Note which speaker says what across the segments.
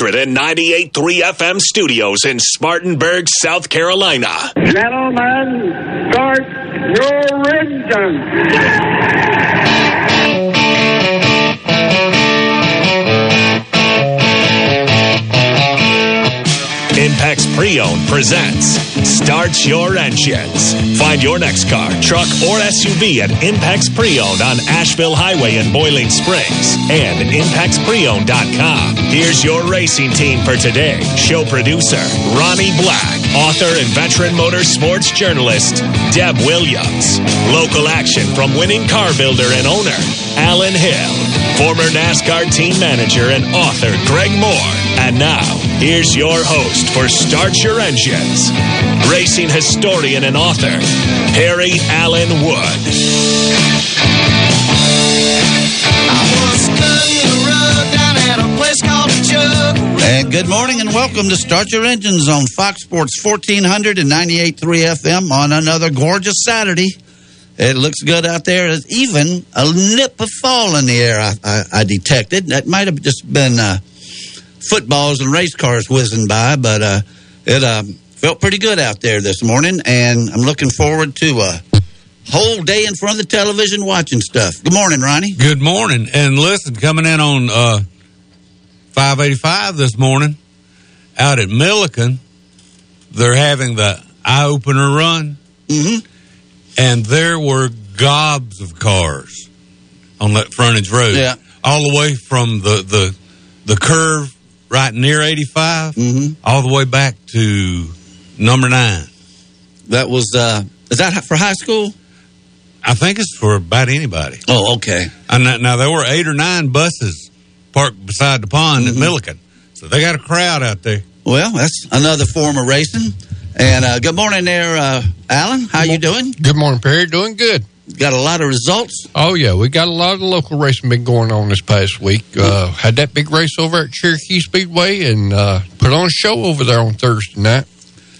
Speaker 1: 198.3 FM studios in Spartanburg, South Carolina.
Speaker 2: Gentlemen, start your engines.
Speaker 1: Pre-Owned presents Start Your Engines. Find your next car, truck, or SUV at Impex Pre-Owned on Asheville Highway in Boiling Springs and ImpexPreowned.com. Here's your racing team for today. Show producer Ronnie Black, author and veteran motorsports journalist Deb Williams. Local action from winning car builder and owner Alan Hill, former NASCAR team manager and author Greg Moore. And now, here's your host for Start Your Engines, racing historian and author, Perry Allen Wood.
Speaker 3: And good morning and welcome to Start Your Engines on Fox Sports 1400 and 98.3 FM on another gorgeous Saturday. It looks good out there. There's even a nip of fall in the air I, I, I detected. That might have just been uh, footballs and race cars whizzing by, but uh, it uh, felt pretty good out there this morning, and I'm looking forward to a whole day in front of the television watching stuff. Good morning, Ronnie.
Speaker 4: Good morning. And listen, coming in on uh, 585 this morning out at Milliken, they're having the eye opener run,
Speaker 3: Mm-hmm.
Speaker 4: and there were gobs of cars on that frontage road.
Speaker 3: Yeah.
Speaker 4: All the way from the, the, the curve right near 85,
Speaker 3: Mhm.
Speaker 4: all the way back to number nine.
Speaker 3: That was, uh, is that for high school?
Speaker 4: I think it's for about anybody.
Speaker 3: Oh, okay.
Speaker 4: And now, now there were eight or nine buses parked beside the pond
Speaker 3: Mm-hmm.
Speaker 4: at Milliken, so they got a crowd out there.
Speaker 3: Well, that's another form of racing. And uh, good morning there, uh, Alan. How you doing?
Speaker 5: Good morning, Perry. Doing good.
Speaker 3: Got a lot of results.
Speaker 5: Oh yeah, we got a lot of local racing been going on this past week. Uh, had that big race over at Cherokee Speedway and uh, put on a show over there on Thursday night.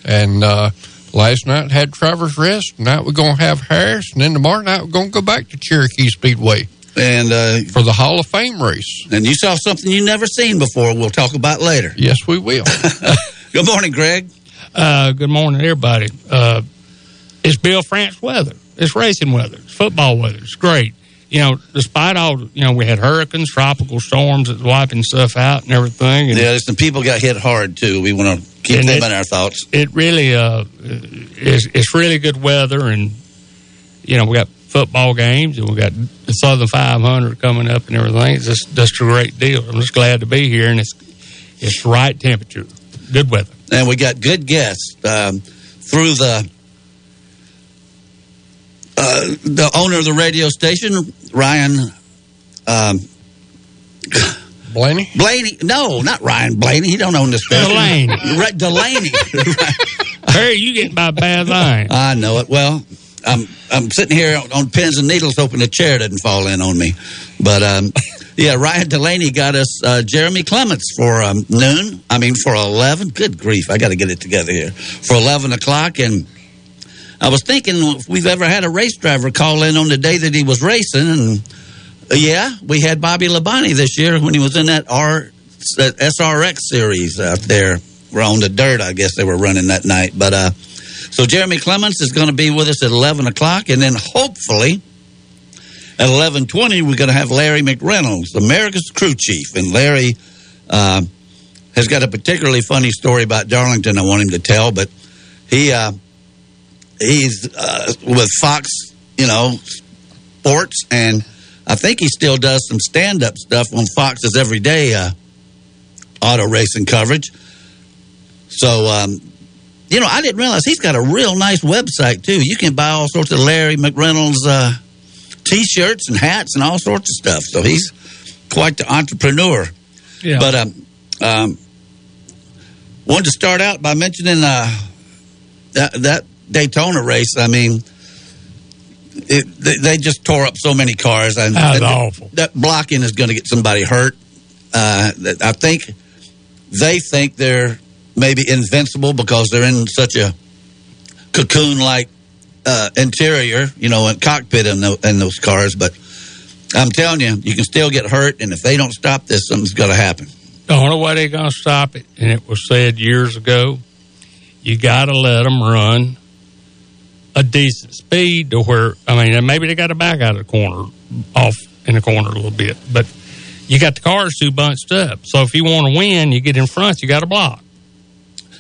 Speaker 5: And uh, last night had Travelers Rest. Tonight we're gonna have Harris, and then tomorrow night we're gonna go back to Cherokee Speedway
Speaker 3: And uh,
Speaker 5: for the Hall of Fame race.
Speaker 3: and you saw something you never seen before. We'll talk about later.
Speaker 5: Yes, we will.
Speaker 3: Good morning, Greg.
Speaker 6: Uh, good morning, everybody. Uh, it's Bill France weather. It's racing weather. It's football weather. It's great. You know, despite all, you know, we had hurricanes, tropical storms that's wiping stuff out and everything. And
Speaker 3: Yeah, some people got hit hard too. We want to keep them
Speaker 6: it-
Speaker 3: in our thoughts.
Speaker 6: it really uh, is it's really good weather. And, you know, we got football games and we got the Southern 500 coming up and everything. It's just, just a great deal. I'm just glad to be here. And it's, it's the right temperature, good weather.
Speaker 3: And we got good guests um, through the uh, the owner of the radio station, Ryan um,
Speaker 5: Blaney.
Speaker 3: Blaney. No, not Ryan Blaney. He don't own this station.
Speaker 6: Delaney.
Speaker 3: Right, Delaney.
Speaker 6: Perry, you getting a bad line.
Speaker 3: I know it. Well, I'm I'm sitting here on, on pins and needles, hoping the chair doesn't fall in on me. But um, yeah, Ryan Delaney got us uh, Jeremy Clements for um, noon. I mean, for eleven. Good grief! I got to get it together here for eleven o'clock. And I was thinking if we've ever had a race driver call in on the day that he was racing, and yeah, we had Bobby Labonte this year when he was in that R that SRX series out there. We're on the dirt, I guess they were running that night. But uh, so Jeremy Clements is going to be with us at eleven o'clock, and then hopefully at eleven twenty we're going to have Larry McReynolds, America's crew chief, and Larry uh, has got a particularly funny story about Darlington. I want him to tell, but he uh, he's uh, with Fox, you know, Sports, and I think he still does some stand up stuff on Fox's everyday uh, auto racing coverage. So, um, you know, I didn't realize he's got a real nice website too. You can buy all sorts of Larry McReynolds uh, t-shirts and hats and all sorts of stuff. So he's quite the entrepreneur.
Speaker 6: Yeah.
Speaker 3: But um, um, wanted to start out by mentioning uh, that that Daytona race. I mean, it, they, they just tore up so many cars. And
Speaker 6: That awful.
Speaker 3: That blocking is going to get somebody hurt. Uh, I think they think they're maybe invincible because they're in such a cocoon-like uh, interior, you know, and cockpit in, tho- in those cars. But I'm telling you, you can still get hurt, and if they don't stop this, something's going to happen.
Speaker 6: The only way they're going to stop it, and it was said years ago, you got to let them run a decent speed to where, I mean, maybe they got to back out of the corner, off in the corner a little bit, but you got the cars too bunched up. So if you want to win, you get in front, you got to block.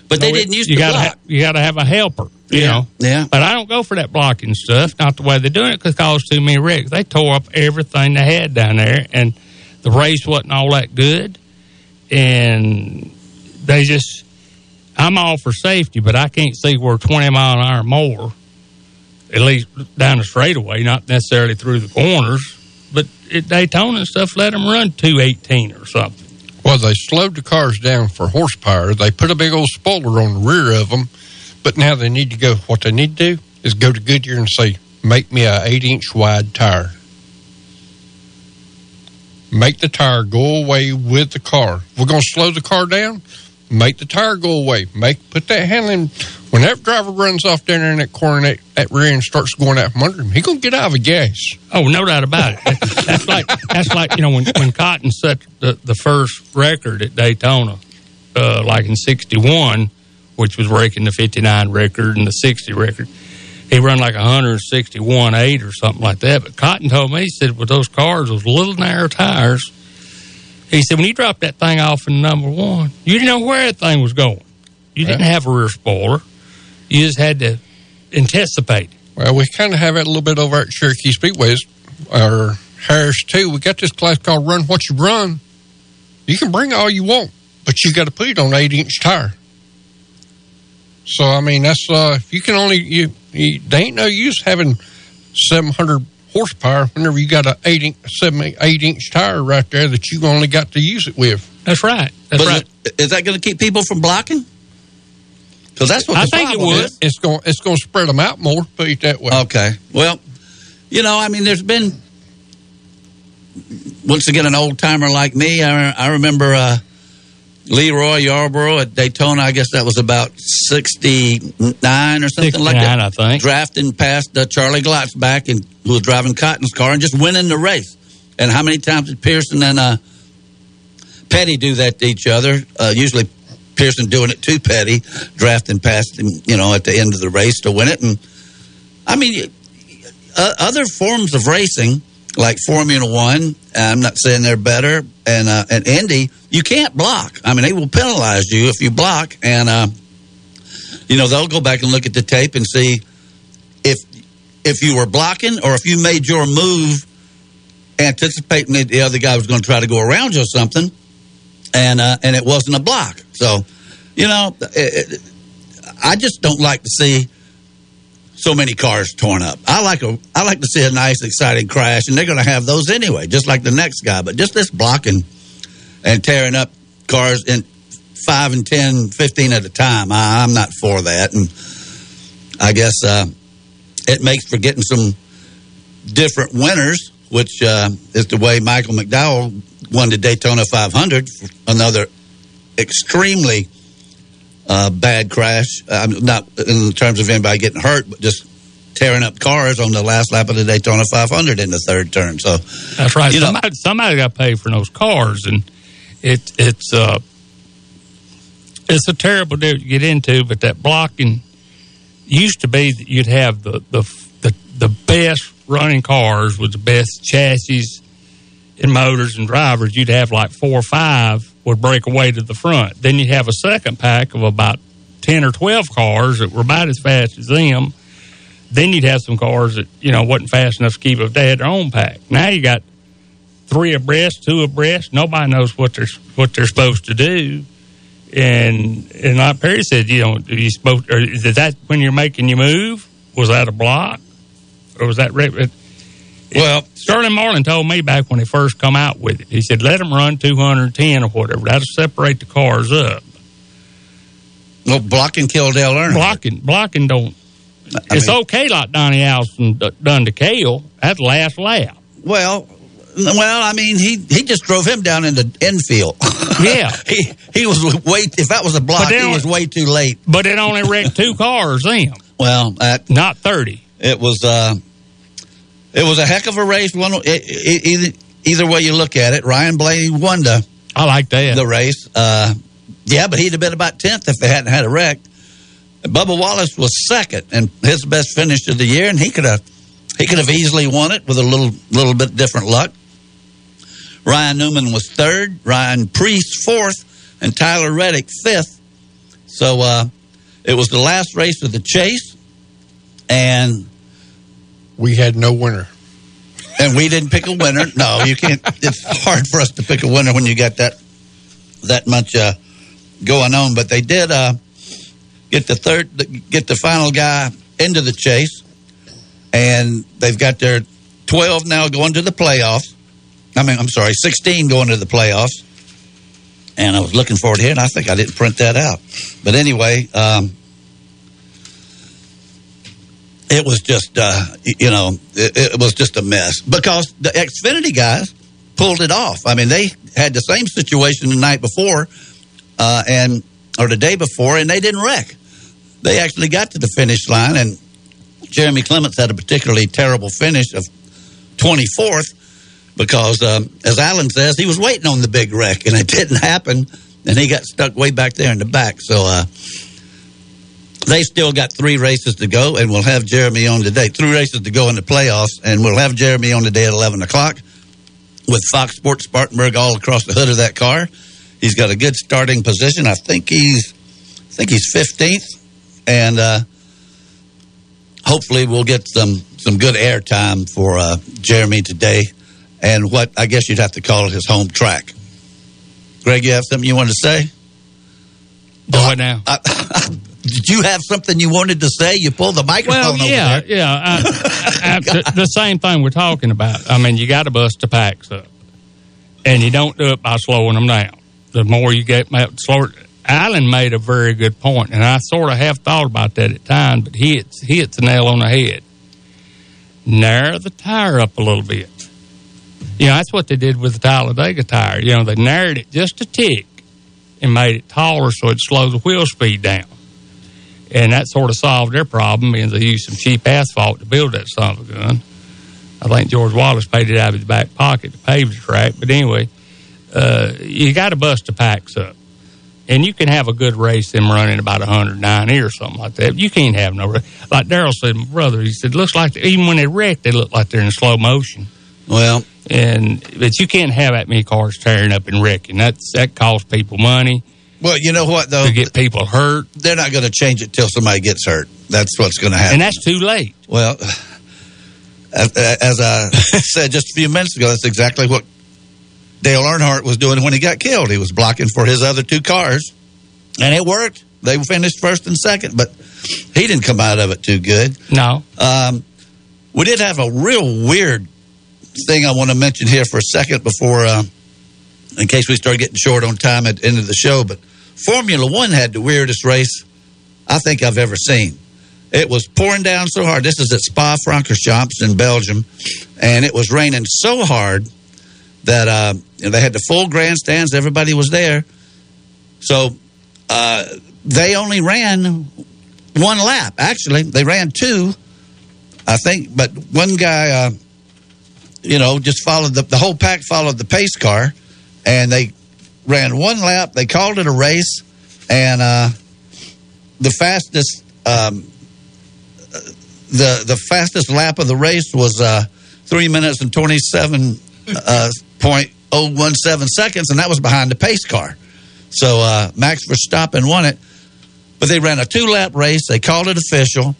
Speaker 3: But they didn't use
Speaker 6: you gotta
Speaker 3: block.
Speaker 6: ha- you got to have a helper, you
Speaker 3: Yeah,
Speaker 6: know.
Speaker 3: yeah.
Speaker 6: But I don't go for that blocking stuff. Not the way they're doing it because it caused too many wrecks. They tore up everything they had down there, and the race wasn't all that good. And they just, I'm all for safety, but I can't see where 20 mile an hour more, at least down the straightaway, not necessarily through the corners. But at Daytona and stuff, let them run 218 or something.
Speaker 5: Well, they slowed the cars down for horsepower. They put a big old spoiler on the rear of them, but now they need to go. What they need to do is go to Goodyear and say, "Make me a eight inch wide tire. Make the tire go away with the car. We're going to slow the car down. Make the tire go away. Make put that handling. When that driver runs off down there in that corner, that, that rear end starts going out from under him. He gonna get out of a gas.
Speaker 6: Oh, no doubt about it. That- That's like that's like you know when when Cotton set the, the first record at Daytona, uh, like in '61, which was breaking the '59 record and the '60 record. He run like 161.8 or something like that. But Cotton told me he said with those cars, those little narrow tires, he said when you dropped that thing off in number one, you didn't know where that thing was going. You didn't have a rear spoiler. You just had to anticipate.
Speaker 5: Well, we kind of have it a little bit over at Cherokee Speedways or Harris too. We got this class called Run What You Run. You can bring all you want, but you got to put it on eight inch tire. So I mean, that's uh, if you can only you, you they ain't no use having seven hundred horsepower whenever you got a eight inch, seven eight inch tire right there that you only got to use it with.
Speaker 6: That's right. That's
Speaker 3: But
Speaker 6: right.
Speaker 3: is, is that going to keep people from blocking? Because that's what
Speaker 6: I
Speaker 3: the
Speaker 6: think it would.
Speaker 3: is.
Speaker 5: It's going it's going to spread them out more. Put it that way.
Speaker 3: Okay. Well, you know, I mean, there's been once again an old timer like me. I, I remember uh, LeeRoy Yarbrough at Daytona. I guess that was about '69 or something like that.
Speaker 6: I think.
Speaker 3: drafting past uh, Charlie Glotzbach and who was driving Cotton's car and just winning the race. And how many times did Pearson and uh, Petty do that to each other? Uh, usually Pearson doing it to Petty, drafting past him, you know, at the end of the race to win it. And I mean, uh, other forms of racing like Formula One, I'm not saying they're better, and uh, and Indy, you can't block. I mean, they will penalize you if you block, and uh, you know they'll go back and look at the tape and see if if you were blocking or if you made your move anticipating that the other guy was going to try to go around you or something, and uh, and it wasn't a block. So, you know, it, it, I just don't like to see so many cars torn up. I like a I like to see a nice, exciting crash, and they're going to have those anyway, just like the next guy. But just this blocking and tearing up cars in five and 10, 15 at a time, I, I'm not for that. And I guess uh, it makes for getting some different winners, which uh, is the way Michael McDowell won the Daytona 500. Another extremely uh, bad crash. Um, not in terms of anybody getting hurt, but just tearing up cars on the last lap of the Daytona 500 in the third turn. So
Speaker 6: That's right. Somebody somebody got paid for those cars, and it it's uh it's a terrible deal to get into. But that blocking used to be that you'd have the the the, the best running cars with the best chassis and motors and drivers. You'd have like four or five would break away to the front. Then you'd have a second pack of about ten or twelve cars that were about as fast as them. Then you'd have some cars that you know wasn't fast enough to keep up. They had their own pack. Now you got three abreast, two abreast. Nobody knows what they're what they're supposed to do. And and like Perry said, you know, you supposed or is that when you're making your move? Was that a block, or was that?
Speaker 3: Well-
Speaker 6: Sterling Marlin told me back when he first come out with it. He said, "Let them run 210 or whatever. That'll separate the cars up.
Speaker 3: no blocking killed Dale Earnhardt.
Speaker 6: Blocking, blocking don't.
Speaker 3: I
Speaker 6: it's
Speaker 3: mean-
Speaker 6: okay, like Donnie Allison done to Cale. That's the last lap.
Speaker 3: Well, well, I mean, he he just drove him down in the infield.
Speaker 6: Yeah.
Speaker 3: he he was way. If that was a block, he was way too late.
Speaker 6: But it only wrecked two cars, them,
Speaker 3: Well, that
Speaker 6: not 30.
Speaker 3: it was uh, it was a heck of a race. One either either way you look at it, Ryan Blaney won the
Speaker 6: I like that.
Speaker 3: the race. Uh, yeah, but he'd have been about tenth if they hadn't had a wreck. Bubba Wallace was second and his best finish of the year, and he could have he could have easily won it with a little little bit different luck. Ryan Newman was third, Ryan Preece fourth, and Tyler Reddick fifth. So uh, it was the last race of the chase, and
Speaker 5: We had no winner.
Speaker 3: and we didn't pick a winner. No, you can't. It's hard for us to pick a winner when you got that that much uh, going on. But they did uh, get the third, get the final guy into the chase, and they've got their twelve now going to the playoffs. I mean, I'm sorry, sixteen going to the playoffs. And I was looking for it here, and I think I didn't print that out. But anyway, um, it was just uh, you know it, it was just a mess because the Xfinity guys pulled it off. I mean, they had the same situation the night before uh, and or the day before, and they didn't wreck. They actually got to the finish line, and Jeremy Clements had a particularly terrible finish of 24th because, um, as Alan says, he was waiting on the big wreck, and it didn't happen, and he got stuck way back there in the back. So. Uh, they still got three races to go, and we'll have Jeremy on today. Three races to go in the playoffs, and we'll have Jeremy on today at 11 o'clock with Fox Sports Spartanburg all across the hood of that car. He's got a good starting position. I think he's, I think he's 15th, and uh, hopefully we'll get some some good airtime for uh, Jeremy today, and what I guess you'd have to call it his home track. Greg, you have something you wanted to say?
Speaker 6: It now.
Speaker 3: I, did you have something you wanted to say? You pulled the microphone
Speaker 6: Well,
Speaker 3: over
Speaker 6: yeah, yeah. I, the, the same thing we're talking about. I mean, you got to bust the packs up, and you don't do it by slowing them down. The more you get slower. Allen made a very good point, and I sort of have thought about that at times, but he hits, he hits the nail on the head. Narrow the tire up a little bit. You know, that's what they did with the Talladega tire. You know, they narrowed it just a tick and made it taller so it slows the wheel speed down. And that sort of solved their problem because they used some cheap asphalt to build that son of a gun. I think George Wallace paid it out of his back pocket to pave the track. But anyway, uh, you got to bust the packs up. And you can have a good race them running about 190 or something like that. You can't have no like Daryl said, my brother. He said, looks like even when they wreck, they look like they're in slow motion.
Speaker 3: Well,
Speaker 6: And but you can't have that many cars tearing up and wrecking. That's that costs people money
Speaker 3: well, you know what though?
Speaker 6: to get people hurt,
Speaker 3: They're not going to change it till somebody gets hurt. That's what's going to happen.
Speaker 6: and that's too late.
Speaker 3: Well, as, as I said just a few minutes ago, that's exactly what Dale Earnhardt was doing when he got killed. He was blocking for his other two cars, and it worked. They finished first and second, but he didn't come out of it too good.
Speaker 6: No,
Speaker 3: Um, we did have a real weird thing I want to mention here for a second before, uh, in case we start getting short on time at the end of the show. But Formula One had the weirdest race I think I've ever seen. It was pouring down so hard. This is at Spa Francorchamps in Belgium, and it was raining so hard that uh, they had the full grandstands. Everybody was there, so uh, they only ran one lap. Actually, they ran two. I think, but one guy, uh, you know, just followed the, the whole pack followed the pace car, and they ran one lap. They called it a race, and uh, the fastest, um, the the fastest lap of the race was uh, three minutes and twenty seven uh, point oh one seven seconds, and that was behind the pace car. So uh, Max Verstappen won it, but they ran a two lap race. They called it official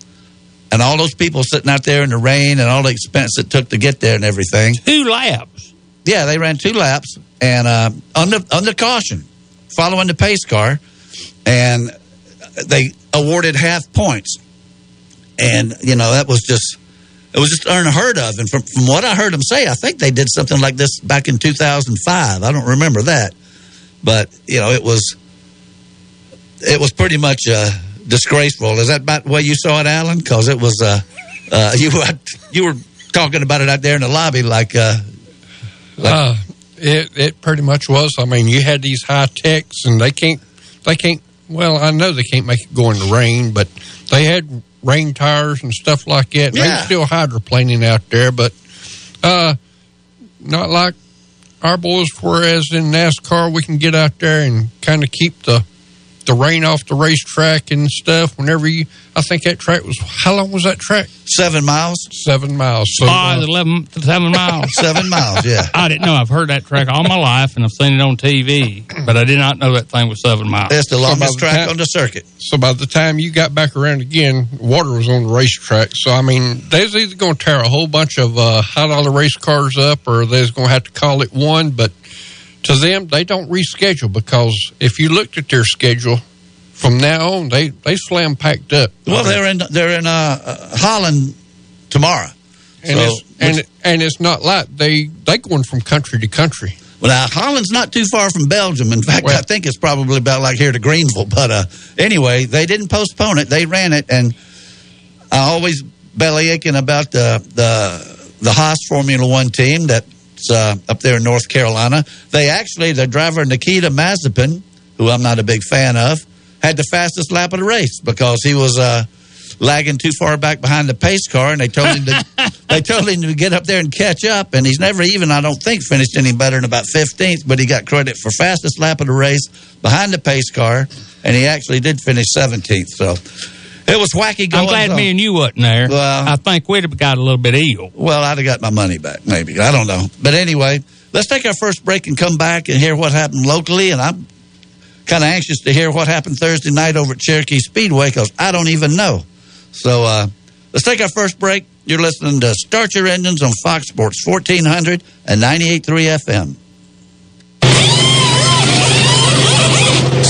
Speaker 3: and all those people sitting out there in the rain and all the expense it took to get there and everything.
Speaker 6: two laps.
Speaker 3: Yeah, they ran two laps and uh, under under caution, following the pace car, and they awarded half points. And you know that was just it was just unheard of. And from from what I heard them say, I think they did something like this back in 2005. I don't remember that, but you know it was it was pretty much uh, disgraceful. Is that about the way you saw it, Alan? Because it was uh, uh, you were you were talking about it out there in the lobby like. Uh,
Speaker 5: it it pretty much was. I mean, you had these high techs, and they can't they can't. Well, I know they can't make it go in the rain, but they had rain tires and stuff like that. They
Speaker 3: Yeah.
Speaker 5: were still hydroplaning out there, but uh, not like our boys, whereas in NASCAR we can get out there and kind of keep the the rain off the racetrack and stuff. Whenever you, I think that track was how long was that track?
Speaker 3: Seven miles.
Speaker 5: Seven miles. So
Speaker 6: Five,
Speaker 5: uh,
Speaker 6: 11, seven miles.
Speaker 3: Seven miles. Yeah.
Speaker 6: I didn't know. I've heard that track all my life, and I've seen it on TV, but I did not know that thing was seven miles.
Speaker 3: That's the longest
Speaker 5: by the
Speaker 3: track
Speaker 5: time-
Speaker 3: on the circuit.
Speaker 5: so by the time you got back around again, water was on the racetrack. So I mean, they was either going to tear a whole bunch of uh, high dollar race cars up, or they was going to have to call it one. But to them, they don't reschedule because if you looked at their schedule from now on, they they slam packed up.
Speaker 3: Well, they're in they're in uh, uh, Holland tomorrow.
Speaker 5: and
Speaker 3: so-
Speaker 5: it's and and it's not like they they going from country to country.
Speaker 3: Well, now Holland's not too far from Belgium. In fact,
Speaker 5: Well-
Speaker 3: I think it's probably about like here to Greenville. But uh, anyway, they didn't postpone it; they ran it, and I always belly aching about the the the Haas Formula One team uh, up there in North Carolina. They actually, their driver Nikita Mazepin, who I'm not a big fan of, had the fastest lap of the race because he was. Uh, lagging too far back behind the pace car, and they told him to they told him to get up there and catch up. And he's never even, I don't think, finished any better than about fifteenth. But he got credit for fastest lap of the race behind the pace car, and he actually did finish seventeenth. So it was wacky going.
Speaker 6: I'm glad me and you wasn't there.
Speaker 3: Well-
Speaker 6: I think we'd have got a little bit ill.
Speaker 3: Well, I'd have got my money back, maybe. I don't know. But anyway, let's take our first break and come back and hear what happened locally. And I'm kind of anxious to hear what happened Thursday night over at Cherokee Speedway because I don't even know. So uh, let's take our first break. You're listening to Start Your Engines on Fox Sports 1400 and 98.3 FM.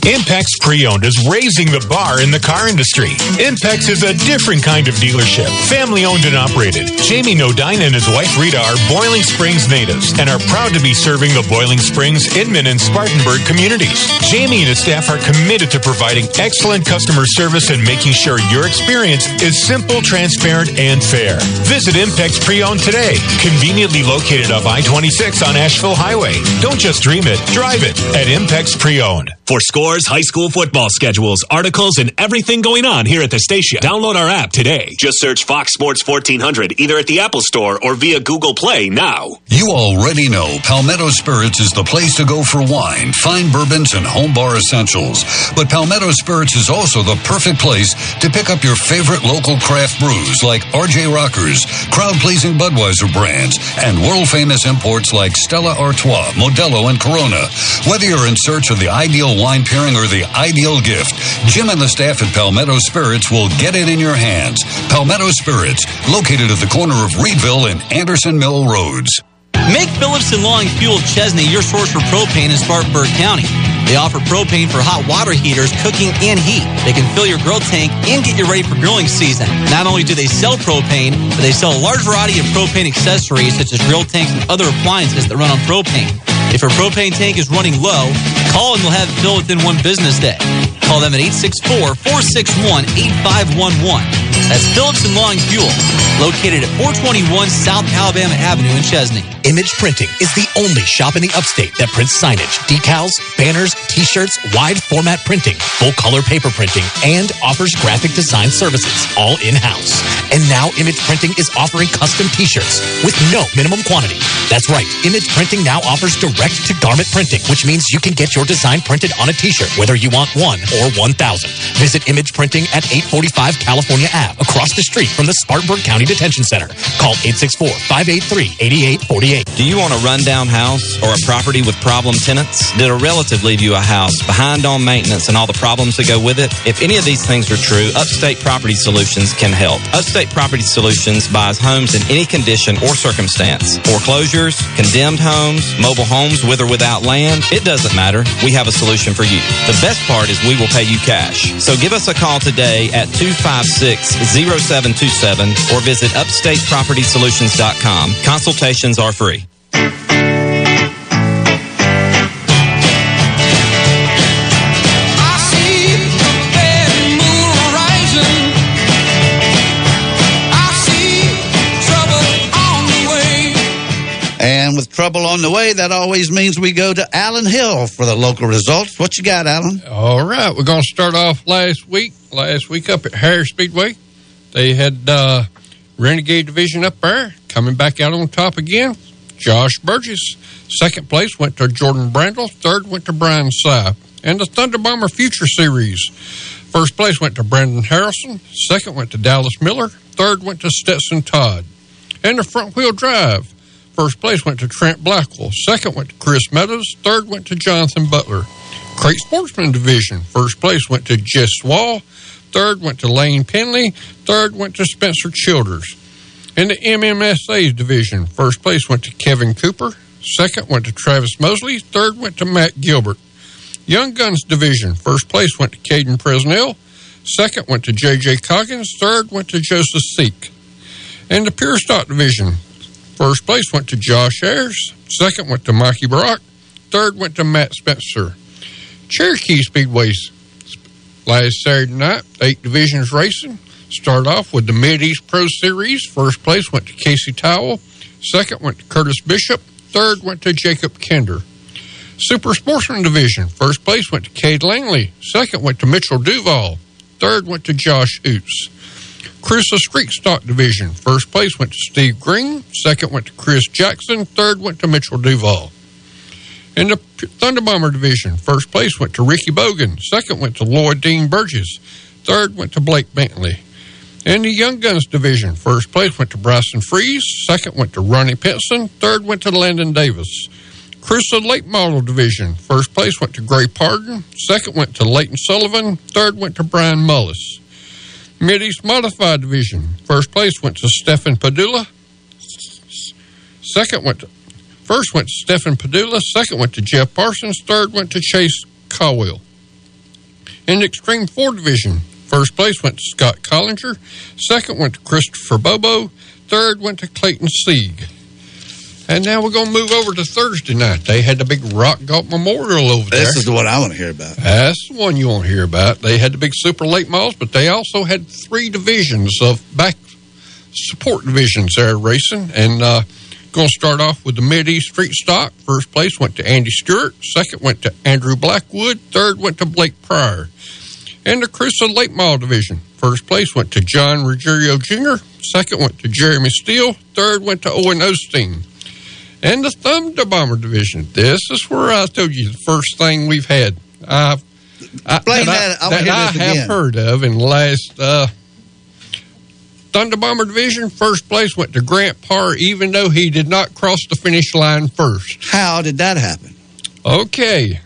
Speaker 7: Impex Pre-Owned is raising the bar in the car industry. Impex is a different kind of dealership, family owned and operated. Jamie Nodine and his wife Rita are Boiling Springs natives and are proud to be serving the Boiling Springs, Inman, and Spartanburg communities. Jamie and his staff are committed to providing excellent customer service and making sure your experience is simple, transparent, and fair. Visit Impex Pre-Owned today, conveniently located off I-26 on Asheville Highway. Don't just dream it, drive it at Impex Pre-Owned.
Speaker 1: For scores, high school football schedules, articles, and everything going on here at the station, download our app today. Just search Fox Sports 1400 either at the Apple Store or via Google Play now.
Speaker 8: You already know Palmetto Spirits is the place to go for wine, fine bourbons, and home bar essentials. But Palmetto Spirits is also the perfect place to pick up your favorite local craft brews like RJ Rockers, crowd pleasing Budweiser brands, and world famous imports like Stella Artois, Modelo, and Corona. Whether you're in search of the ideal wine pairing or the ideal gift, Jim and the staff at Palmetto Spirits will get it in your hands. Palmetto Spirits, located at the corner of Reidville and Anderson Mill Roads.
Speaker 9: Make Phillips and Long Fuel Chesney your source for propane in Spartanburg County. They offer propane for hot water heaters, cooking, and heat. They can fill your grill tank and get you ready for grilling season. Not only do they sell propane, but they sell a large variety of propane accessories such as grill tanks and other appliances that run on propane. If your propane tank is running low, call and we'll have it filled within one business day. Call them at 864-461-8511. That's Phillips and Long Fuel, located at 421 South Alabama Avenue in Chesney.
Speaker 10: Image Printing is the only shop in the upstate that prints signage, decals, banners, t-shirts, wide format printing, full color paper printing, and offers graphic design services, all in-house. And now Image Printing is offering custom t-shirts with no minimum quantity. That's right, Image Printing now offers direct to garment printing, which means you can get your design printed on a t-shirt, whether you want one or 1,000. Visit Image Printing at 845 California Ave, across the street from the Spartanburg County Detention Center. Call 864-583-8848.
Speaker 11: Do you want a rundown house or a property with problem tenants? Did a relative leave you a house behind on maintenance and all the problems that go with it? If any of these things are true, Upstate Property Solutions can help. Upstate Property Solutions buys homes in any condition or circumstance. Foreclosures, condemned homes, mobile homes with or without land, it doesn't matter. We have a solution for you. The best part is we will pay you cash. So give us a call today at 256-0727 or visit upstatepropertysolutions.com. Consultations are free.
Speaker 3: Trouble on the way, that always means we go to Allen Hill for the local results. What you got, Allen?
Speaker 5: All right, we're going to start off last week. Last week up at Harris Speedway, they had uh, Renegade Division up there coming back out on top again. Josh Burgess, second place went to Jordan Brandle. Third went to Brian Sy. And the Thunder Bomber Future Series, first place went to Brandon Harrison. Second went to Dallas Miller. Third went to Stetson Todd. And the front wheel drive, first place went to Trent Blackwell. Second went to Chris Meadows. Third went to Jonathan Butler. Crate Sportsman Division, first place went to Jess Wall. Third went to Lane Penley. Third went to Spencer Childers. In the MMSA division, first place went to Kevin Cooper. Second went to Travis Mosley. Third went to Matt Gilbert. Young Guns division, first place went to Caden Presnell. Second went to J.J. Coggins. Third went to Joseph Seek. In the Pure Stock division, first place went to Josh Ayers. Second went to Mikey Brock. Third went to Matt Spencer. Cherokee Speedways last Saturday night, eight divisions racing. Start off with the Mid East Pro Series. First place went to Casey Towell. Second went to Curtis Bishop. Third went to Jacob Kinder. Super Sportsman Division. First place went to Cade Langley. Second went to Mitchell Duval. Third went to Josh Oots. Cruiser Street Stock Division. First place went to Steve Green. Second went to Chris Jackson. Third went to Mitchell Duval. In the Thunder Bomber Division, first place went to Ricky Bogan. Second went to Lloyd Dean Burgess. Third went to Blake Bentley. In the Young Guns Division, first place went to Bryson Freeze. Second went to Ronnie Pinson. Third went to Landon Davis. Cruiser Late Model Division, first place went to Gray Pardon. Second went to Leighton Sullivan. Third went to Brian Mullis. Mid East Modified Division, first place went to Stefan Padula. Second went to First went to Stephen Padula. Second went to Jeff Parsons. Third went to Chase Cowell. In the Extreme 4 Division, first place went to Scott Collinger. Second went to Christopher Bobo. Third went to Clayton Sieg. And now we're going to move over to Thursday night. They had the big Rock Golf Memorial over there.
Speaker 3: This is the one I want to hear about.
Speaker 5: That's the one you want to hear about. They had the big super late models, but they also had three divisions of back support divisions there racing. And uh, going to start off with the Mid East Street Stock. First place went to Andy Stewart. Second went to Andrew Blackwood. Third went to Blake Pryor. And the Crusoe Late Model Division. First place went to John Ruggiero Jr. Second went to Jeremy Steele. Third went to Owen Osteen. And the Thunder Bomber Division. This is where I told you the first thing we've had. Uh,
Speaker 3: Explain that. I,
Speaker 5: that I have heard of in the last uh, Thunder Bomber Division. First place went to Grant Parr, even though he did not cross the finish line first.
Speaker 3: How did that happen?
Speaker 5: Okay.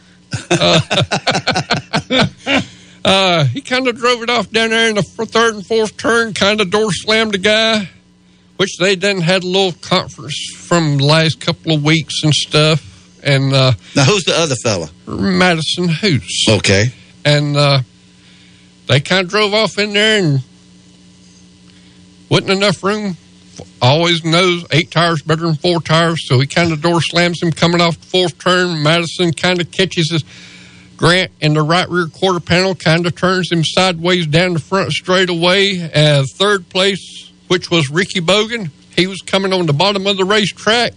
Speaker 5: Uh, uh, he kind of drove it off down there in the f- third and fourth turn, kind of door slammed the guy, which they then had a little conference from the last couple of weeks and stuff. And uh,
Speaker 3: Now, who's the other fella?
Speaker 5: Madison Hoots.
Speaker 3: Okay.
Speaker 5: And uh, they kind of drove off in there and wasn't enough room. Always knows eight tires better than four tires, so he kind of door slams him coming off the fourth turn. Madison kind of catches his Grant in the right rear quarter panel, kind of turns him sideways down the front straightaway. Uh, third place, which was Ricky Bogan, he was coming on the bottom of the racetrack.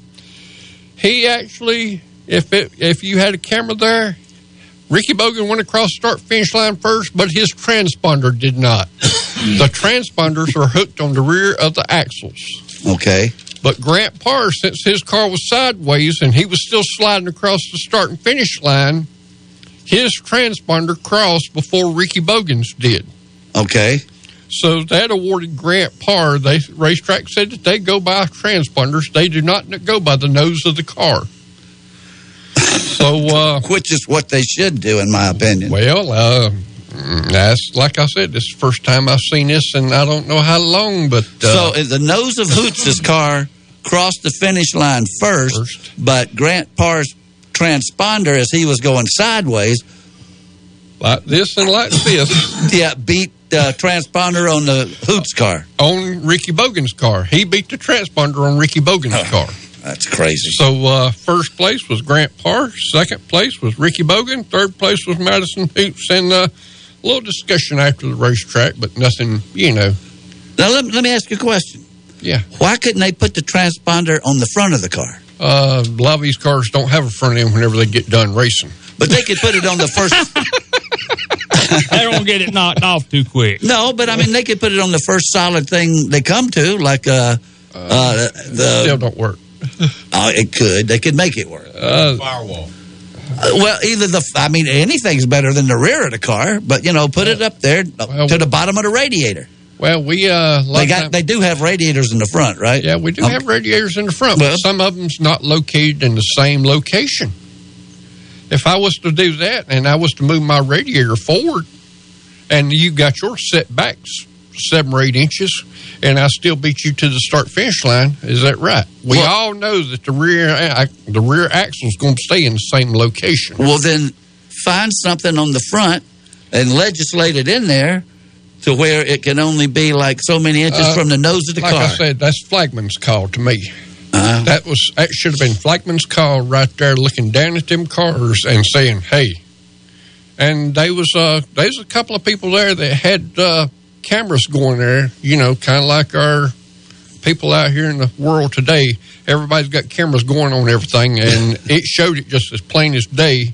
Speaker 5: He actually, if it, if you had a camera there, Ricky Bogan went across start finish line first, but his transponder did not. the transponders are hooked on the rear of the axles.
Speaker 3: Okay.
Speaker 5: But Grant Parr, since his car was sideways and he was still sliding across the start and finish line, his transponder crossed before Ricky Bogan's did.
Speaker 3: Okay.
Speaker 5: So that awarded Grant Parr. They racetrack said that they go by transponders. They do not go by the nose of the car. So, uh,
Speaker 3: which is what they should do, in my opinion.
Speaker 5: Well, uh, that's like I said. This is the first time I've seen this, and I don't know how long. But uh,
Speaker 3: so the nose of Hoots' car crossed the finish line first, but Grant Parr's transponder, as he was going sideways,
Speaker 5: like this and like this,
Speaker 3: yeah, beat the transponder on the Hoots car.
Speaker 5: on Ricky Bogan's car, he beat the transponder on Ricky Bogan's car.
Speaker 3: That's crazy.
Speaker 5: So uh, first place was Grant Parr. Second place was Ricky Bogan. Third place was Madison Hoots. And uh, a little discussion after the racetrack, but nothing, you know.
Speaker 3: Now let, let me ask you a question.
Speaker 5: Yeah.
Speaker 3: Why couldn't they put the transponder on the front of the car?
Speaker 5: Uh, a lot of these cars don't have a front end whenever they get done racing.
Speaker 3: But they could put it on the first.
Speaker 6: they don't get it knocked off too quick.
Speaker 3: No, but I mean they could put it on the first solid thing they come to, like uh, uh, the.
Speaker 5: Still don't work.
Speaker 3: Oh, it could. They could make it work.
Speaker 5: Uh,
Speaker 4: Firewall.
Speaker 3: Uh, well, either the. I mean, anything's better than the rear of the car, but you know, put it up there uh, to the bottom of the radiator.
Speaker 5: Well, we uh,
Speaker 3: They got. They do have radiators in the front, right?
Speaker 5: Yeah, we do
Speaker 3: Um,
Speaker 5: have radiators in the front, but some of them's not located in the same location. If I was to do that and I was to move my radiator forward, and you got your setbacks seven or eight inches, and I still beat you to the start finish line, is that right? We
Speaker 3: Well-
Speaker 5: all know that the rear the rear axle is going to stay in the same location.
Speaker 3: Well, then find something on the front and legislate it in there to where it can only be like so many inches
Speaker 5: Uh,
Speaker 3: from the nose of the
Speaker 5: like
Speaker 3: car.
Speaker 5: I said, that's Flagman's call to me.
Speaker 3: Uh-huh.
Speaker 5: That was that should have been Flagman's call right there, looking down at them cars and saying, "Hey." And they was uh, there was a couple of people there that had uh, cameras going there. You know, kind of like our people out here in the world today. Everybody's got cameras going on everything, and it showed it just as plain as day.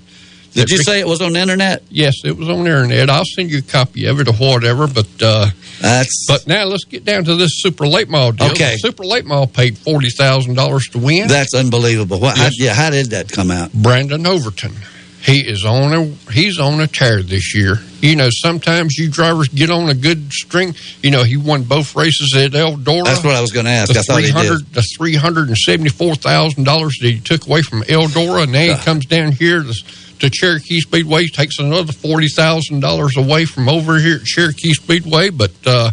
Speaker 3: Did you say it was on the internet?
Speaker 5: Yes, it was on the internet. I'll send you a copy of it or whatever. But uh,
Speaker 3: that's.
Speaker 5: But now let's get down to this super late model deal.
Speaker 3: Okay.
Speaker 5: super late model paid forty thousand dollars to win.
Speaker 3: That's unbelievable. What, how, yeah, how did that come out?
Speaker 5: Brandon Overton. He is on a he's on a tear this year. You know, sometimes you drivers get on a good string. You know, he won both races at Eldora.
Speaker 3: That's what I was going to ask.
Speaker 5: The
Speaker 3: I thought he did.
Speaker 5: 300 the three hundred and seventy four thousand dollars that he took away from Eldora, and now he comes down here to, to Cherokee Speedway, takes another forty thousand dollars away from over here at Cherokee Speedway. But uh,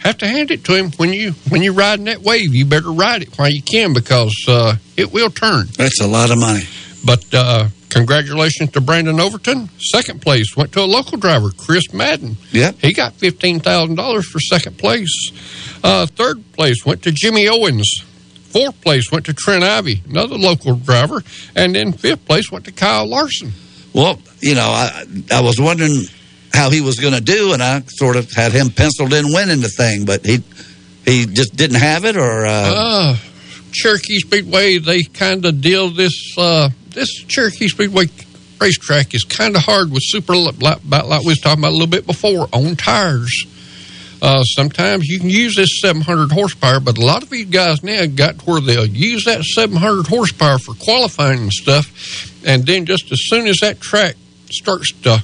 Speaker 5: have to hand it to him when you when you're riding that wave. You better ride it while you can because uh, it will turn.
Speaker 3: That's a lot of money.
Speaker 5: But uh, congratulations to Brandon Overton. Second place went to a local driver, Chris Madden.
Speaker 3: Yep.
Speaker 5: He got fifteen thousand dollars for second place. Uh, third place went to Jimmy Owens. Fourth place went to Trent Ivey, another local driver, and then fifth place went to Kyle Larson.
Speaker 3: Well, you know, I I was wondering how he was going to do, and I sort of had him penciled in winning the thing, but he he just didn't have it, or uh,
Speaker 5: Uh, Cherokee Speedway, they kind of deal this. Uh, this Cherokee Speedway racetrack is kind of hard with super, like, like we was talking about a little bit before, on tires. Uh, sometimes you can use this 700 horsepower, but a lot of these guys now got to where they'll use that 700 horsepower for qualifying and stuff, and then just as soon as that track starts to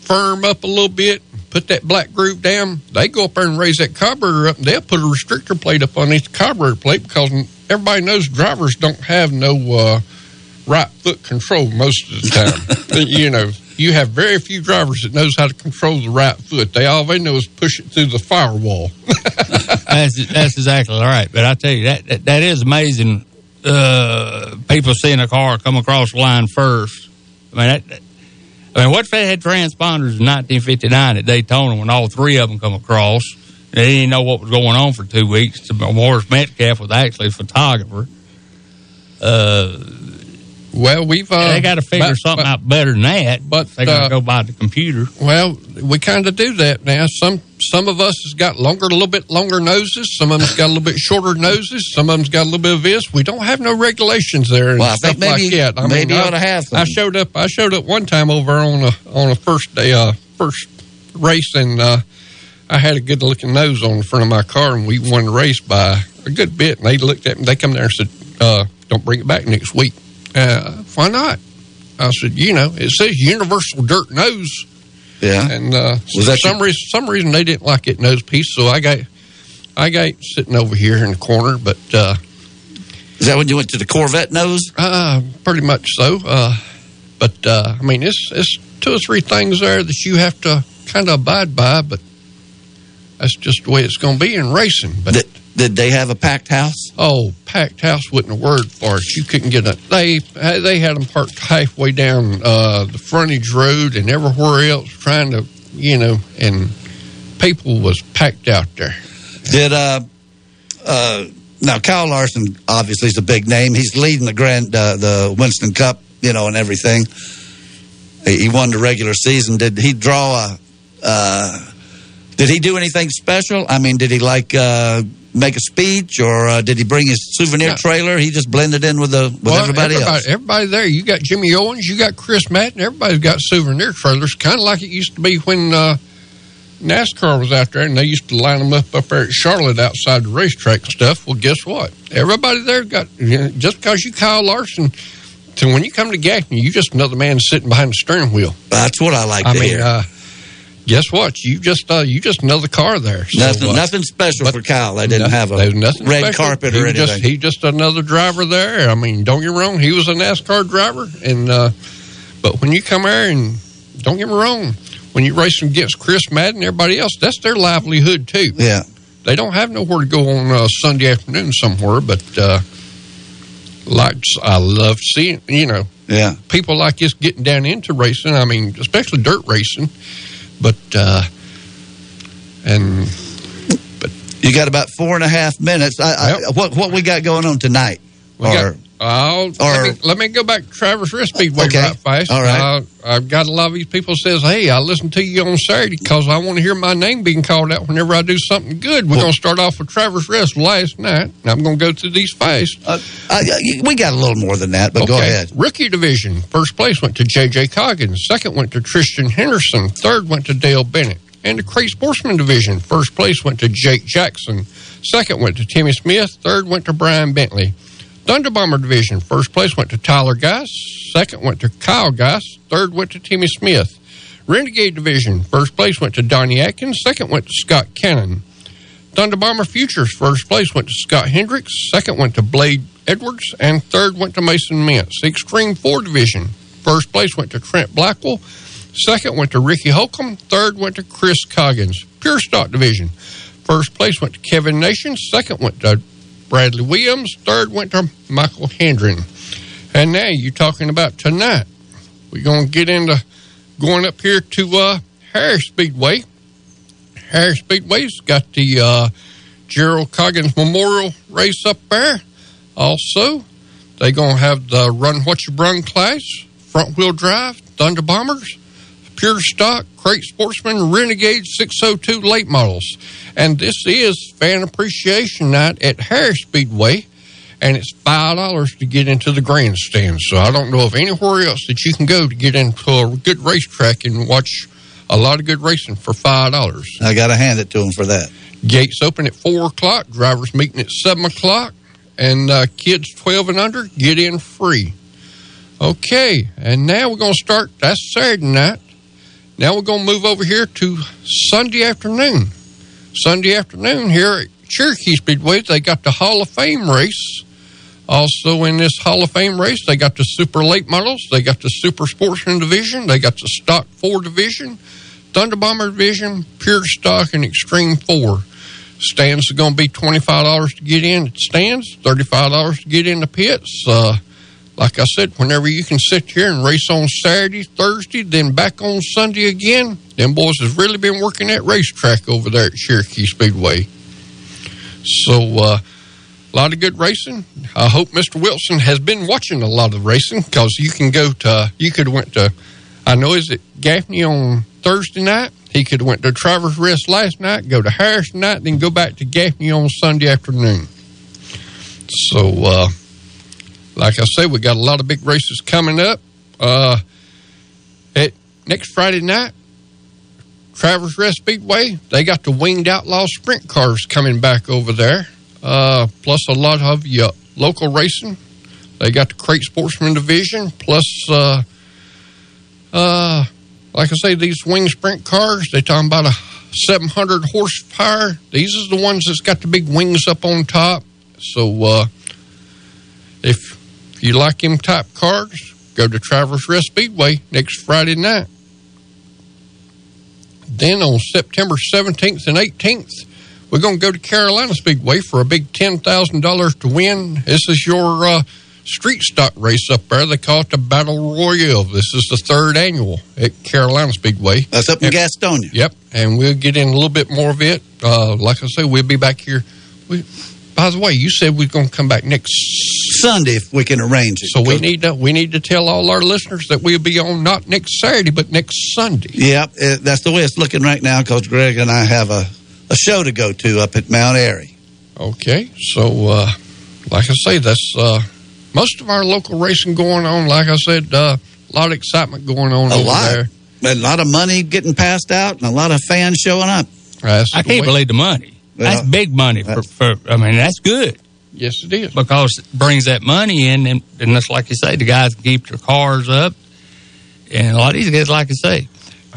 Speaker 5: firm up a little bit, put that black groove down, they go up there and raise that carburetor up, and they'll put a restrictor plate up on the carburetor plate because everybody knows drivers don't have no uh, right foot control most of the time. you know, you have very few drivers that knows how to control the right foot. They all they know is push it through the firewall.
Speaker 6: that's that's exactly right. But I tell you that that, that is amazing. Uh, people seeing a car come across the line first. I mean, that, that- I mean, what if they had transponders in 1959 at Daytona when all three of them come across? They didn't know what was going on for two weeks. Morris Metcalf was actually a photographer. Uh,
Speaker 5: well, we've uh,
Speaker 6: they got to figure
Speaker 5: but-
Speaker 6: something
Speaker 5: but-
Speaker 6: out better than that.
Speaker 5: but,
Speaker 6: they got to
Speaker 5: uh,
Speaker 6: go by the computer.
Speaker 5: Well, we kind of do that now. Some some of us has got longer, a little bit longer noses. Some of them's got a little bit shorter noses. Some of them's got a little bit of this. We don't have no regulations there and
Speaker 3: Well, I
Speaker 5: stuff
Speaker 3: think maybe-
Speaker 5: like that. I
Speaker 3: maybe
Speaker 5: mean,
Speaker 3: you
Speaker 5: I,
Speaker 3: ought to have
Speaker 5: I showed up. I showed up one time over on a on a first day, uh, first race, and uh, I had a good looking nose on the front of my car, and we won the race by a good bit. And they looked at me. They come there and said, uh, "Don't bring it back next week." Uh, why not? I said, "You know, it says Universal Dirt Nose."
Speaker 3: yeah.
Speaker 5: And uh,
Speaker 3: Was that
Speaker 5: some reason, some reason they didn't like it nose piece, so I got, I got sitting over here in the corner. But uh,
Speaker 3: Is that when you went to the Corvette nose?
Speaker 5: uh, pretty much so. Uh, but uh, I mean, it's it's two or three things there that you have to kind of abide by. But that's just the way it's going to be in racing. But
Speaker 3: Did, did they have a packed house?
Speaker 5: oh, packed house wasn't a word for it. You couldn't get a. They they had them parked halfway down uh, the frontage road and everywhere else, trying to you know, and people was packed out there.
Speaker 3: Did uh uh now Kyle Larson obviously is a big name. He's leading the Grand uh, the Winston Cup, you know, and everything. He he won the regular season. Did he draw a? Uh, did he do anything special? I mean, did he like uh, make a speech, or uh, did he bring his souvenir trailer? He just blended in with the with
Speaker 5: Well,
Speaker 3: everybody, else.
Speaker 5: Everybody there. You got Jimmy Owens, you got Chris Madden. Everybody's got souvenir trailers, kind of like it used to be when uh, NASCAR was out there, and they used to line them up up there at Charlotte outside the racetrack and stuff. Well, guess what? Everybody there got you know, just because you Kyle Larson. So when you come to Gaffney, you just another man sitting behind the steering wheel.
Speaker 3: That's what I like
Speaker 5: I
Speaker 3: to
Speaker 5: mean,
Speaker 3: hear.
Speaker 5: uh, guess what? You just uh, you just another car there. So,
Speaker 3: nothing,
Speaker 5: uh,
Speaker 3: nothing special for Kyle. They didn't have a
Speaker 5: nothing
Speaker 3: red
Speaker 5: special.
Speaker 3: carpet or
Speaker 5: was
Speaker 3: anything.
Speaker 5: Just, he just another driver there. I mean, don't get me wrong, he was a NASCAR driver, and uh, but when you come there and don't get me wrong, when you race against Chris Madden, and everybody else, that's their livelihood too.
Speaker 3: yeah,
Speaker 5: They don't have nowhere to go on uh, Sunday afternoon somewhere, but uh, like I love seeing, you know,
Speaker 3: yeah.
Speaker 5: people like us getting down into racing. I mean, especially dirt racing, but uh, and but
Speaker 3: You got about four and a half minutes. I, I, what what we got going on tonight?
Speaker 5: We
Speaker 3: Or-
Speaker 5: got, I'll, let, me, let me go back to Travelers Rest Speedway
Speaker 3: Okay.
Speaker 5: right fast.
Speaker 3: All right.
Speaker 5: Uh, I've got a lot of these people says, "Hey, I listen to you on Saturday because I want to hear my name being called out whenever I do something good." We're going to start off with Travelers Rest last night, and I'm going to go through these fast.
Speaker 3: Uh, uh, we got a little more than that, but go ahead.
Speaker 5: Rookie division. First place went to J.J. Coggins. Second went to Tristan Henderson. Third went to Dale Bennett. And the Crate Sportsman division. First place went to Jake Jackson. Second went to Timmy Smith. Third went to Brian Bentley. Thunder Bomber division. First place went to Tyler Geis. Second went to Kyle Geis. Third went to Timmy Smith. Renegade division. First place went to Donnie Atkins. Second went to Scott Cannon. Thunder Bomber Futures. First place went to Scott Hendricks. Second went to Blade Edwards. And third went to Mason Mintz. Extreme 4 Division. First place went to Trent Blackwell. Second went to Ricky Holcomb. Third went to Chris Coggins. Pure Stock Division. First place went to Kevin Nation. Second went to Bradley Williams. Third went to Michael Hendren. And now you're talking about tonight. We're going to get into going up here to uh, Harris Speedway. Harris Speedway's got the uh, Gerald Coggins Memorial Race up there. Also, they're going to have the Run What You Brung class, front wheel drive, Thunder Bombers, Pure Stock, Crate Sportsman, Renegade 602 late models. And this is Fan Appreciation Night at Harris Speedway. And it's five dollars to get into the grandstand. So I don't know of anywhere else that you can go to get into a good racetrack and watch a lot of good racing for five dollars.
Speaker 3: I got to hand it to him for that.
Speaker 5: Gates open at four o'clock. Drivers meeting at seven o'clock, and uh, kids twelve and under get in free. Okay, and now we're going to start. That's Saturday night. Now we're going to move over here to Sunday afternoon. Sunday afternoon here at Cherokee Speedway, they got the Hall of Fame race. Also in this Hall of Fame race, they got the Super Late Models, they got the Super Sportsman Division, they got the Stock Four Division, Thunder Bomber Division, Pure Stock, and Extreme Four. Stands are going to be twenty five dollars to get in at stands, thirty five dollars to get in the pits. Uh, like I said, whenever you can sit here and race on Saturday, Thursday, then back on Sunday again, them boys has really been working that racetrack over there at Cherokee Speedway. So, uh, a lot of good racing. I hope Mr. Wilson has been watching a lot of racing because you can go to, you could went to, I know is it Gaffney on Thursday night? He could went to Travelers Rest last night, go to Harris tonight, then go back to Gaffney on Sunday afternoon. So, uh, like I say, we got a lot of big races coming up. Uh, at next Friday night, Travelers Rest Speedway, they got the Winged Outlaw sprint cars coming back over there. Uh, plus a lot of uh, local racing. They got the Crate Sportsman Division, plus, uh, uh, like I say, these wing sprint cars, they talking about a 700 horsepower. These is the ones that's got the big wings up on top. So, uh, if if you like them type cars, go to Travelers Rest Speedway next Friday night. Then on September 17th and 18th, we're going to go to Carolina Speedway for a big $10,000 to win. This is your uh, street stock race up there. They call it the Battle Royale. This is the third annual at Carolina Speedway.
Speaker 3: That's up in Gastonia.
Speaker 5: Yep, and we'll get in a little bit more of it. Uh, like I say, we'll be back here. We, by the way, you said we're going to come back next
Speaker 3: Sunday if we can arrange it.
Speaker 5: so we need to we need to tell all our listeners that we'll be on not next Saturday but next Sunday.
Speaker 3: Yep, uh, that's the way it's looking right now because Greg and I have a, a show to go to up at Mount Airy.
Speaker 5: Okay, so uh, like I say, that's uh, most of our local racing going on. Like I said, uh, a lot of excitement going on
Speaker 3: A
Speaker 5: over
Speaker 3: lot.
Speaker 5: there.
Speaker 3: A lot of money getting passed out and a lot of fans showing up.
Speaker 5: That's
Speaker 6: I can't
Speaker 5: way-
Speaker 6: believe the money. That's big money for, for. I mean, that's good
Speaker 5: Yes, it is.
Speaker 6: because it brings that money in, and, and that's like you say, the guys can keep their cars up, and a lot of these guys, like you say,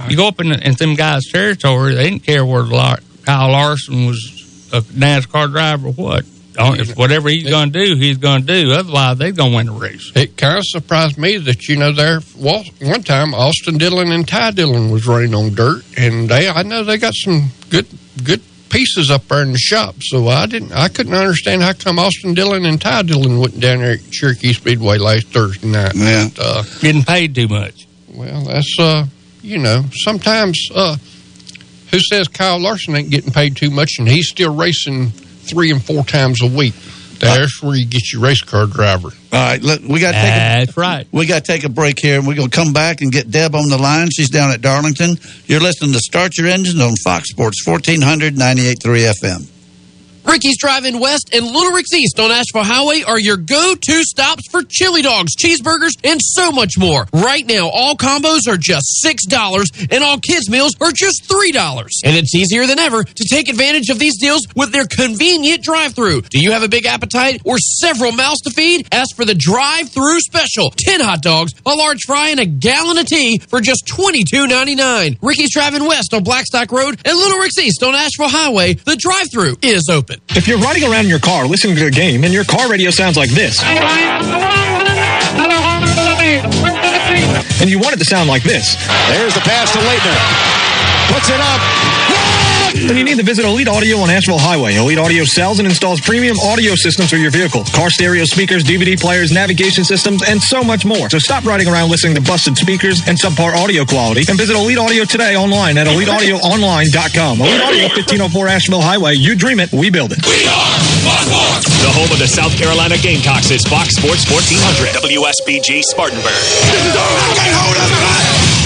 Speaker 6: you go up in, in some guys' territory, they didn't care where Lar- Kyle Larson was a NASCAR driver or what. Don't- If whatever he's going to do, he's going to do. Otherwise, they're going to win the race.
Speaker 5: It kind of surprised me that you know there well, one time Austin Dillon and Ty Dillon was running on dirt, and they I know they got some good good pieces up there in the shop. So I didn't I couldn't understand how come Austin Dillon and Ty Dillon went down there at Cherokee Speedway last Thursday night.
Speaker 3: Yeah.
Speaker 5: But, uh,
Speaker 6: Getting paid too much.
Speaker 5: well, that's uh you know sometimes uh who says Kyle Larson ain't getting paid too much and he's still racing three and four times a week. That's where you get your race car driver.
Speaker 3: All right, look, we got to take a,
Speaker 6: That's right.
Speaker 3: we got to take a break here, and we're going to come back and get Deb on the line. She's down at Darlington. You're listening to Start Your Engines on Fox Sports 1498.3 FM.
Speaker 12: Ricky's Drive-In West and Little Rick's East on Asheville Highway are your go-to stops for chili dogs, cheeseburgers, and so much more. Right now, all combos are just $6 and all kids' meals are just $3. And it's easier than ever to take advantage of these deals with their convenient drive-through. Do you have a big appetite or several mouths to feed? Ask for the drive-through special. 10 hot dogs, a large fry, and a gallon of tea for just $22.99. Ricky's Drive-In West on Blackstock Road and Little Rick's East on Asheville Highway. The drive-through is open.
Speaker 13: If you're riding around in your car listening to the game and your car radio sounds like this, and you want it to sound like this,
Speaker 14: There's the pass to Leitner. Puts it up.
Speaker 13: Then you need to visit Elite Audio on Asheville Highway. Elite Audio sells and installs premium audio systems for your vehicle, car stereo speakers, DVD players, navigation systems, and so much more. So stop riding around listening to busted speakers and subpar audio quality and visit Elite Audio today online at eliteaudioonline.com. Elite Audio 1504 Asheville Highway. You dream it, we build it. We are Fox Sports!
Speaker 1: The home of the South Carolina Gamecocks is Fox Sports 1400 WSPG Spartanburg.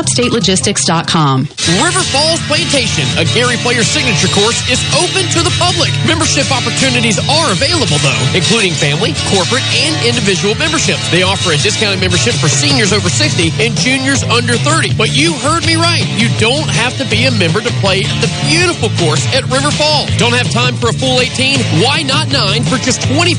Speaker 15: upstatelogistics.com.
Speaker 12: River Falls Plantation, a Gary Player signature course, is open to the public. Membership opportunities are available, though, including family, corporate, and individual memberships. They offer a discounted membership for seniors over 60 and juniors under 30. But you heard me right. You don't have to be a member to play at the beautiful course at River Falls. Don't have time for a full 18? Why not 9 for just $25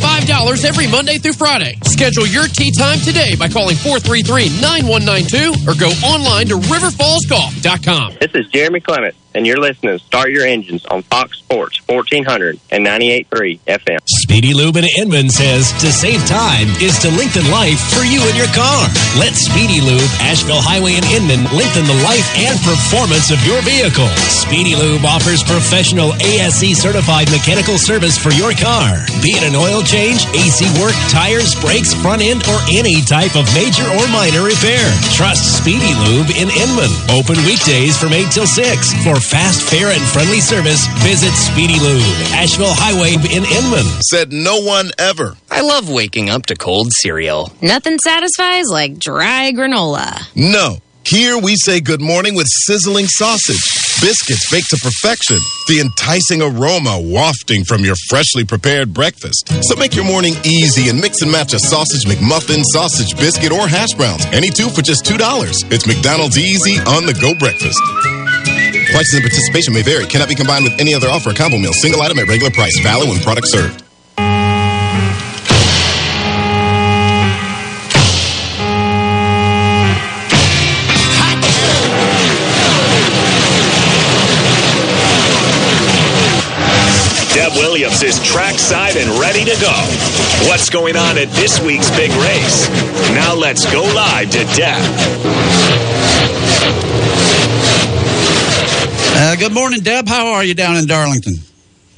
Speaker 12: every Monday through Friday? Schedule your tee time today by calling 433 9192 or go online to riverfallsgolf.com.
Speaker 16: This is Jeremy Clements, and you're listening to Start Your Engines on Fox Sports 1400 and 98.3 FM.
Speaker 17: Speedy Lube in Inman says to save time is to lengthen life for you and your car. Let Speedy Lube, Asheville Highway in Inman, lengthen the life and performance of your vehicle. Speedy Lube offers professional ASE certified mechanical service for your car. Be it an oil change, AC work, tires, brakes, front end, or any type of major or minor repair. Trust Speedy Lube in Inman. Open weekdays from 8 till 6. For fast, fair, and friendly service, visit Speedy Lube, Asheville Highway in Inman.
Speaker 18: Said no one ever. I love waking up to cold cereal.
Speaker 19: Nothing satisfies like dry granola.
Speaker 18: No. Here we say good morning with sizzling sausage, biscuits baked to perfection, the enticing aroma wafting from your freshly prepared breakfast. So make your morning easy and mix and match a sausage McMuffin, sausage biscuit, or hash browns. Any two for just $2. It's McDonald's Easy on the Go Breakfast. Prices and participation may vary. Cannot be combined with any other offer combo meal. Single item at regular price. Valid when product served.
Speaker 1: Deb Williams is trackside and ready to go. What's going on at this week's big race? Now let's go live to Deb.
Speaker 3: Uh, good morning, Deb. How are you down in Darlington?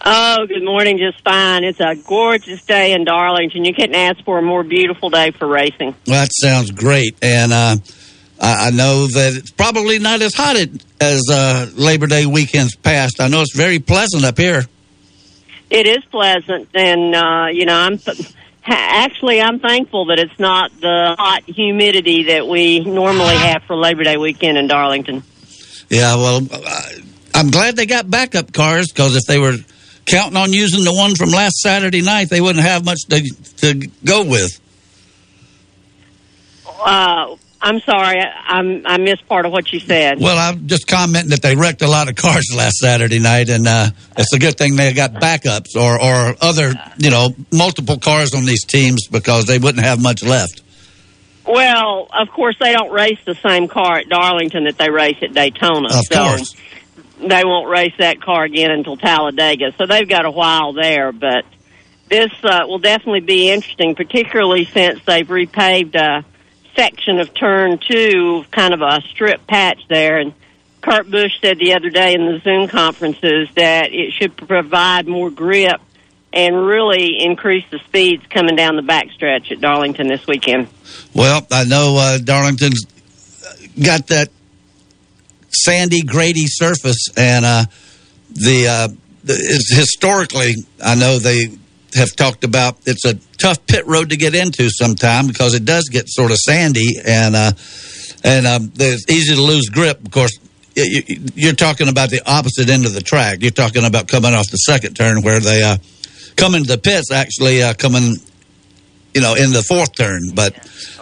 Speaker 20: Oh, good morning. Just fine. It's a gorgeous day in Darlington. You couldn't ask for a more beautiful day for racing.
Speaker 3: Well, that sounds great, and uh, I, I know that it's probably not as hot as uh, Labor Day weekends past. I know it's very pleasant up here.
Speaker 20: It is pleasant, and uh, you know, I'm actually I'm thankful that it's not the hot humidity that we normally have for Labor Day weekend in Darlington.
Speaker 3: Yeah, well, I'm glad they got backup cars because if they were counting on using the one from last Saturday night, they wouldn't have much to, to go with.
Speaker 20: Uh, I'm sorry, I, I'm, I missed part of what you said.
Speaker 3: Well, I'm just commenting that they wrecked a lot of cars last Saturday night, and uh, it's a good thing they got backups or, or other, you know, multiple cars on these teams because they wouldn't have much left.
Speaker 20: Well, of course, they don't race the same car at Darlington that they race at Daytona.
Speaker 3: Of
Speaker 20: so
Speaker 3: course.
Speaker 20: they won't race that car again until Talladega. So they've got a while there, but this uh, will definitely be interesting, particularly since they've repaved a section of turn two, kind of a strip patch there. And Kurt Busch said the other day in the Zoom conferences that it should provide more grip and really increase the speeds coming down the backstretch at Darlington this weekend.
Speaker 3: Well, I know uh, Darlington's got that sandy, grady surface, and uh, the, uh, the historically, I know they have talked about it's a tough pit road to get into sometime because it does get sort of sandy and uh, and um, it's easy to lose grip. Of course, y- y- you're talking about the opposite end of the track. You're talking about coming off the second turn where they uh, come to the pits, actually uh, coming, you know, in the fourth turn. But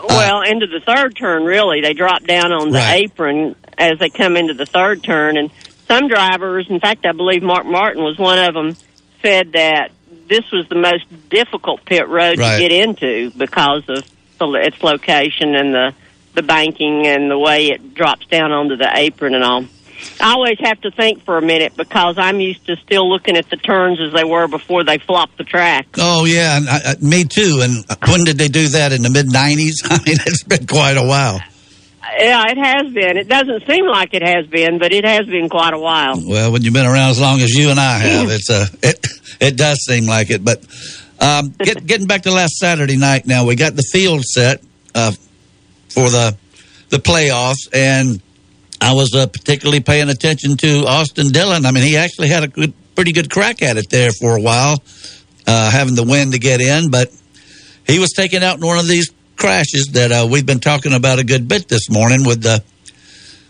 Speaker 20: Well, into the third turn, really, they drop down on the
Speaker 3: Right.
Speaker 20: apron as they come into the third turn, and some drivers, in fact, I believe Mark Martin was one of them, said that this was the most difficult pit road
Speaker 3: Right.
Speaker 20: to get into because of the, its location and the the banking and the way it drops down onto the apron and all. I always have to think for a minute because I'm used to still looking at the turns as they were before they flopped the track.
Speaker 3: Oh yeah, and I, I, me too. And when did they do that? In the mid '90s? I mean, it's been quite a while.
Speaker 20: Yeah, it has been. It doesn't seem like it has been, but it has been quite a while.
Speaker 3: Well, when you've been around as long as you and I have, it's a it, it does seem like it. But um, get, getting back to last Saturday night, now we got the field set uh, for the the playoffs, and I was uh, particularly paying attention to Austin Dillon. I mean, he actually had a good, pretty good crack at it there for a while, uh, having the wind to get in, but he was taken out in one of these crashes that uh, we've been talking about a good bit this morning with the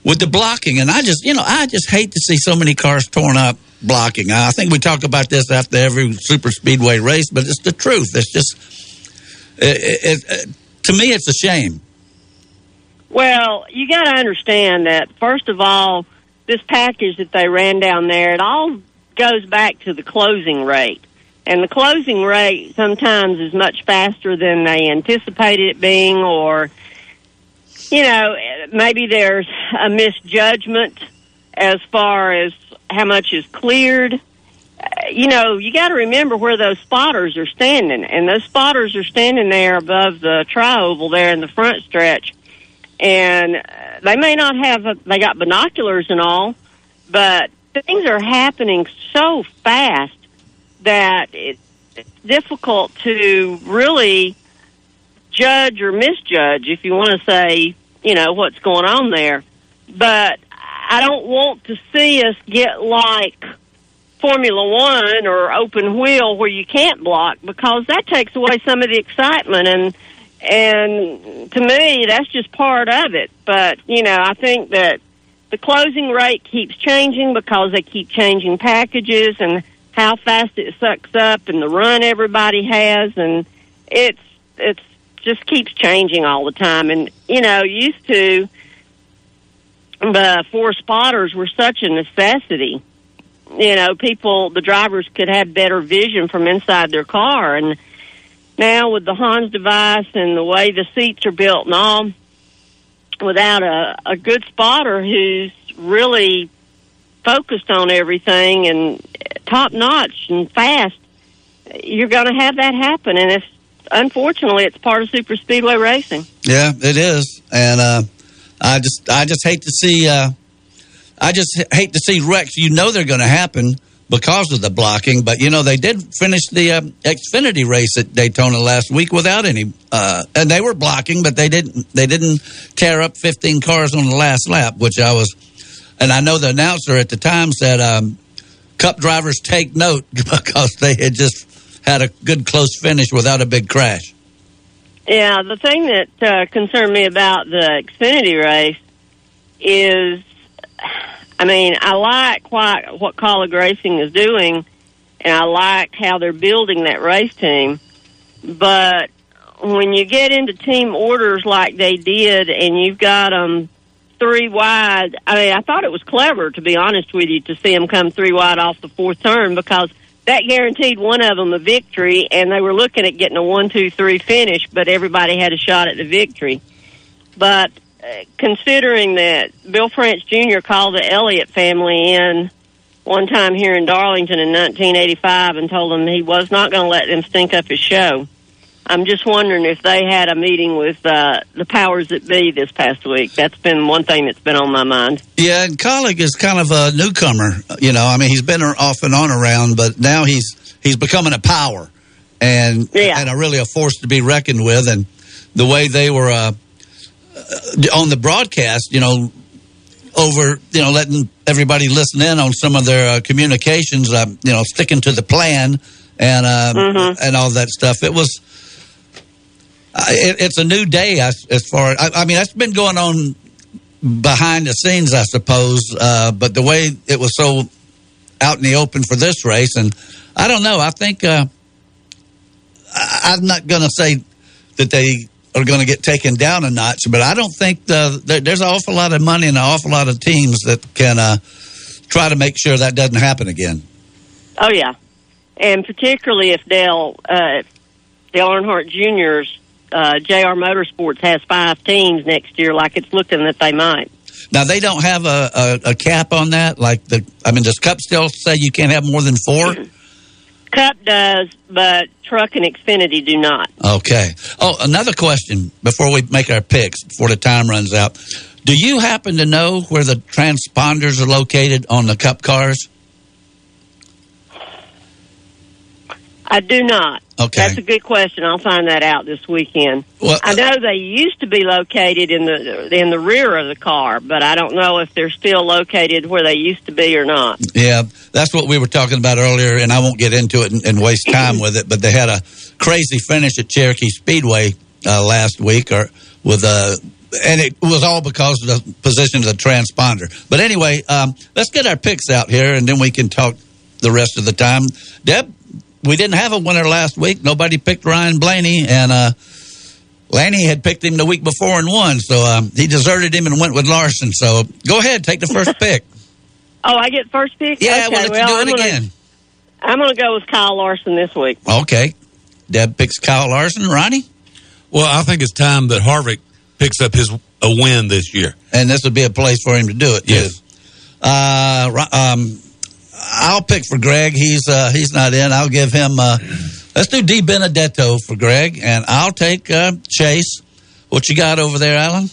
Speaker 3: with the blocking. And I just, you know, I just hate to see so many cars torn up blocking. I think we talk about this after every super speedway race, but it's the truth. It's just, it, it, it, to me, it's a shame.
Speaker 20: Well, you got to understand that first of all, this package that they ran down there, it all goes back to the closing rate. And the closing rate sometimes is much faster than they anticipated it being, or, you know, maybe there's a misjudgment as far as how much is cleared. You know, you got to remember where those spotters are standing, and those spotters are standing there above the tri-oval there in the front stretch and uh, they may not have a, they got binoculars and all, but things are happening so fast that it's difficult to really judge or misjudge, if you want to say, you know, what's going on there. But I don't want to see us get like Formula One or open wheel where you can't block because that takes away some of the excitement and and to me that's just part of it. But you know, I think that the closing rate keeps changing because they keep changing packages and how fast it sucks up and the run everybody has. And it's it's just keeps changing all the time. And you know used to the four spotters were such a necessity. You know people the drivers could have better vision from inside their car. And now with the Hans device and the way the seats are built and all without a, a good spotter who's really focused on everything and top notch and fast, you're going to have that happen. And it's unfortunately it's part of super speedway racing.
Speaker 3: Yeah, it is, and uh, I just, I just hate to see, uh, I just hate to see wrecks. You know they're going to happen, because of the blocking. But you know, they did finish the um, Xfinity race at Daytona last week without any, uh, and they were blocking, but they didn't they didn't tear up 15 cars on the last lap, which I was. And I know the announcer at the time said, um, "Cup drivers take note because they had just had a good close finish without a big crash."
Speaker 20: Yeah, the thing that uh, concerned me about the Xfinity race is, I mean, I like what what Kaulig Racing is doing, and I like how they're building that race team. But when you get into team orders like they did, and you've got them three wide, I mean, I thought it was clever, to be honest with you, to see them come three wide off the fourth turn because that guaranteed one of them a victory, and they were looking at getting a one, two, three finish, but everybody had a shot at the victory. But considering that Bill France Jr. called the Elliott family in one time here in Darlington in 1985 and told them he was not going to let them stink up his show. I'm just wondering if they had a meeting with uh, the powers that be this past week. That's been one thing that's been on my mind.
Speaker 3: Yeah, and Kaulig is kind of a newcomer. You know, I mean, he's been off and on around, but now he's he's becoming a power and and a really a force to be reckoned with. And the way they were uh, on the broadcast, you know, over you know letting everybody listen in on some of their uh, communications, uh, you know, sticking to the plan and um,
Speaker 20: Mm-hmm.
Speaker 3: and all that stuff. It was. Uh, it, it's a new day as, as far. I, I mean, that's been going on behind the scenes, I suppose. Uh, but the way it was so out in the open for this race, and I don't know. I think uh, I, I'm not going to say that they are going to get taken down a notch, but I don't think the, there, there's an awful lot of money and an awful lot of teams that can uh, try to make sure that doesn't happen again.
Speaker 20: Oh yeah, and particularly if Dale uh, Dale Earnhardt Jr.'s uh, JR Motorsports has five teams next year, like it's looking that they might.
Speaker 3: Now they don't have a, a, a cap on that. Like the, I mean, does Cup still say you can't have more than four?
Speaker 20: Cup does, but Truck and Xfinity do not.
Speaker 3: Okay. Oh, another question before we make our picks before the time runs out. Do you happen to know where the transponders are located on the Cup cars?
Speaker 20: I do not.
Speaker 3: Okay.
Speaker 20: That's a good question. I'll find that out this weekend.
Speaker 3: Well,
Speaker 20: I know they used to be located in the in the rear of the car, but I don't know if they're still located where they used to be or not.
Speaker 3: Yeah, that's what we were talking about earlier, and I won't get into it and, and waste time with it. But they had a crazy finish at Cherokee Speedway uh, last week, or with a, and it was all because of the position of the transponder. But anyway, um, let's get our picks out here, and then we can talk the rest of the time. Deb, we didn't have a winner last week. Nobody picked Ryan Blaney, and uh, Laney had picked him the week before and won, so um, he deserted him and went with Larson. So go ahead, take the first pick.
Speaker 20: Oh, I get first pick.
Speaker 3: Yeah,
Speaker 20: okay,
Speaker 3: we'll let you
Speaker 20: well,
Speaker 3: do
Speaker 20: I'm
Speaker 3: it
Speaker 20: gonna,
Speaker 3: again.
Speaker 20: I'm going to go with Kyle Larson this week.
Speaker 3: Okay. Deb picks Kyle Larson. Ronnie?
Speaker 4: Well, I think it's time that Harvick picks up his a win this year.
Speaker 3: And this would be a place for him to do it, too.
Speaker 4: Yes.
Speaker 3: Uh, um, I'll pick for Greg. He's uh, he's not in. I'll give him. Uh, let's do DiBenedetto for Greg, and I'll take uh, Chase. What you got over there, Alan?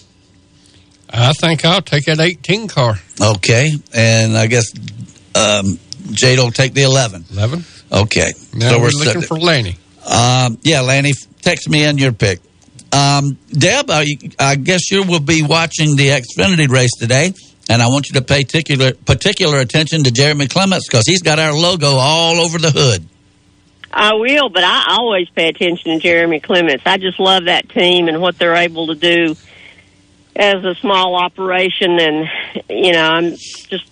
Speaker 5: I think I'll take that 18 car.
Speaker 3: Okay, and I guess um, Jade will take the eleven.
Speaker 5: 11.
Speaker 3: Okay,
Speaker 5: Now we're, looking
Speaker 3: set-
Speaker 5: for Lanny.
Speaker 3: Um, yeah, Lanny, text me in your pick. Um, Deb, I, I guess you will be watching the Xfinity race today, and I want you to pay particular particular attention to Jeremy Clements because he's got our logo all over the hood.
Speaker 20: I will, but I always pay attention to Jeremy Clements. I just love that team and what they're able to do as a small operation, and you know, I'm just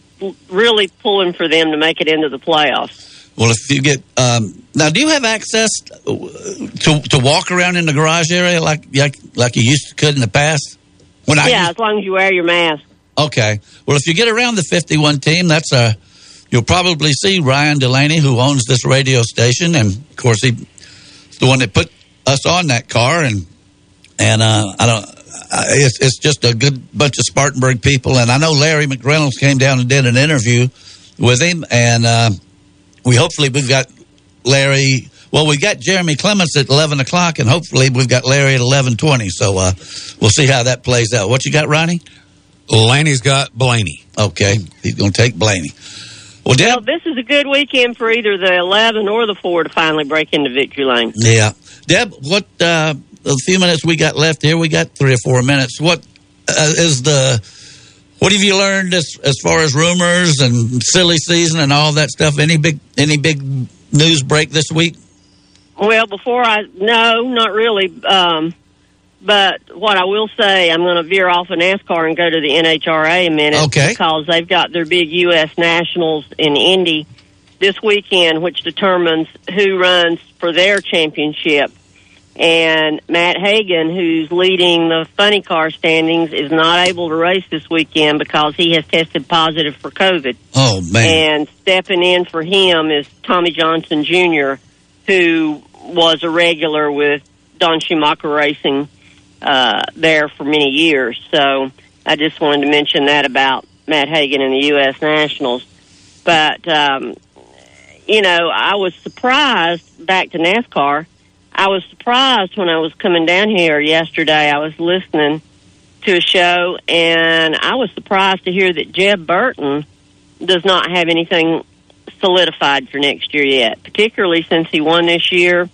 Speaker 20: really pulling for them to make it into the playoffs.
Speaker 3: Well, if you get um, now, do you have access to to walk around in the garage area like like, like you used to could in the past? When I
Speaker 20: yeah, as long as you wear your mask.
Speaker 3: Okay. Well, if you get around the 51 team, that's a, you'll probably see Ryan Delaney, who owns this radio station. And of course, he's the one that put us on that car. And, and, uh, I don't, uh, it's, it's just a good bunch of Spartanburg people. And I know Larry McReynolds came down and did an interview with him. And, uh, we hopefully we've got Larry. Well, we got Jeremy Clements at 11 o'clock and hopefully we've got Larry at 1120. So, uh, we'll see how that plays out. What you got, Ronnie?
Speaker 4: Laney's got Blaney.
Speaker 3: Okay, he's going to take Blaney. Well,
Speaker 20: Well, this is a good weekend for either the 11 or the 4 to finally break into victory lane.
Speaker 3: Yeah, Deb. What uh, the few minutes we got left here? We got three or four minutes. What uh, is the? What have you learned as as far as rumors and silly season and all that stuff? Any big any big news break this week?
Speaker 20: Well, before I, no, not really. Um, but what I will say, I'm going to veer off of NASCAR and go to the NHRA a minute.
Speaker 3: Okay.
Speaker 20: Because they've got their big U.S. Nationals in Indy this weekend, which determines who runs for their championship. And Matt Hagan, who's leading the funny car standings, is not able to race this weekend because he has tested positive for COVID.
Speaker 3: Oh man!
Speaker 20: And stepping in for him is Tommy Johnson Jr., who was a regular with Don Schumacher Racing uh, there for many years. So I just wanted to mention that about Matt Hagan and the U.S. Nationals. But, um, you know, I was surprised, back to NASCAR, I was surprised when I was coming down here yesterday. I was listening to a show, and I was surprised to hear that Jeb Burton does not have anything solidified for next year yet, particularly since he won this year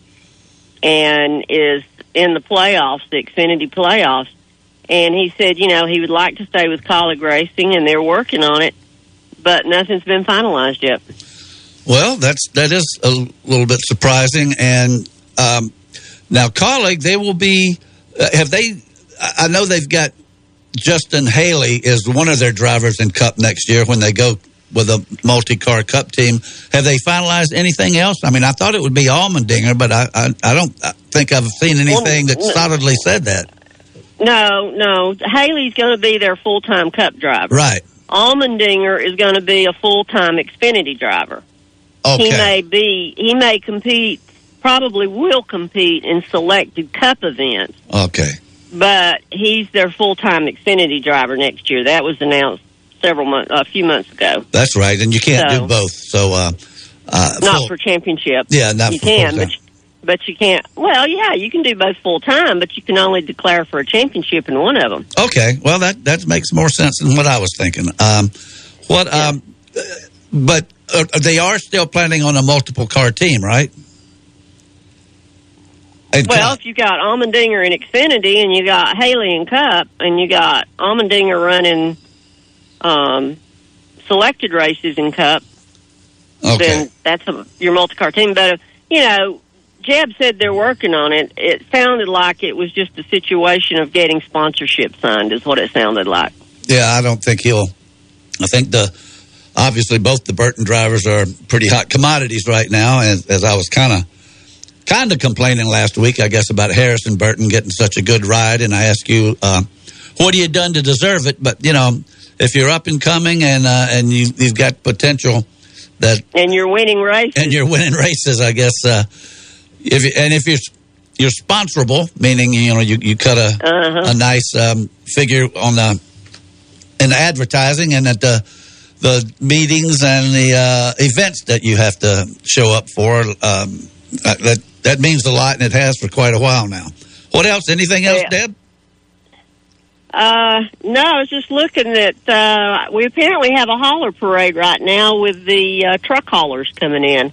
Speaker 20: and is in the playoffs, the Xfinity playoffs. And he said, you know, he would like to stay with Kaulig Racing, and they're working on it, but nothing's been finalized yet.
Speaker 3: Well, that's that is a little bit surprising. And um, now, Kaulig, they will be. Uh, have they? I I know they've got Justin Haley is one of their drivers in Cup next year when they go with a multi-car Cup team. Have they finalized anything else? I mean, I thought it would be Allmendinger, but I I, I don't think I've seen anything that solidly said that.
Speaker 20: No, no. Haley's going to be their full time Cup driver.
Speaker 3: Right.
Speaker 20: Allmendinger is going to be a full time Xfinity driver.
Speaker 3: Okay.
Speaker 20: He may be. He may compete. Probably will compete in selected Cup events,
Speaker 3: Okay.
Speaker 20: but he's their full time Xfinity driver next year. That was announced several months, a few months ago.
Speaker 3: That's right, and you can't
Speaker 20: So-
Speaker 3: do both. So, uh, uh,
Speaker 20: Not
Speaker 3: full-
Speaker 20: for championship.
Speaker 3: Yeah, not
Speaker 20: you
Speaker 3: for
Speaker 20: can, but you, but you can't. Well, yeah, you can do both full time, but you can only declare for a championship in one of them.
Speaker 3: Okay, well that that makes more sense than what I was thinking. Um, what? Um, uh, but uh, they are still planning on a multiple car team, right? And
Speaker 20: Well, if you got Allmendinger in Xfinity and you got Haley and Cup and you got Allmendinger running um, selected races in Cup, okay. then that's a, your multi-car team. But, uh, you know, Jeb said they're working on it. It sounded like it was just a situation of getting sponsorship signed is what it sounded like.
Speaker 3: yeah, I don't think he'll. I think the obviously both the Burton drivers are pretty hot commodities right now, as, as I was kind of kind of complaining last week, I guess, about Harrison Burton getting such a good ride, and I asked you, uh, what have you done to deserve it? But you know, if you're up and coming and uh, and you, you've got potential that
Speaker 20: And you're winning races.
Speaker 3: and you're winning races, I guess. Uh, if you, and if you're you're sponsorable, meaning you know you, you cut a
Speaker 20: Uh-huh.
Speaker 3: a nice um, figure on the in the advertising and at the the meetings and the uh, events that you have to show up for. Um, uh, that that means a lot, and it has for quite a while now. What else? Anything else,
Speaker 20: Yeah.
Speaker 3: Deb?
Speaker 20: Uh, no, I was just looking at, uh, we apparently have a hauler parade right now with the uh, truck haulers coming in.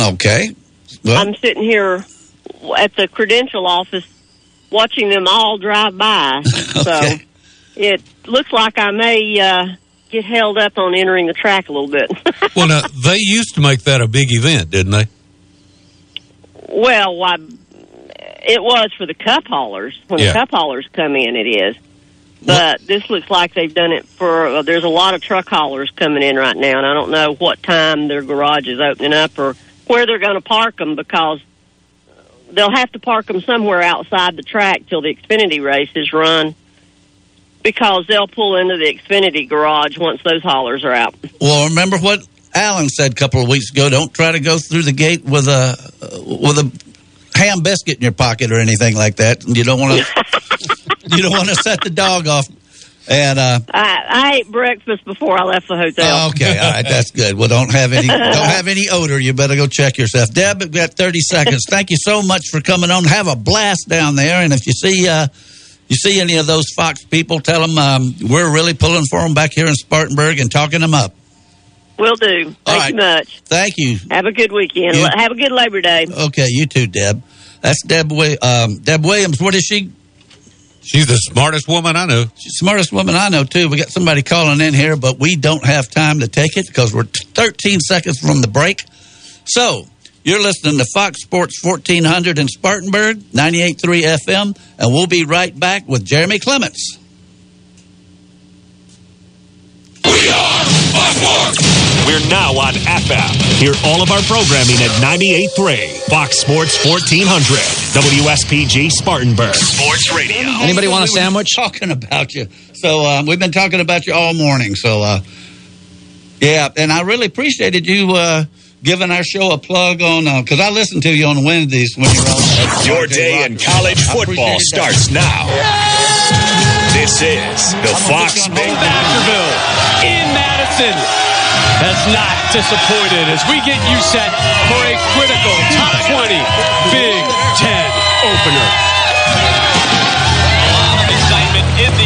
Speaker 3: Okay. Well,
Speaker 20: I'm sitting here at the credential office watching them all drive by. So it looks like I may uh, get held up on entering the track a little bit.
Speaker 4: well, now, they used to make that a big event, didn't they?
Speaker 20: well, why, it was for the cup haulers. When
Speaker 4: Yeah.
Speaker 20: the cup haulers come in, it is. But this looks like they've done it for. Uh, there's a lot of truck haulers coming in right now, and I don't know what time their garage is opening up or where they're going to park them because they'll have to park them somewhere outside the track till the Xfinity race is run because they'll pull into the Xfinity garage once those haulers are out.
Speaker 3: Well, remember what Alan said a couple of weeks ago. Don't try to go through the gate with a with a ham biscuit in your pocket or anything like that. You don't want to. you don't want to set the dog off. And uh,
Speaker 20: I, I ate breakfast before I left the hotel.
Speaker 3: okay, all right, that's good. Well, don't have any don't have any odor. You better go check yourself. Deb, we've got thirty seconds. Thank you so much for coming on. Have a blast down there. And if you see uh, you see any of those Fox people, tell them um, we're really pulling for them back here in Spartanburg and talking them up.
Speaker 20: Will do. Thank you much.
Speaker 3: Thank you.
Speaker 20: Have a good weekend.
Speaker 3: You-
Speaker 20: Have a good Labor Day.
Speaker 3: Okay, you too, Deb. That's Deb. Um, Deb Williams. What is she?
Speaker 4: She's the smartest woman I know.
Speaker 3: She's the smartest woman I know too. We got somebody calling in here, but we don't have time to take it because we're 13 seconds from the break. So you're listening to Fox Sports 1400 in Spartanburg, 98.3 FM, and we'll be right back with Jeremy Clements.
Speaker 1: We're now on FM. Hear all of our programming at 98.3 Fox Sports 1400 WSPG Spartanburg. Sports Radio.
Speaker 3: Anybody want a sandwich? Talking about you. So uh, we've been talking about you all morning. So uh, yeah, and I really appreciated you uh, giving our show a plug on because I listen to you on Wednesdays when you're on.
Speaker 1: Your day in college football starts now. This is the Fox Big
Speaker 21: Baskerville in Madison has not disappointed as we get you set for a critical top 20 Big Ten opener.
Speaker 22: Excitement in the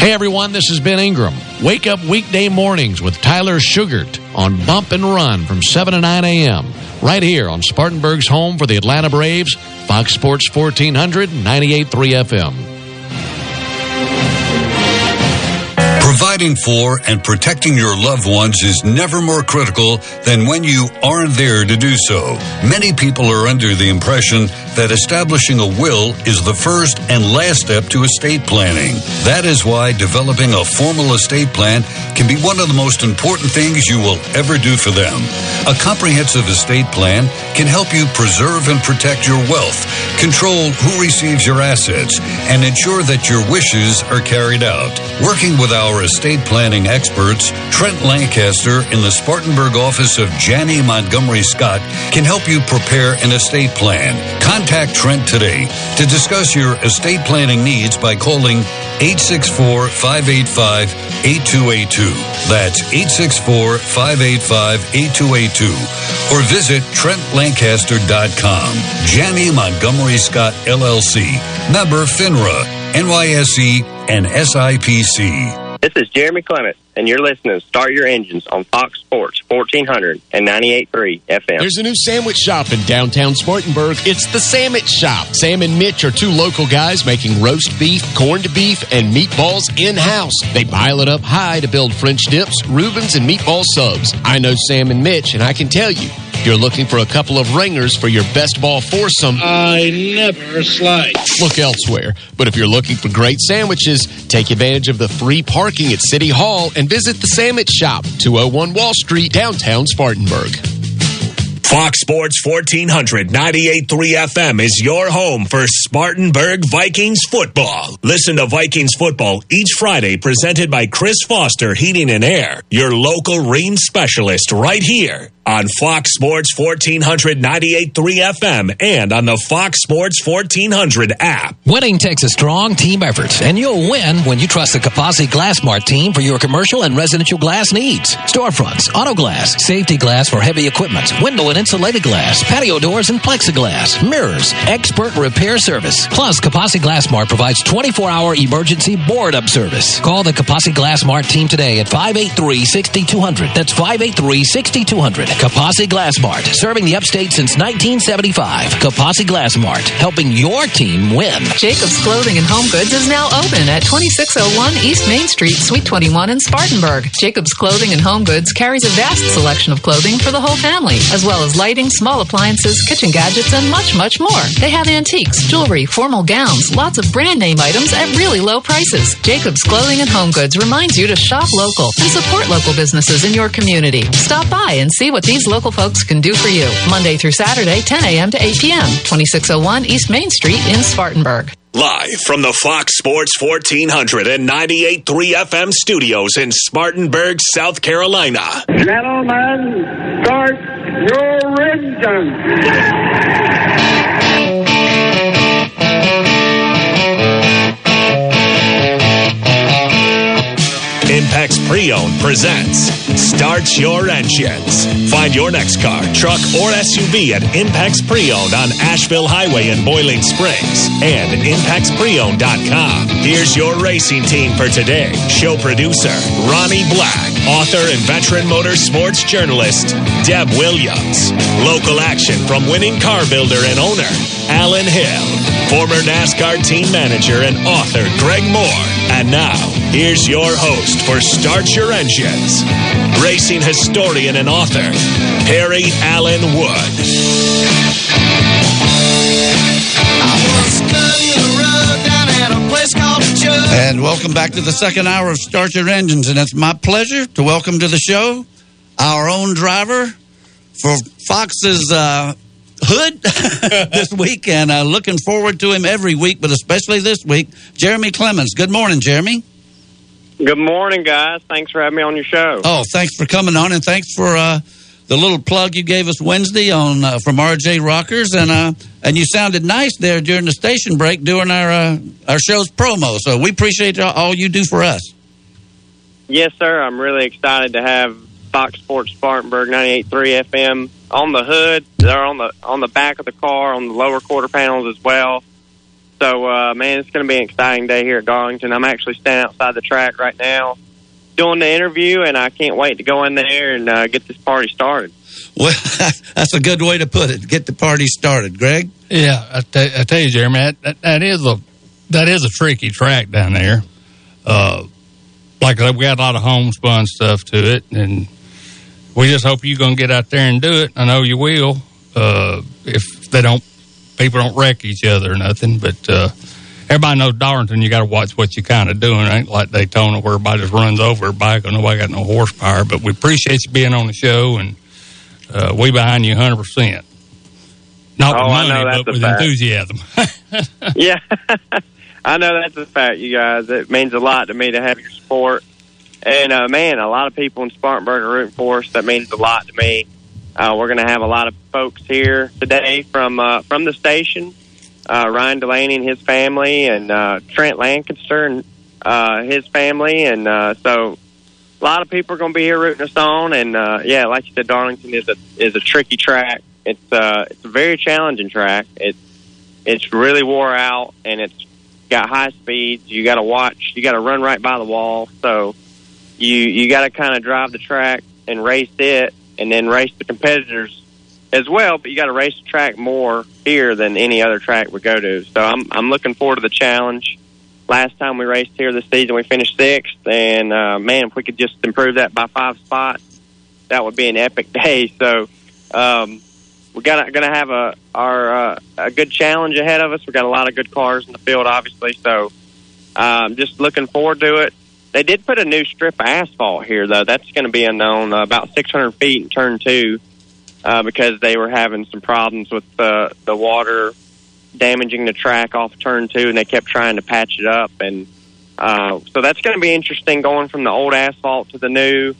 Speaker 23: Hey everyone, this is Ben Ingram. Wake up weekday mornings with Tyler Sugart on Bump and Run from 7 to 9 a.m. right here on Spartanburg's home for the Atlanta Braves, Fox Sports 1400, 98.3 FM.
Speaker 8: Providing for and protecting your loved ones is never more critical than when you aren't there to do so. Many people are under the impression that establishing a will is the first and last step to estate planning. That is why developing a formal estate plan can be one of the most important things you will ever do for them. A comprehensive estate plan can help you preserve and protect your wealth, control who receives your assets, and ensure that your wishes are carried out. Working with our estate planning experts, Trent Lancaster in the Spartanburg office of Janney Montgomery Scott can help you prepare an estate plan. Trent today to discuss your estate planning needs by calling 864 585 8282. That's 864 585 8282. Or visit TrentLancaster.com. Janney Montgomery Scott LLC. Member FINRA, NYSE, and SIPC.
Speaker 16: This is Jeremy Clements, and you're listening to Start Your Engines on Fox Sports 1400 and 98.3 FM.
Speaker 24: There's a new sandwich shop in downtown Spartanburg. It's the Sandwich Shop. Sam and Mitch are two local guys making roast beef, corned beef, and meatballs in house. They pile it up high to build French dips, Reubens, and meatball subs. I know Sam and Mitch, and I can tell you, if you're looking for a couple of ringers for your best ball foursome,
Speaker 25: I never slide.
Speaker 24: look elsewhere. But if you're looking for great sandwiches, take advantage of the free parking at City Hall and visit the Sandwich Shop, 201 Wall Street, downtown Spartanburg.
Speaker 1: Fox Sports 1400 98.3 FM is your home for Spartanburg Vikings football. Listen to Vikings football each Friday presented by Chris Foster Heating and Air, your local Rheem specialist right here on Fox Sports 1400 98.3 FM and on the Fox Sports 1400 app.
Speaker 26: Winning takes a strong team effort, and you'll win when you trust the Kapasi Glassmart team for your commercial and residential glass needs. Storefronts, auto glass, safety glass for heavy equipment, window and insulated glass, patio doors and plexiglass, mirrors, expert repair service. Plus, Kapasi Glassmart provides 24-hour emergency board-up service. Call the Kapasi Glassmart team today at 583-6200. That's 583-6200. Kapasi Glass Mart, serving the upstate since 1975. Kapasi Glass Mart, helping your team win.
Speaker 27: Jacob's Clothing and Home Goods is now open at 2601 East Main Street, Suite 21 in Spartanburg. Jacob's Clothing and Home Goods carries a vast selection of clothing for the whole family, as well as lighting, small appliances, kitchen gadgets, and much, much more. They have antiques, jewelry, formal gowns, lots of brand name items at really low prices. Jacob's Clothing and Home Goods reminds you to shop local and support local businesses in your community. Stop by and see what these local folks can do for you. Monday through Saturday, 10 a.m. to 8 p.m. 2601 East Main Street in Spartanburg.
Speaker 1: Live from the Fox Sports 1400 and 98.3 FM studios in Spartanburg, South Carolina.
Speaker 28: Gentlemen, start your engines.
Speaker 1: Impex Pre-Owned presents Start Your Engines. Find your next car, truck, or SUV at Impex Pre-Owned on Asheville Highway in Boiling Springs and ImpexPreowned.com. Here's your racing team for today. Show producer Ronnie Black, author and veteran motorsports journalist Deb Williams. Local action from winning car builder and owner Alan Hill, former NASCAR team manager and author Greg Moore. And now, here's your host for Start Your Engines, racing historian and author, Perry Allen Wood.
Speaker 3: And welcome back to the second hour of Start Your Engines. And it's my pleasure to welcome to the show our own driver for Fox's uh, hood this week. And uh, looking forward to him every week, but especially this week, Jeremy Clements. Good morning, Jeremy.
Speaker 16: Good morning, guys. Thanks for having me on your show.
Speaker 3: Oh, thanks for coming on, and thanks for uh, the little plug you gave us Wednesday on uh, from RJ Rockers, and uh, and you sounded nice there during the station break during our uh, our show's promo. So we appreciate all you do for us.
Speaker 16: Yes, sir. I'm really excited to have Fox Sports Spartanburg 98.3 FM on the hood. They're on the on the back of the car, on the lower quarter panels as well. So, uh, man, it's going to be an exciting day here at Darlington. I'm actually standing outside the track right now doing the interview, and I can't wait to go in there and uh, get this party started.
Speaker 3: Well, that's a good way to put it. Get the party started, Greg.
Speaker 29: Yeah, I, t- I tell you, Jeremy, that, that, that is a that is a tricky track down there. Uh, like we got a lot of homespun stuff to it, and we just hope you're going to get out there and do it. I know you will. Uh, if they don't, people don't wreck each other or nothing, but uh, everybody knows Darlington. You got to watch what you kind of doing. It ain't like Daytona where everybody just runs over a everybody because nobody got no horsepower. But we appreciate you being on the show, and uh, we behind you 100. percent Not
Speaker 16: Oh,
Speaker 29: with money,
Speaker 16: that's
Speaker 29: but with
Speaker 16: fact.
Speaker 29: enthusiasm.
Speaker 16: yeah, I know that's a fact, you guys. It means a lot to me to have your support. And uh, man, a lot of people in Spartanburg are rooting for us. That means a lot to me. Uh, we're going to have a lot of folks here today from uh, from the station. Uh, Ryan Delaney and his family, and uh, Trent Lancaster and uh, his family, and uh, so a lot of people are going to be here rooting us on. And uh, yeah, like you said, Darlington is a is a tricky track. It's uh, it's a very challenging track. It's it's really wore out, and it's got high speeds. You got to watch. You got to run right by the wall. So you you got to kind of drive the track and race it, and then race the competitors as well. But you got to race the track more here than any other track we go to. So I'm I'm looking forward to the challenge. Last time we raced here this season, we finished sixth, and uh, man, if we could just improve that by five spots, that would be an epic day. So um, we're gonna gonna have a our uh, a good challenge ahead of us. We've got a lot of good cars in the field, obviously. So um, just looking forward to it. They did put a new strip of asphalt here, though. That's going to be unknown uh, about 600 feet in turn two uh, because they were having some problems with the the water damaging the track off turn two, and they kept trying to patch it up. And uh, so that's going to be interesting going from the old asphalt to the new,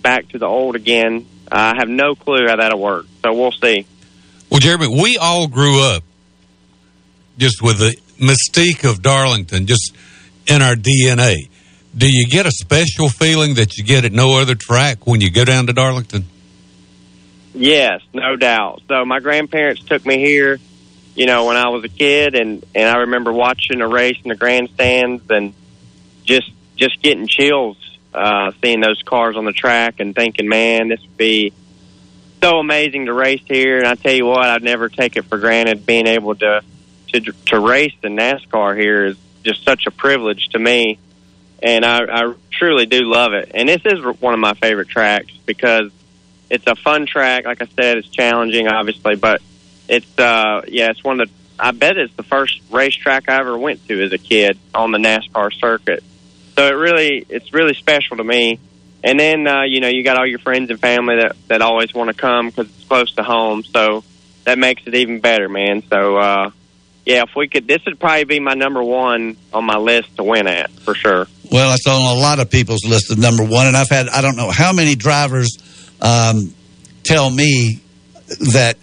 Speaker 16: back to the old again. Uh, I have no clue how that'll work, so we'll see.
Speaker 4: Well, Jeremy, we all grew up just with the mystique of Darlington, just in our DNA. Do you get a special feeling that you get at no other track when you go down to Darlington?
Speaker 16: Yes, no doubt. So my grandparents took me here, you know, when I was a kid, and and I remember watching a race in the grandstands and just just getting chills uh, seeing those cars on the track and thinking, man, this would be so amazing to race here, and I tell you what, I'd never take it for granted being able to to to race the NASCAR here is just such a privilege to me, and I, I truly do love it. And this is one of my favorite tracks because it's a fun track. Like I said, it's challenging, obviously, but it's uh yeah, it's one of the. I bet it's the first racetrack I ever went to as a kid on the NASCAR circuit. So it really, it's really special to me. And then uh, you know you got all your friends and family that that always want to come because it's close to home. So that makes it even better, man. So uh, yeah, if we could, this would probably be my number one on my list to win at for sure.
Speaker 3: Well, it's on a lot of people's list of number one, and I've had I don't know how many drivers um, tell me that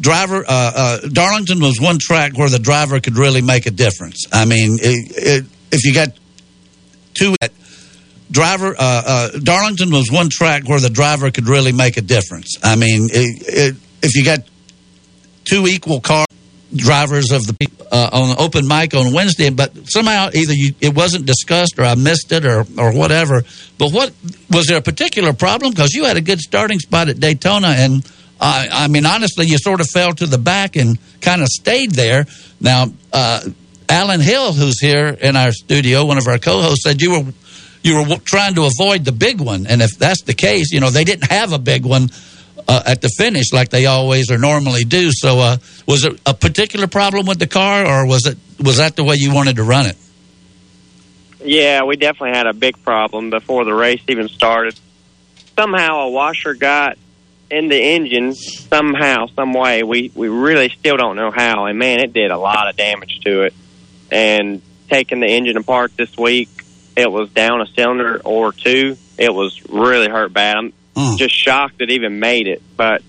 Speaker 3: driver uh, uh, Darlington was one track where the driver could really make a difference. I mean, it, it, if you got two driver uh, uh, Darlington was one track where the driver could really make a difference. I mean, it, if you got two equal car drivers of the uh, on open mic on Wednesday, but somehow either you, it wasn't discussed or I missed it or or whatever. But what was there a particular problem? Because you had a good starting spot at Daytona, and I, I mean honestly, you sort of fell to the back and kind of stayed there. Now, uh, Alan Hill, who's here in our studio, one of our co-hosts, said you were you were trying to avoid the big one, and if that's the case, you know they didn't have a big one uh, at the finish like they always or normally do. So, uh, was it a particular problem with the car, or was it was that the way you wanted to run it?
Speaker 16: Yeah, we definitely had a big problem before the race even started. Somehow a washer got in the engine somehow, some way. We we really still don't know how. And man, it did a lot of damage to it. And taking the engine apart this week, it was down a cylinder or two. It was really hurt bad. I'm just shocked it even made it. But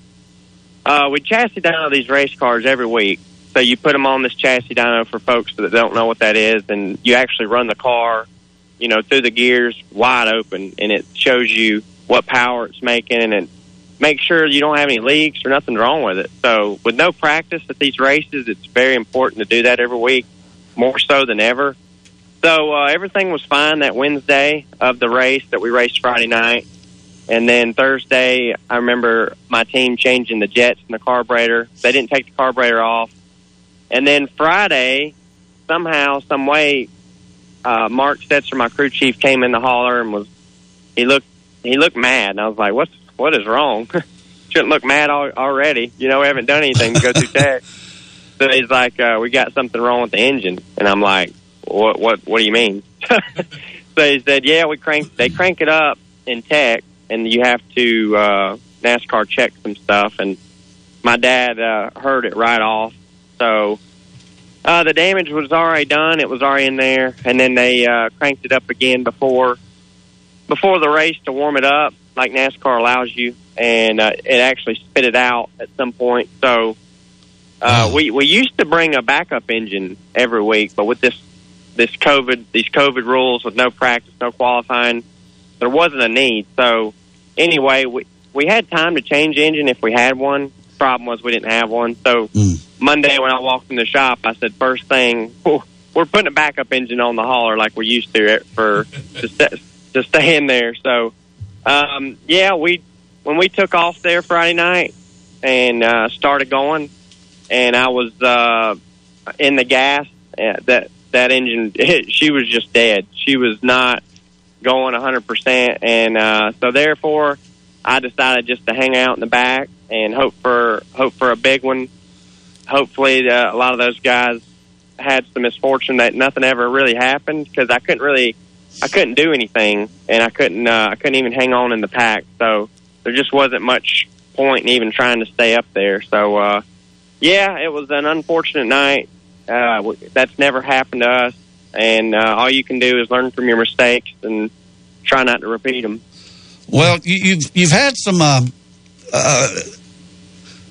Speaker 16: uh, we chassis dyno these race cars every week. So you put them on this chassis dyno for folks that don't know what that is, and you actually run the car, you know, through the gears wide open, and it shows you what power it's making, and make sure you don't have any leaks or nothing wrong with it. So with no practice at these races, it's very important to do that every week, more so than ever. So uh, everything was fine that Wednesday of the race that we raced Friday night. And then Thursday, I remember my team changing the jets and the carburetor. They didn't take the carburetor off. And then Friday, somehow, some way, uh, Mark Stetzer, my crew chief, came in the hauler and was he looked he looked mad, and I was like, "What's what is wrong? Shouldn't look mad al- already. You know, we haven't done anything to go through tech." So he's like, uh, "We got something wrong with the engine," and I'm like, "What? What? What do you mean?" so he said, "Yeah, we crank. They crank it up in tech, and you have to uh, NASCAR check some stuff." And my dad uh, heard it right off, so uh, the damage was already done. It was already in there, and then they uh, cranked it up again before before the race to warm it up, like NASCAR allows you, and uh, it actually spit it out at some point. So uh, we we used to bring a backup engine every week, but with this this COVID these COVID rules with no practice, no qualifying, there wasn't a need. So anyway, we we had time to change engine if we had one. Problem was we didn't have one. So Monday when I walked in the shop, I said first thing. We're putting a backup engine on the hauler like we used to for to, st- to stay in there. So, um, yeah, we when we took off there Friday night and uh, started going, and I was uh, in the gas. Uh, that that engine, it, she was just dead. She was not going 100 percent, and uh, so therefore, I decided just to hang out in the back and hope for hope for a big one. Hopefully, uh, a lot of those guys had some misfortune that nothing ever really happened because I couldn't really I couldn't do anything, and I couldn't uh, I couldn't even hang on in the pack. So there just wasn't much point in even trying to stay up there. So uh, yeah, it was an unfortunate night. Uh, that's never happened to us, and uh, all you can do is learn from your mistakes and try not to repeat them.
Speaker 3: Well, you, you've you've had some uh, uh,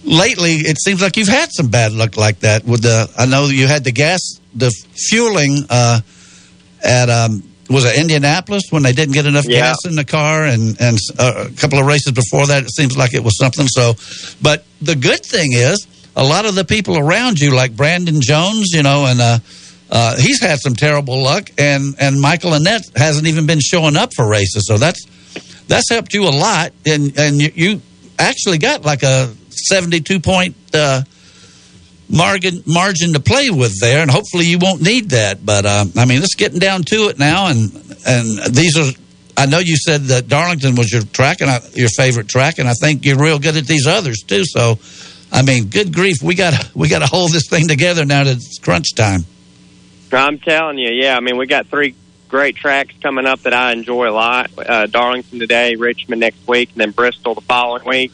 Speaker 3: lately. It seems like you've had some bad luck like that. With the, I know you had the gas, the fueling uh, at um, was it Indianapolis when they didn't get enough
Speaker 16: Yeah.
Speaker 3: gas in the car, and and uh, a couple of races before that. It seems like it was something. So, but the good thing is, a lot of the people around you, like Brandon Jones, you know, and. Uh, he's had some terrible luck, and, and Michael Annett hasn't even been showing up for races. So that's that's helped you a lot. And and you, you actually got like a 72 point uh, margin margin to play with there, and hopefully you won't need that. But uh, I mean, it's getting down to it now, and and these are. I know you said that Darlington was your track and I, your favorite track, and I think you're real good at these others too. So, I mean, good grief, we got we got to hold this thing together now that it's crunch time.
Speaker 16: I'm telling you, yeah. I mean, we got three great tracks coming up that I enjoy a lot. Uh, Darlington today, Richmond next week, and then Bristol the following week.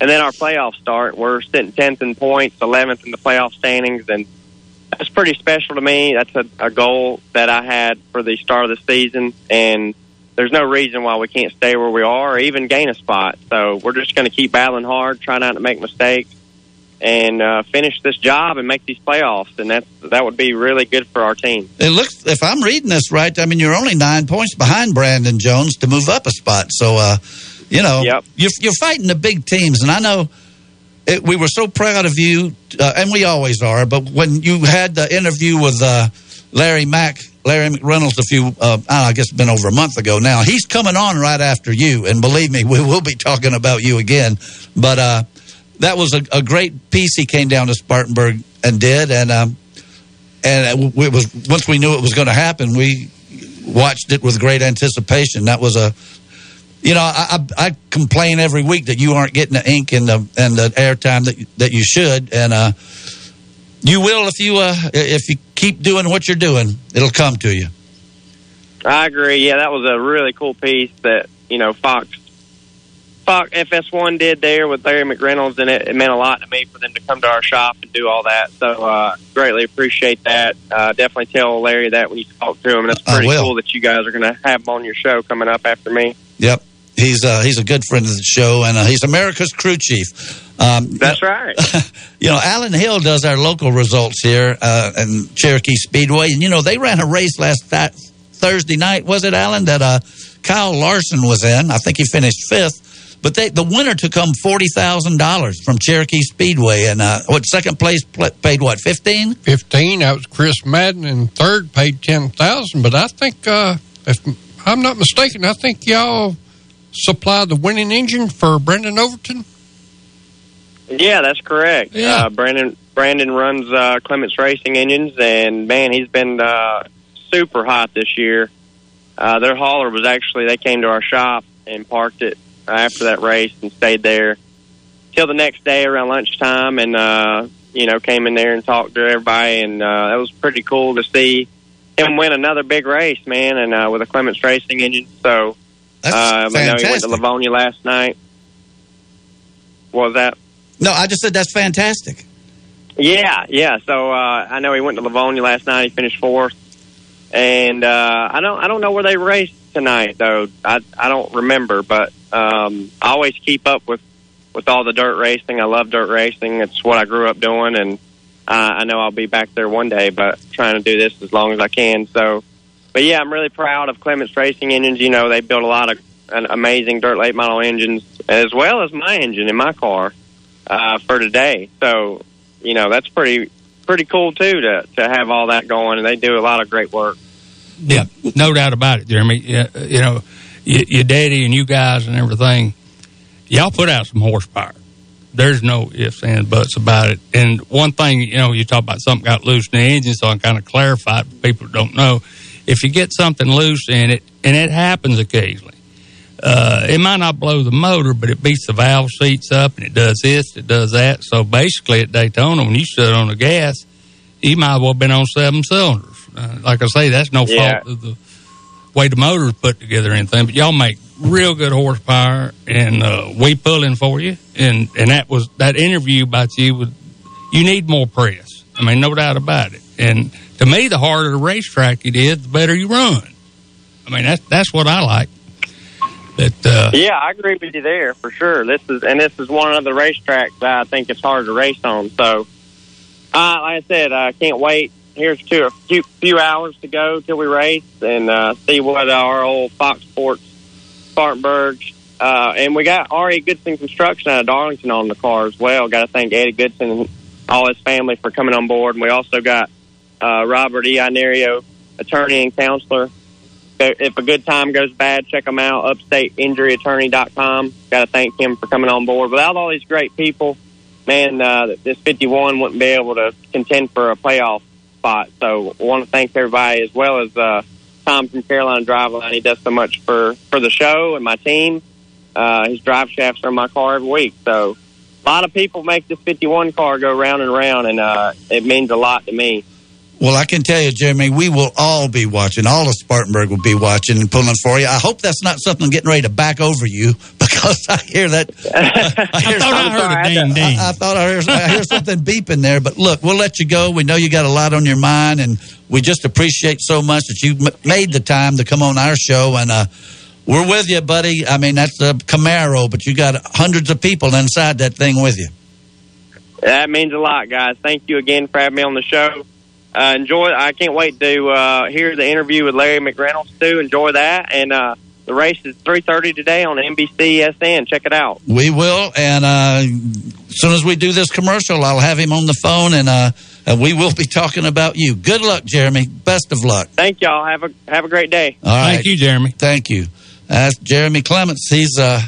Speaker 16: And then our playoffs start. We're sitting 10th in points, 11th in the playoff standings, and that's pretty special to me. That's a, a goal that I had for the start of the season, and there's no reason why we can't stay where we are or even gain a spot. So we're just going to keep battling hard, try not to make mistakes, and uh, finish this job and make these playoffs. And that's that would be really good for our team.
Speaker 3: It looks, if I'm reading this right, I mean you're only nine points behind Brandon Jones to move up a spot. So, uh, you know, you're you're fighting the big teams, and I know. It, we were so proud of you, uh, and we always are. But when you had the interview with uh, Larry Mack, Larry McReynolds, a few, uh, I guess, it's been over a month ago now. He's coming on right after you, and believe me, we will be talking about you again. But uh, that was a, a great piece he came down to Spartanburg and did, and um, and it was once we knew it was going to happen, we watched it with great anticipation. That was a you know, I, I, I complain every week that you aren't getting the ink and the and the airtime that that you should, and uh, you will if you uh, if you keep doing what you're doing, it'll come to you.
Speaker 16: I agree. Yeah, that was a really cool piece that you know Fox Fox FS1 did there with Larry McReynolds, and it, it meant a lot to me for them to come to our shop and do all that. So uh, greatly appreciate that. Uh, definitely tell Larry that when you talk to him, and it's pretty cool that you guys are going to have him on your show coming up after me.
Speaker 3: Yep. He's uh, he's a good friend of the show, and uh, he's America's crew chief. Um,
Speaker 16: That's right.
Speaker 3: you know, Alan Hill does our local results here uh, in Cherokee Speedway, and you know they ran a race last th- Thursday night. Was it Alan that uh, Kyle Larson was in? I think he finished fifth, but they, the winner took home forty thousand dollars from Cherokee Speedway, and uh, what second place pl- paid what fifteen?
Speaker 5: 15. That was Chris Madden, and third paid 10000 But I think, uh, if I'm not mistaken, I think y'all supplied the winning engine for Brandon Overton.
Speaker 16: Yeah, that's correct.
Speaker 5: Yeah.
Speaker 16: Uh, Brandon Brandon runs uh, Clements Racing Engines, and man, he's been uh, super hot this year. Uh, their hauler was actually they came to our shop and parked it after that race and stayed there till the next day around lunchtime, and uh, you know came in there and talked to everybody, and uh, that was pretty cool to see him win another big race, man, and uh, with a Clements Racing engine. So um, I know he went to. Livonia last night. What was that?
Speaker 3: No, I just said that's fantastic.
Speaker 16: Yeah, yeah. So uh, I know he went to Livonia last night. He finished fourth, and uh, I don't I don't know where they raced tonight though. I I don't remember, but um, I always keep up with with all the dirt racing. I love dirt racing. It's what I grew up doing, and uh, I know I'll be back there one day. But trying to do this as long as I can. So, but yeah, I'm really proud of Clements Racing Engines. You know, they built a lot of an amazing dirt late model engines, as well as my engine in my car uh, for today. So, you know, that's pretty pretty cool too to to have all that going, and they do a lot of great work.
Speaker 29: Yeah, no doubt about it, Jeremy. You know, y- your daddy and you guys and everything, y'all put out some horsepower. There's no ifs and buts about it. And one thing, you know, you talk about something got loose in the engine, so I kind of clarify it for people who don't know. If you get something loose in it, and it happens occasionally, uh, it might not blow the motor, but it beats the valve seats up and it does this, it does that. So basically at Daytona, when you stood on the gas, you might as well have been on seven cylinders. Uh, like I say, that's no
Speaker 16: Yeah.
Speaker 29: fault of the way the motor's put together or anything, but y'all make real good horsepower and uh, we pulling for you. And, and that was that interview about you with, you need more press. I mean, no doubt about it. And to me, the harder the racetrack it is, the better you run. I mean, that's, that's what I like. But, uh,
Speaker 16: Yeah, I agree with you there for sure. This is and this is one of the racetracks that I think it's hard to race on. So, uh, like I said, I can't wait. Here's to a few, few hours to go till we race and uh, see what our old Fox Sports Spartanburg. Uh, and we got Ari Goodson Construction out of Darlington on the car as well. Got to thank Eddie Goodson and all his family for coming on board. And we also got uh, Robert E. Inario, attorney and counselor, if a good time goes bad, check them out. UpstateInjuryAttorney.com. Got to thank him for coming on board. Without all these great people, man, uh, this 51 wouldn't be able to contend for a playoff spot. So I want to thank everybody as well as uh, Tom from Carolina Driveline. He does so much for, for the show and my team. Uh, his drive shafts are in my car every week. So a lot of people make this 51 car go round and round, and uh, it means a lot to me.
Speaker 3: Well, I can tell you, Jeremy, we will all be watching. All of Spartanburg will be watching and pulling for you. I hope that's not something getting ready to back over you because I hear that. I, hear
Speaker 6: thought I heard a ding ding.
Speaker 3: I, I thought I heard, I heard something beeping there. But look, we'll let you go. We know you got a lot on your mind, and we just appreciate so much that you m- made the time to come on our show. And uh, we're with you, buddy. I mean, that's a Camaro, but you got hundreds of people inside that thing with you.
Speaker 16: That means a lot, guys. Thank you again for having me on the show. Uh, enjoy. I can't wait to uh, hear the interview with Larry McReynolds too. Enjoy that, and uh, the race is three thirty today on NBC SN. Check it out.
Speaker 3: We will, and uh, as soon as we do this commercial, I'll have him on the phone, and uh, and we will be talking about you. Good luck, Jeremy. Best of luck.
Speaker 16: Thank y'all. Have a have a great day.
Speaker 3: All right.
Speaker 6: Thank you, Jeremy.
Speaker 3: Thank you. That's Jeremy Clements. He's uh,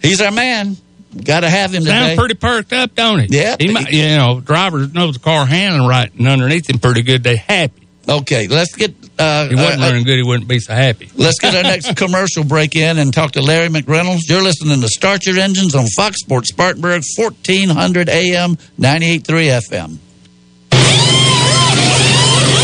Speaker 3: he's our man. Got to have him today.
Speaker 6: Sounds pretty perked up, don't it?
Speaker 3: Yeah.
Speaker 6: He might, you know, drivers know the car handling right, and underneath him pretty good. They happy.
Speaker 3: Okay, let's get. Uh,
Speaker 6: He wasn't
Speaker 3: uh,
Speaker 6: running good. He wouldn't be so happy.
Speaker 3: Let's get our next commercial break in and talk to Larry McReynolds. You're listening to Start Your Engines on Fox Sports Spartanburg, 1400 AM, 98.3 FM.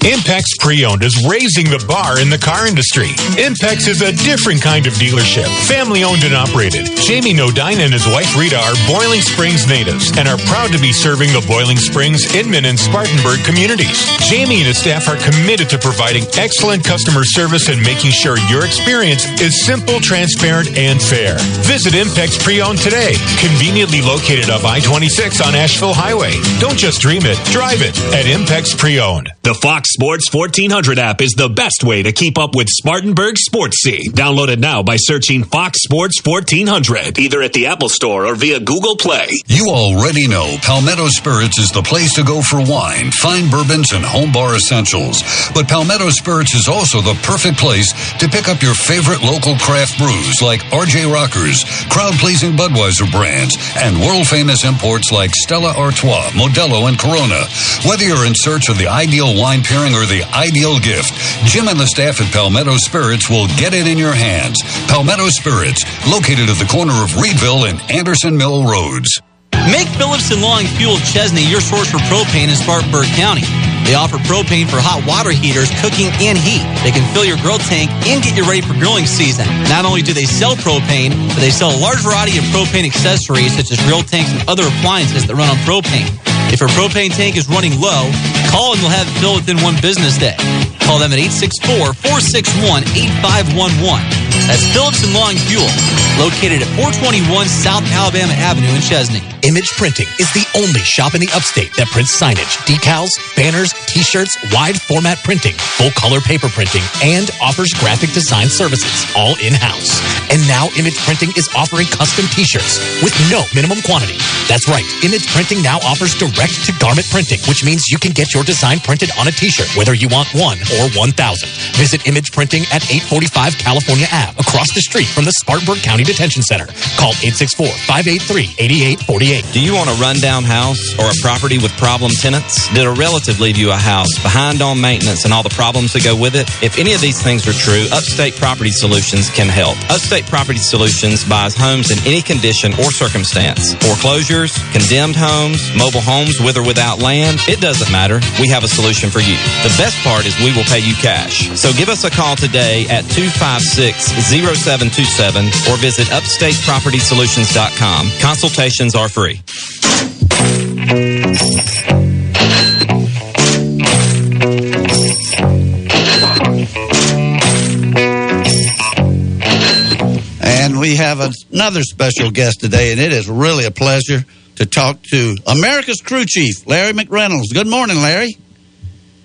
Speaker 7: Impex Pre-Owned is raising the bar in the car industry. Impex is a different kind of dealership, family owned and operated. Jamie Nodine and his wife Rita are Boiling Springs natives and are proud to be serving the Boiling Springs, Inman, and Spartanburg communities. Jamie and his staff are committed to providing excellent customer service and making sure your experience is simple, transparent, and fair. Visit Impex Pre-Owned today, conveniently located up I-26 on Asheville Highway. Don't just dream it, drive it at Impex Pre-Owned.
Speaker 1: The Fox Sports 1400 app is the best way to keep up with Spartanburg sports scene. Download it now by searching Fox Sports 1400, either at the Apple Store or via Google Play.
Speaker 8: You already know Palmetto Spirits is the place to go for wine, fine bourbons, and home bar essentials. But Palmetto Spirits is also the perfect place to pick up your favorite local craft brews like RJ Rockers, crowd pleasing Budweiser brands, and world famous imports like Stella Artois, Modelo, and Corona. Whether you're in search of the ideal wine pairing or the ideal gift, Jim and the staff at Palmetto Spirits will get it in your hands. Palmetto Spirits, located at the corner of Reidville and Anderson Mill Roads.
Speaker 9: Make Phillips and Long Fuel Chesnee your source for propane in Spartanburg County. They offer propane for hot water heaters, cooking, and heat. They can fill your grill tank and get you ready for grilling season. Not only do they sell propane, but they sell a large variety of propane accessories such as grill tanks and other appliances that run on propane. If your propane tank is running low, call and they'll have it filled within one business day. Call them at 864-461-8511. That's Phillips and Long Fuel, located at 421 South Alabama Avenue in Chesnee.
Speaker 10: Image Printing is the only shop in the upstate that prints signage, decals, banners, t-shirts, wide format printing, full color paper printing, and offers graphic design services, all in-house. And now Image Printing is offering custom t-shirts with no minimum quantity. That's right, Image Printing now offers direct to garment printing, which means you can get your design printed on a t-shirt, whether you want one or 1,000. Visit Image Printing at 845 California Ave, across the street from the Spartanburg County Detention Center. Call 864-583-8848.
Speaker 11: Do you want a rundown house or a property with problem tenants? Did a relative leave you a house behind on maintenance and all the problems that go with it? If any of these things are true, Upstate Property Solutions can help. Upstate Property Solutions buys homes in any condition or circumstance. Foreclosures, condemned homes, mobile homes with or without land, it doesn't matter. We have a solution for you. The best part is we will pay you cash. So give us a call today at 256-0727 or visit upstatepropertysolutions.com. Consultations are free.
Speaker 3: And we have another special guest today, and it is really a pleasure to talk to America's crew chief, Larry McReynolds. Good morning, Larry.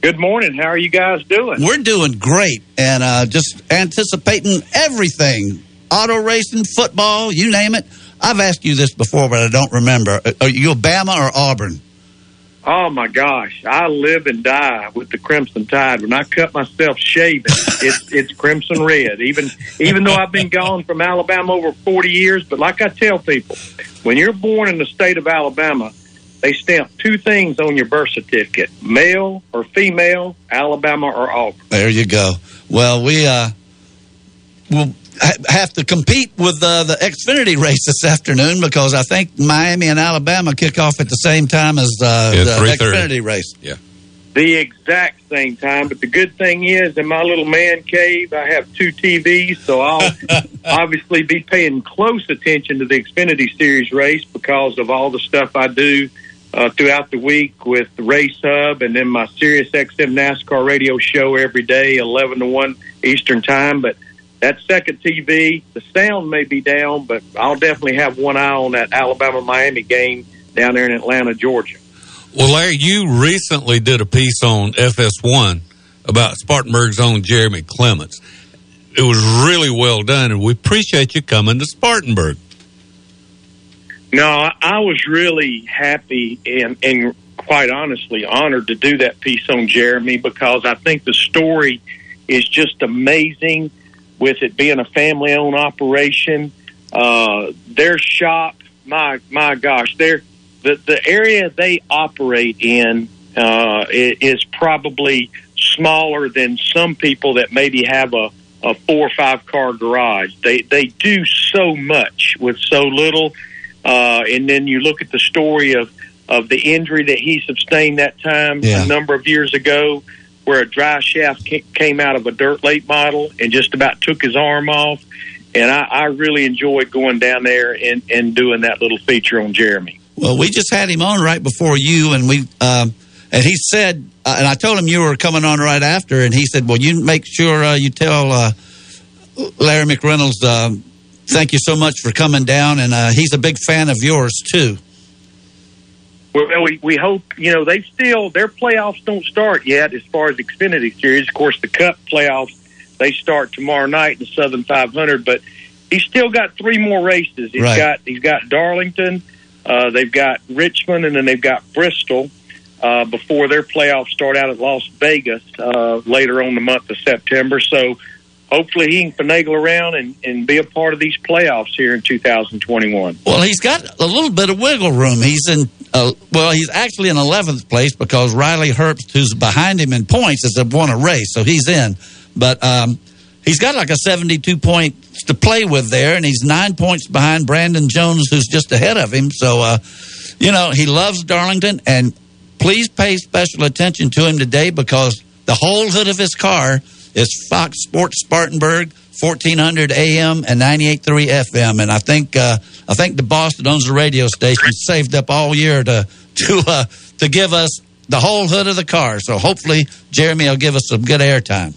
Speaker 30: Good morning. How are you guys doing?
Speaker 3: We're doing great and uh, just anticipating everything auto racing, football, you name it. I've asked you this before, but I don't remember. Uh, Are you Bama or Auburn?
Speaker 30: Oh my gosh, I live and die with the Crimson Tide. When I cut myself shaving, it's it's crimson red. Even even though I've been gone from Alabama over forty years, but like I tell people, when you're born in the state of Alabama, they stamp two things on your birth certificate: male or female, Alabama or Auburn.
Speaker 3: There you go. Well, we uh, will ha- have to compete with uh, the Xfinity race this afternoon because I think Miami and Alabama kick off at the same time as uh,
Speaker 30: Yeah,
Speaker 3: the Xfinity race.
Speaker 4: Yeah.
Speaker 30: the exact same time. But the good thing is, in my little man cave, I have two TVs, so I'll obviously be paying close attention to the Xfinity Series race because of all the stuff I do uh, throughout the week with the Race Hub and then my Sirius XM NASCAR radio show every day, 11 to 1 Eastern Time. But that second TV, the sound may be down, but I'll definitely have one eye on that Alabama Miami game down there in Atlanta, Georgia.
Speaker 4: Well, Larry, you recently did a piece on FS1 about Spartanburg's own Jeremy Clements. It was really well done, and we appreciate you coming to Spartanburg.
Speaker 30: No, I- I was really happy and, and quite honestly honored to do that piece on Jeremy because I think the story is just amazing with it being a family owned operation. Uh, their shop, my, my gosh, their, the, the area they operate in, uh, is probably smaller than some people that maybe have a, a four or five car garage. They, they do so much with so little. Uh, and then you look at the story of, of the injury that he sustained that time
Speaker 3: Yeah.
Speaker 30: a number of years ago, where a dry shaft came out of a dirt late model and just about took his arm off. And I, I really enjoyed going down there and, and doing that little feature on Jeremy.
Speaker 3: Well, we just had him on right before you, and we um, and he said, uh, and I told him you were coming on right after, and he said, "Well, you make sure uh, you tell uh, Larry McReynolds um, thank you so much for coming down, and uh, he's a big fan of yours too."
Speaker 30: Well, we, we hope, you know, they still, their playoffs don't start yet as far as Xfinity Series. Of course, the Cup playoffs, they start tomorrow night in the Southern 500, but he's still got three more races. He's
Speaker 31: Right.
Speaker 30: got, he's got Darlington, uh, they've got Richmond, and then they've got Bristol, uh, before their playoffs start out at Las Vegas, uh, later on the month of September. So hopefully he can finagle around and, and be a part of these playoffs here in 2021.
Speaker 3: Well, he's got a little bit of wiggle room. He's in, uh, well, he's actually in 11th place because Riley Herbst, who's behind him in points, has won a race, so he's in. But um, he's got like a 72 points to play with there, and he's nine points behind Brandon Jones, who's just ahead of him. So, uh, you know, he loves Darlington, and please pay special attention to him today because the whole hood of his car is Fox Sports Spartanburg, 1400 AM and 98.3 FM. And I think uh, I think the boss that owns the radio station saved up all year to to uh, to give us the whole hood of the car. So hopefully Jeremy will give us some good airtime.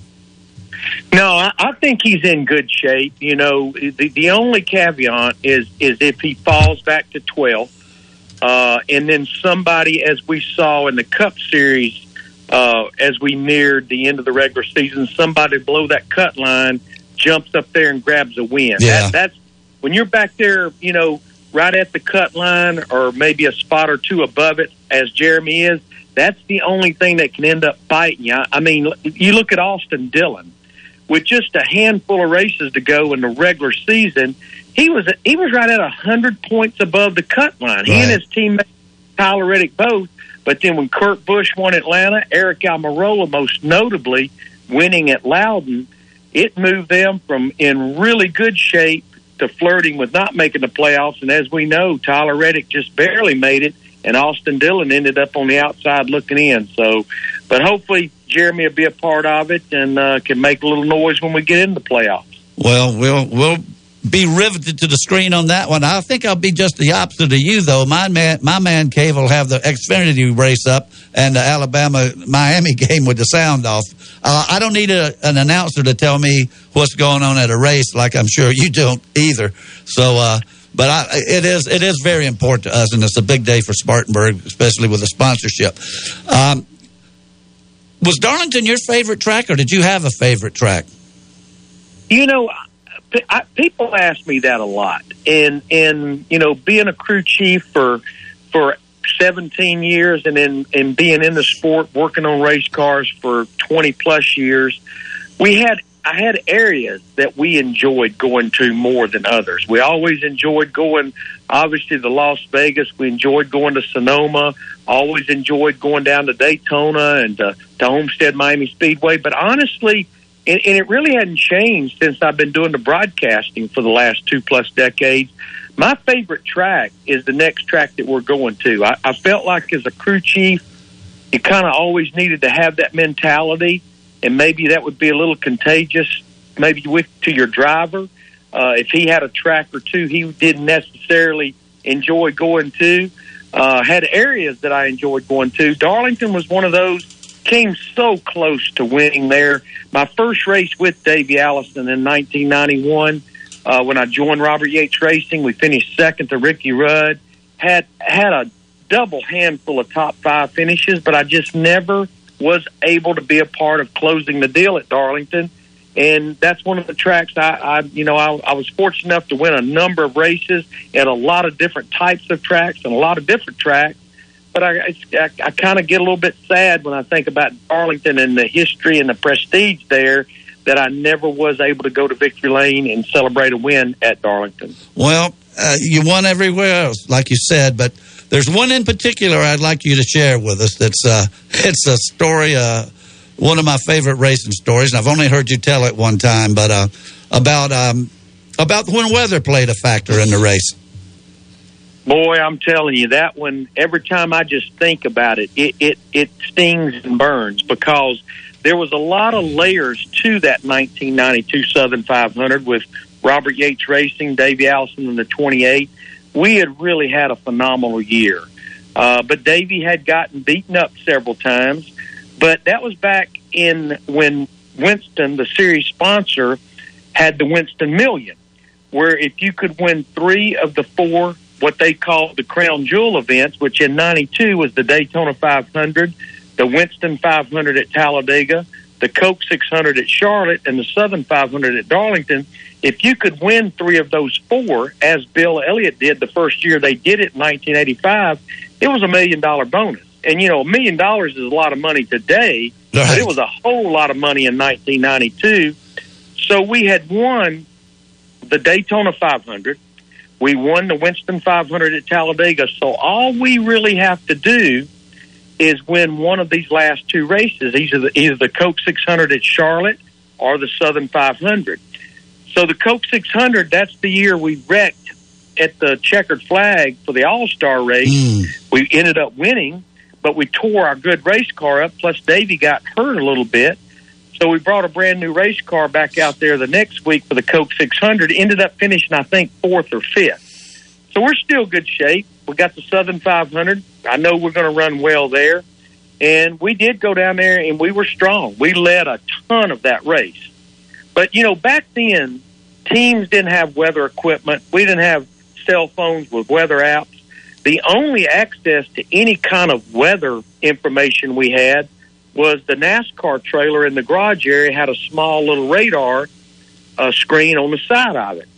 Speaker 30: No, I, think he's in good shape. You know, the, the only caveat is is if he falls back to 12th, uh, and then somebody, as we saw in the Cup Series, uh, as we neared the end of the regular season, somebody below that cut line jumps up there and grabs a win.
Speaker 3: Yeah.
Speaker 30: That, that's when you're back there, you know, right at the cut line or maybe a spot or two above it, as Jeremy is. That's the only thing that can end up biting you. I mean, you look at Austin Dillon with just a handful of races to go in the regular season, he was he was right at a hundred points above the cut line. He and his teammate Tyler Reddick both. But then when Kurt Busch won Atlanta, Eric Almirola most notably winning at Loudon, it moved them from in really good shape to flirting with not making the playoffs. And as we know, Tyler Reddick just barely made it, and Austin Dillon ended up on the outside looking in. So, but hopefully Jeremy will be a part of it and uh, can make a little noise when we get into the playoffs.
Speaker 3: Well, we'll we'll be riveted to the screen on that one. I think I'll be just the opposite of you, though. My man, my man cave will have the Xfinity race up and the Alabama Miami game with the sound off. Uh, I don't need a, an announcer to tell me what's going on at a race, like I'm sure you don't either. So, uh, but I, it is it is very important to us, and it's a big day for Spartanburg, especially with the sponsorship. Um, was Darlington your favorite track, or did you have a favorite track?
Speaker 30: You know, I, people ask me that a lot, and and you know, being a crew chief for for 17 years, and then and being in the sport, working on race cars for 20 plus years, we had I had areas that we enjoyed going to more than others. We always enjoyed going, obviously, to Las Vegas. We enjoyed going to Sonoma. Always enjoyed going down to Daytona and to, to Homestead Miami Speedway. But honestly, and, and it really hadn't changed since I've been doing the broadcasting for the last two plus decades. My favorite track is the next track that we're going to. I, I felt like as a crew chief, you kind of always needed to have that mentality, and maybe that would be a little contagious, maybe with to your driver. Uh, if he had a track or two he didn't necessarily enjoy going to, uh, had areas that I enjoyed going to. Darlington was one of those. Came so close to winning there. My first race with Davey Allison in 1991, uh, when I joined Robert Yates Racing, we finished second to Ricky Rudd. Had had a double handful of top five finishes, but I just never was able to be a part of closing the deal at Darlington. And that's one of the tracks I, I you know, I, I was fortunate enough to win a number of races at a lot of different types of tracks and a lot of different tracks. But I, I, I kind of get a little bit sad when I think about Darlington and the history and the prestige there that I never was able to go to Victory Lane and celebrate a win at Darlington.
Speaker 3: Well, uh, you won everywhere else, like you said, but there's one in particular I'd like you to share with us. That's uh, it's a story, uh, one of my favorite racing stories, and I've only heard you tell it one time, but uh, about um, about when weather played a factor in the race.
Speaker 30: Boy, I'm telling you that one. Every time I just think about it, it it, it stings and burns because there was a lot of layers to that 1992 Southern 500 with Robert Yates Racing, Davey Allison in the 28. We had really had a phenomenal year. Uh, but Davey had gotten beaten up several times. But that was back in when Winston, the series sponsor, had the Winston Million, where if you could win three of the four, what they called the Crown Jewel events, which in 92 was the Daytona 500, the Winston 500 at Talladega, the Coke 600 at Charlotte, and the Southern 500 at Darlington. If you could win three of those four, as Bill Elliott did the first year they did it in 1985, it was a million dollar bonus. And you know, a million dollars is a lot of money today, but it was a whole lot of money in 1992. So we had won the Daytona 500. We won the Winston 500 at Talladega. So all we really have to do is win one of these last two races, either the, either the Coke 600 at Charlotte or the Southern 500. So the Coke 600, that's the year we wrecked at the checkered flag for the All Star race. Mm. We ended up winning, but we tore our good race car up. Plus, Davey got hurt a little bit. So we brought a brand new race car back out there the next week for the Coke 600. Ended up finishing, I think, fourth or fifth. So we're still good shape. We got the Southern 500. I know we're going to run well there. And we did go down there and we were strong. We led a ton of that race. But, you know, back then, teams didn't have weather equipment. We didn't have cell phones with weather apps. The only access to any kind of weather information we had was the NASCAR trailer in the garage area had a small little radar uh, screen on the side of it.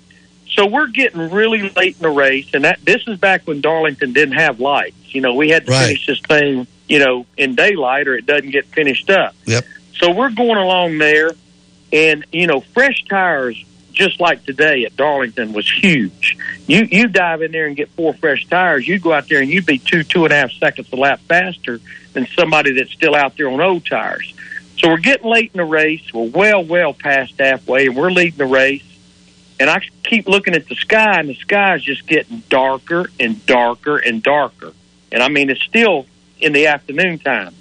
Speaker 30: So we're getting really late in the race, and that this is back when Darlington didn't have lights. You know, we had to finish this thing, you know, in daylight, or it doesn't get finished up.
Speaker 3: Yep.
Speaker 30: So we're going along there, and you know, fresh tires, just like today at Darlington, was huge. You you dive in there and get four fresh tires, you go out there and you'd be two two and a half seconds a lap faster than somebody that's still out there on old tires. So we're getting late in the race. We're well well past halfway, and we're leading the race. And I keep looking at the sky, and the sky is just getting darker and darker and darker. And I mean, it's still in the afternoon time.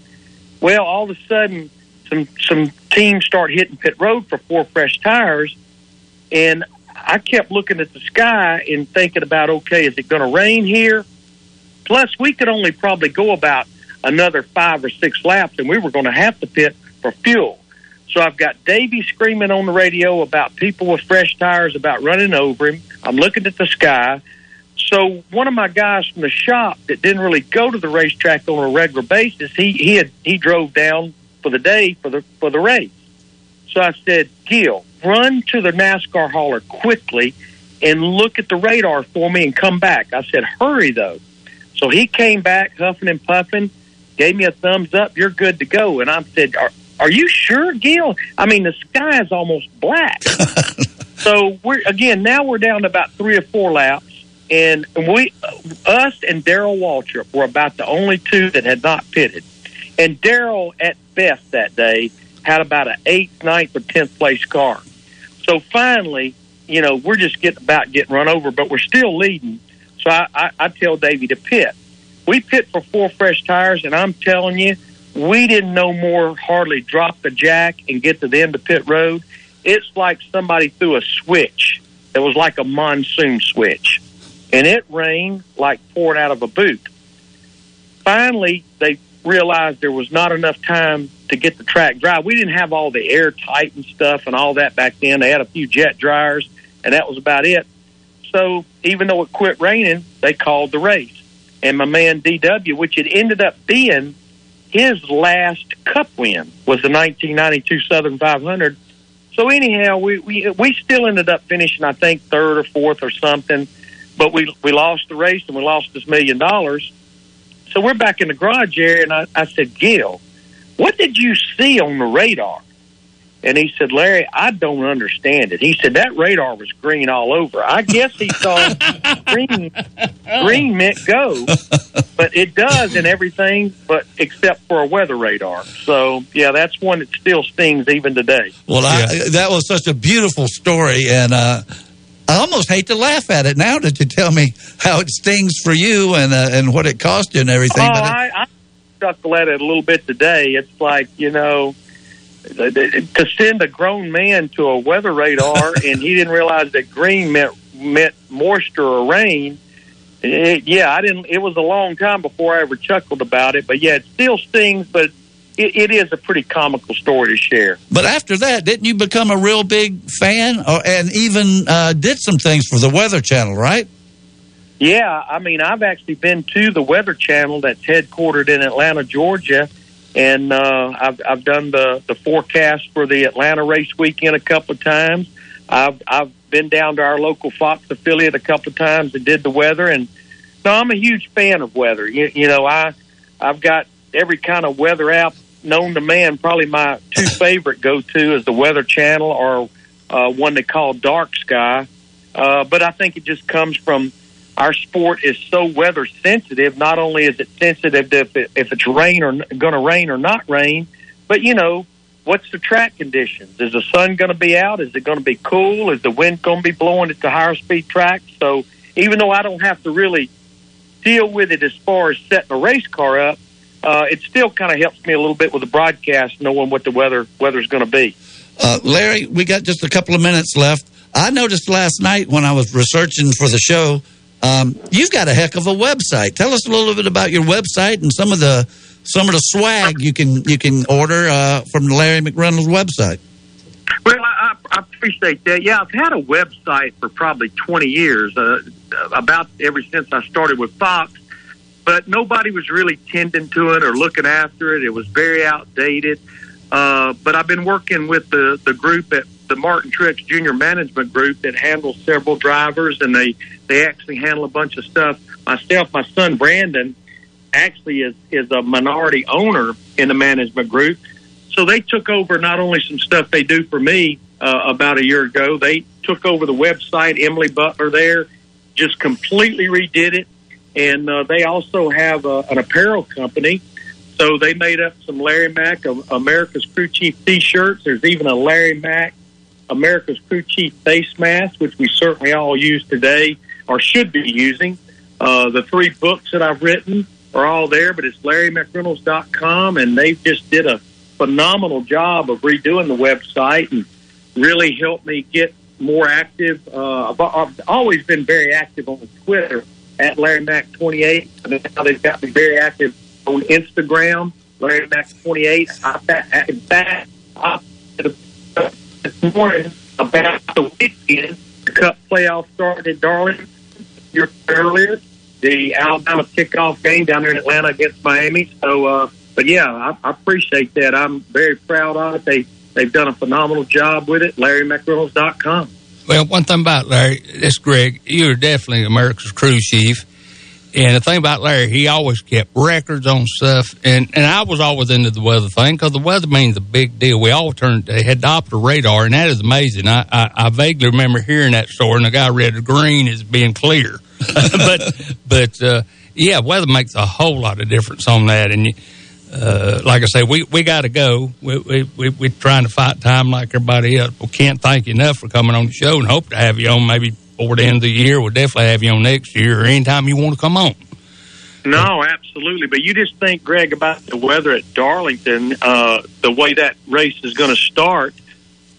Speaker 30: Well, all of a sudden, some some teams start hitting pit road for four fresh tires, and I kept looking at the sky and thinking about, okay, is it going to rain here? Plus, we could only probably go about another five or six laps, and we were going to have to pit for fuel. So I've got Davey screaming on the radio about people with fresh tires about running over him. I'm looking at the sky. So one of my guys from the shop that didn't really go to the racetrack on a regular basis, he he had he drove down for the day for the for the race. So I said, Gil, run to the NASCAR hauler quickly and look at the radar for me and come back. I said, hurry though. So he came back huffing and puffing, gave me a thumbs up. You're good to go. And I said, are, are you sure, Gil? I mean, the sky is almost black. so we're again now we're down to about three or four laps, and we, us and Darrell Waltrip were about the only two that had not pitted. And Darrell, at best that day, had about an eighth, ninth, or tenth place car. So finally, you know, we're just getting about getting run over, but we're still leading. So I, I, I tell Davey to pit. We pit for four fresh tires, and I'm telling you, we didn't no more hardly drop the jack and get to the end of pit road. It's like somebody threw a switch. It was like a monsoon switch, and it rained like pouring out of a boot. Finally, they realized there was not enough time to get the track dry. We didn't have all the airtight and stuff and all that back then. They had a few jet dryers, and that was about it. So even though it quit raining, they called the race. And my man DW, which it ended up being his last Cup win, was the 1992 Southern 500. So anyhow, we we we still ended up finishing, I think, third or fourth or something. But we we lost the race and we lost this million dollars. So we're back in the garage area, and I, I said, Gil, what did you see on the radar? And he said, Larry, I don't understand it. He said that radar was green all over. I guess he saw green, green meant go, but it does in everything, but except for a weather radar. So yeah, that's one that still stings even today.
Speaker 3: Well, I, that was such a beautiful story, and uh, I almost hate to laugh at it now that you tell me how it stings for you and uh, and what it cost you and everything.
Speaker 30: Oh,
Speaker 3: but it-
Speaker 30: I, I chuckle at it a little bit today. It's like you know, to send a grown man to a weather radar and he didn't realize that green meant meant moisture or rain. It, yeah, I didn't. It was a long time before I ever chuckled about it. But yeah, it still stings. But it, it is a pretty comical story to share.
Speaker 3: But after that, didn't you become a real big fan, or, and even uh, did some things for the Weather Channel, right?
Speaker 30: Yeah, I mean, I've actually been to the Weather Channel that's headquartered in Atlanta, Georgia, and uh, I've I've done the the forecast for the Atlanta race weekend a couple of times. I've I've been down to our local Fox affiliate a couple of times and did the weather, and no, I'm a huge fan of weather. You, you know, I I've got every kind of weather app known to man. Probably my two favorite go to is the Weather Channel or uh, one they call Dark Sky. Uh, but I think it just comes from our sport is so weather sensitive. Not only is it sensitive to if, it, if it's rain or going to rain or not rain, but you know what's the track conditions? Is the sun going to be out? Is it going to be cool? Is the wind going to be blowing at the higher speed track? So even though I don't have to really deal with it as far as setting a race car up, uh, it still kind of helps me a little bit with the broadcast, knowing what the weather weather's going to be.
Speaker 3: Uh, Larry, we got just a couple of minutes left. I noticed last night when I was researching for the show, um, you've got a heck of a website. Tell us a little bit about your website and some of the some of the swag you can you can order uh, from Larry McReynolds website.
Speaker 30: Well, I, I appreciate that. Yeah, I've had a website for probably 20 years, uh, about ever since I started with Fox, but nobody was really tending to it or looking after it. It was very outdated. Uh, but I've been working with the, the group at the Martin Truex Junior Management Group that handles several drivers, and they, they actually handle a bunch of stuff. Myself, my son Brandon, actually is, is a minority owner in the management group. So they took over not only some stuff they do for me uh, about a year ago, they took over the website. Emily Butler there just completely redid it. And uh, they also have uh, an apparel company. So they made up some Larry Mack, uh, America's Crew Chief T-shirts. There's even a Larry Mack, America's Crew Chief face mask, which we certainly all use today or should be using. Uh, the three books that I've written are all there, but it's LarryMcReynolds.com, and they just did a phenomenal job of redoing the website and really helped me get more active. Uh, I've, I've always been very active on Twitter at Larry Mac 28. And now they've got me very active on Instagram, Larry Mac 28. I, in fact, I this morning about the weekend. The Cup playoff started at Darlington year earlier. The Alabama kickoff game down there in Atlanta against Miami. So, uh, but yeah, I, I appreciate that. I'm very proud of it. They They've done a phenomenal job with it. LarryMcReynolds.com.
Speaker 29: Well, one thing about Larry, this Greg, you're definitely America's crew chief. And the thing about Larry, he always kept records on stuff, and and I was always into the weather thing because the weather means a big deal. We all turned they had Doppler radar, and that is amazing. I, I I vaguely remember hearing that story, and the guy read the green as being clear, but but uh, yeah, weather makes a whole lot of difference on that, and. Uh, like I say, we, we got to go. We, we, we, we're trying to fight time like everybody else. We can't thank you enough for coming on the show and hope to have you on maybe before the end of the year. We'll definitely have you on next year or anytime you want to come on.
Speaker 30: No, absolutely. But you just think, Greg, about the weather at Darlington, uh, the way that race is going to start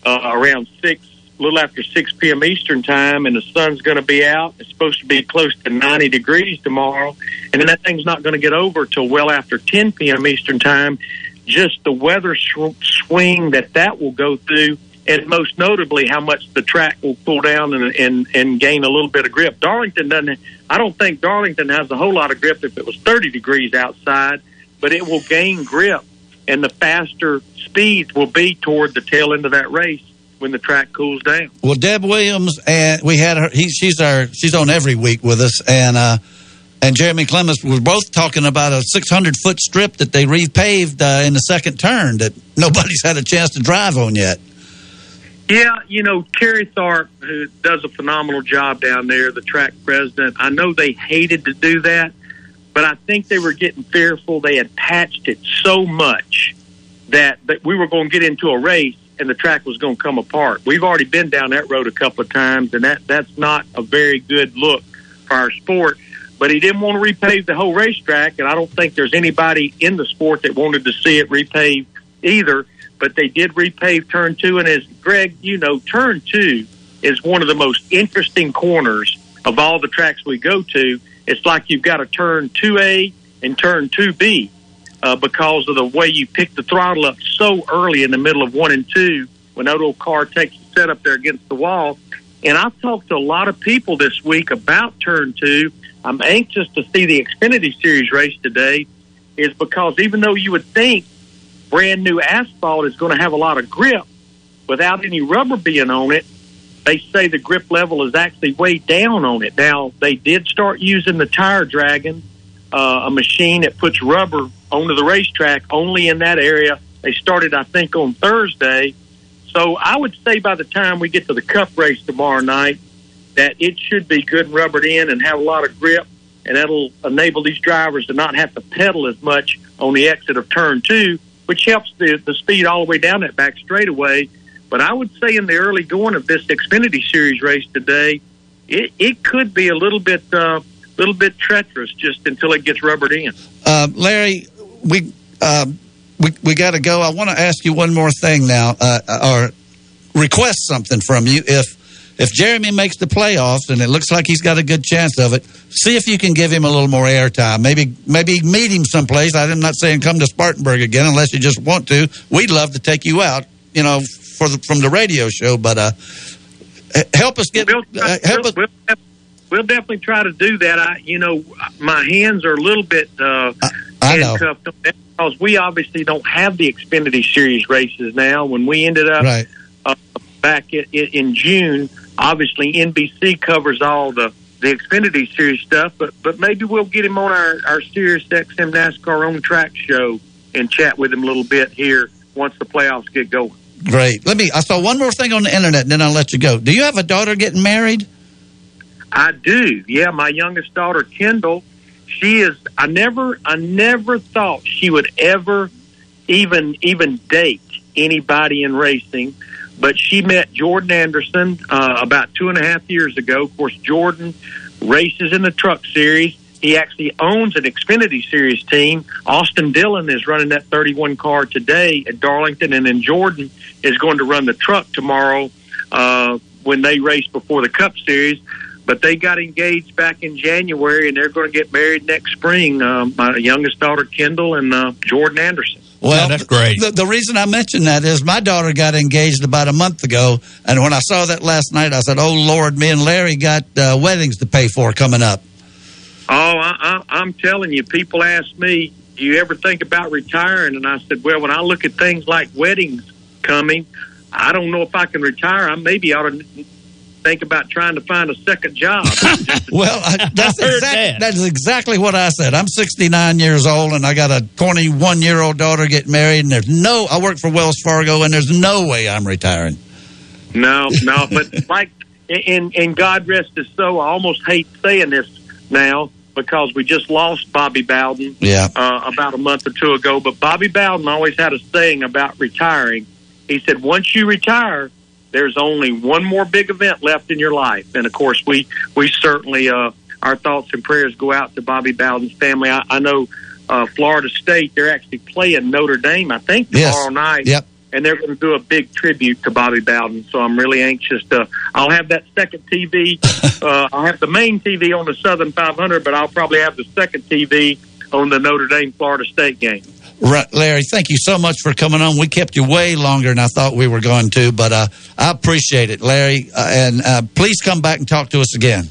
Speaker 30: uh, around 6, a little after 6 p.m. Eastern time, and the sun's going to be out. It's supposed to be close to 90 degrees tomorrow. And then that thing's not going to get over till well after 10 p.m. Eastern time. Just the weather sw- swing that that will go through, and most notably, how much the track will pull down and, and, and gain a little bit of grip. Darlington doesn't, I don't think Darlington has a whole lot of grip if it was 30 degrees outside, but it will gain grip, and the faster speeds will be toward the tail end of that race when the track cools down.
Speaker 3: Well, Deb Williams and we had her. He, she's our. She's on every week with us, and uh, and Jeremy Clements were both talking about a 600 foot strip that they repaved uh, in the second turn that nobody's had a chance to drive on yet.
Speaker 30: Yeah, you know, Terry Tharp, who does a phenomenal job down there, the track president, I know they hated to do that, but I think they were getting fearful. They had patched it so much that, that we were going to get into a race and the track was going to come apart. We've already been down that road a couple of times, and that, that's not a very good look for our sport. But he didn't want to repave the whole racetrack, and I don't think there's anybody in the sport that wanted to see it repaved either but they did repave turn two. And as Greg, you know, turn two is one of the most interesting corners of all the tracks we go to. It's like you've got to turn 2A and turn 2B uh, because of the way you pick the throttle up so early in the middle of one and two when that old car takes the set up there against the wall. And I've talked to a lot of people this week about turn two. I'm anxious to see the Xfinity Series race today, is because even though you would think brand new asphalt is going to have a lot of grip without any rubber being on it. They say the grip level is actually way down on it. Now, they did start using the Tire Dragon, uh, a machine that puts rubber onto the racetrack only in that area. They started, I think, on Thursday. So I would say by the time we get to the cup race tomorrow night, that it should be good and rubbered in and have a lot of grip, and that'll enable these drivers to not have to pedal as much on the exit of turn two which helps the, the speed all the way down that back straightaway. But I would say in the early going of this Xfinity Series race today, it, it could be a little bit uh, little bit treacherous just until it gets rubbered in.
Speaker 3: Uh, Larry, we uh, we we got to go. I want to ask you one more thing now, uh, or request something from you. If if Jeremy makes the playoffs and it looks like he's got a good chance of it, see if you can give him a little more airtime. Maybe maybe meet him someplace. I'm not saying come to Spartanburg again unless you just want to. We'd love to take you out, you know, for the, from the radio show. But uh, help us get
Speaker 30: we'll, uh, help we'll, us. We'll, we'll, definitely try to do that. I, you know, my hands are a little bit uh,
Speaker 3: I know.
Speaker 30: handcuffed because we obviously don't have the Xfinity Series races now. When we ended up
Speaker 3: right.
Speaker 30: uh, back in, in June obviously NBC covers all the the Xfinity Series stuff, but but maybe we'll get him on our our Sirius XM NASCAR on track show and chat with him a little bit here once the playoffs get going.
Speaker 3: Great. Let me. I saw one more thing on the internet, and then I'll let you go. Do you have a daughter getting married?
Speaker 30: I do. Yeah, my youngest daughter Kendall. She is. I never. I never thought she would ever even even date anybody in racing but she met Jordan Anderson uh, about two and a half years ago. Of course, Jordan races in the truck series. He actually owns an Xfinity Series team. Austin Dillon is running that 31 car today at Darlington, and then Jordan is going to run the truck tomorrow uh, when they race before the Cup Series. But they got engaged back in January, and they're going to get married next spring. Um, my youngest daughter, Kendall, and uh, Jordan Anderson.
Speaker 3: Well,
Speaker 29: that's great.
Speaker 3: The, the reason I mentioned that is my daughter got engaged about a month ago, and when I saw that last night, I said, "Oh Lord, me and Larry got uh, weddings to pay for coming up."
Speaker 30: Oh, I, I, I'm telling you, people ask me, "Do you ever think about retiring?" And I said, "Well, when I look at things like weddings, coming. I don't know if I can retire. I maybe ought to think about trying to find a second job.
Speaker 3: Well, I, that's exactly that's exactly what I said. I'm 69 years old, and I got a 21 year old daughter getting married, and there's no. I work for Wells Fargo, and there's no way I'm retiring.
Speaker 30: No, no, but like, and and God rest his soul. I almost hate saying this now because we just lost Bobby Bowden
Speaker 3: Yeah.
Speaker 30: uh, about a month or two ago. But Bobby Bowden always had a saying about retiring. He said, "Once you retire, there's only one more big event left in your life." And of course, we we certainly uh, our thoughts and prayers go out to Bobby Bowden's family. I, I know uh, Florida State; they're actually playing Notre Dame. I think
Speaker 3: Yes.
Speaker 30: tomorrow night
Speaker 3: Yep.
Speaker 30: and they're going to do a big tribute to Bobby Bowden. So I'm really anxious to. I'll have that second TV. uh, I'll have the main TV on the Southern 500, but I'll probably have the second TV on the Notre Dame Florida State game.
Speaker 3: Right, Larry, thank you so much for coming on. We kept you way longer than I thought we were going to, but uh, I appreciate it, Larry. Uh, and uh, please come back and talk to us again.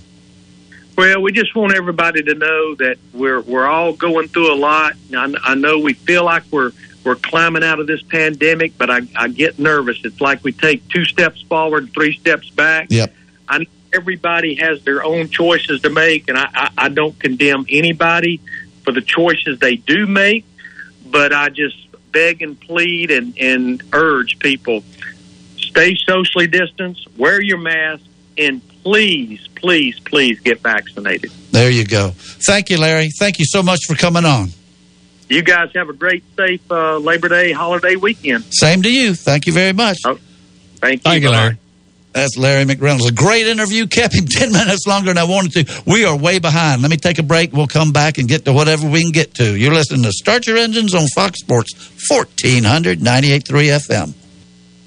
Speaker 30: Well, we just want everybody to know that we're we're all going through a lot. I, I know we feel like we're we're climbing out of this pandemic, but I, I get nervous. It's like we take two steps forward, three steps back.
Speaker 3: Yep.
Speaker 30: I everybody has their own choices to make, and I, I, I don't condemn anybody for the choices they do make, but I just beg and plead and, and urge people stay socially distanced, wear your mask, and please, please, please get vaccinated.
Speaker 3: There you go. Thank you, Larry. Thank you so much for coming on.
Speaker 30: You guys have a great, safe uh, Labor Day holiday weekend.
Speaker 3: Same to you. Thank you very much.
Speaker 30: Thank you.
Speaker 3: Thank you. Larry. That's Larry McReynolds. A great interview. Kept him 10 minutes longer than I wanted to. We are way behind. Let me take a break. We'll come back and get to whatever we can get to. You're listening to Start Your Engines on Fox Sports 1498.3 FM.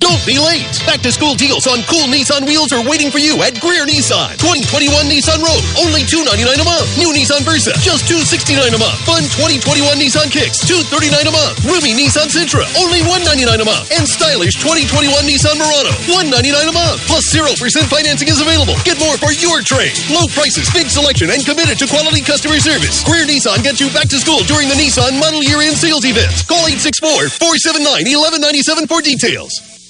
Speaker 24: Don't be late. Back to school deals on cool Nissan wheels are waiting for you at Greer Nissan. 2021 Nissan Rogue, only 299 a month. New Nissan Versa, just 269 a month. Fun 2021 Nissan Kicks, 239 a month. Roomy Nissan Sentra, only 199 a month. And stylish 2021 Nissan Murano, 199 a month. Plus 0% financing is available. Get more for your trade. Low prices, big selection, and committed to quality customer service. Greer Nissan gets you back to school during the Nissan Model Year End Sales Event. Call 864-479-1197 for details.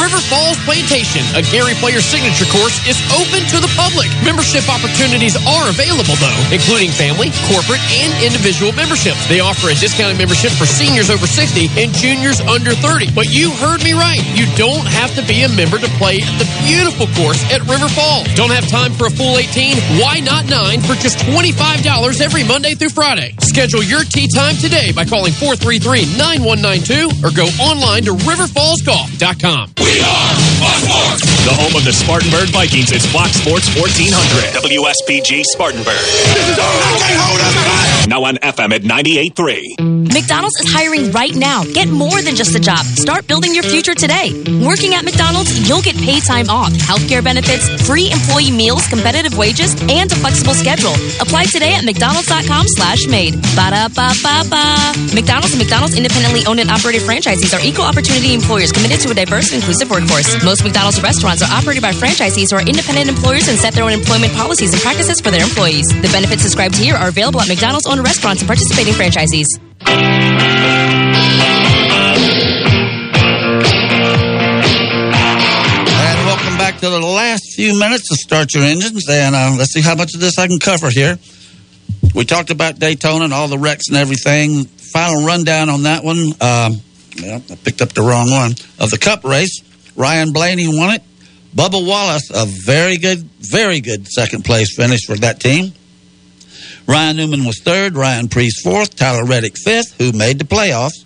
Speaker 12: River Falls Plantation, a Gary Player signature course, is open to the public. Membership opportunities are available, though, including family, corporate, and individual memberships. They offer a discounted membership for seniors over 60 and juniors under 30. But you heard me right. You don't have to be a member to play at the beautiful course at River Falls. Don't have time for a full 18? Why not 9 for just $25 every Monday through Friday? Schedule your tee time today by calling 433 9192 or go online to riverfallsgolf.com.
Speaker 1: We are Fox Sports. The home of the Spartanburg Vikings is Fox Sports 1400. WSPG Spartanburg. This is our Now on FM at 98.3.
Speaker 32: McDonald's is hiring right now. Get more than just a job. Start building your future today. Working at McDonald's, you'll get paid time off, healthcare benefits, free employee meals, competitive wages, and a flexible schedule. Apply today at McDonald's.com slash made. Ba-da-ba-ba-ba. McDonald's and McDonald's independently owned and operated franchisees are equal opportunity employers committed to a diverse and inclusive workforce. Most McDonald's restaurants are operated by franchisees who are independent employers and set their own employment policies and practices for their employees. The benefits described here are available at McDonald's owned restaurants and participating franchisees.
Speaker 3: And welcome back to the last few minutes to start your engines. And uh, let's see how much of this I can cover here. We talked about Daytona and all the wrecks and everything. Final rundown on that one. Um, Well, I picked up the wrong one. Of the Cup race, Ryan Blaney won it. Bubba Wallace, a very good, very good second place finish for that team. Ryan Newman was third, Ryan Preece fourth, Tyler Reddick fifth, who made the playoffs.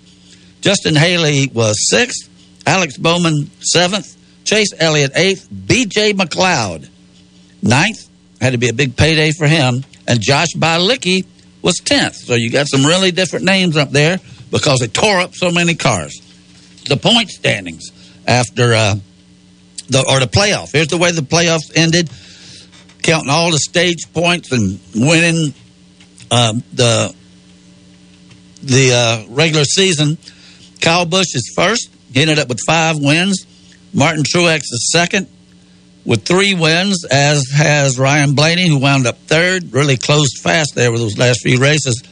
Speaker 3: Justin Haley was sixth, Alex Bowman seventh, Chase Elliott eighth, B.J. McLeod ninth. Had to be a big payday for him. And Josh Bilicki was tenth. So you got some really different names up there because they tore up so many cars. The point standings after uh, the or the playoff. Here's the way the playoffs ended, counting all the stage points and winning um, the the uh, regular season. Kyle Busch is first. He ended up with five wins. Martin Truex is second with three wins, as has Ryan Blaney, who wound up third. Really closed fast there with those last few races.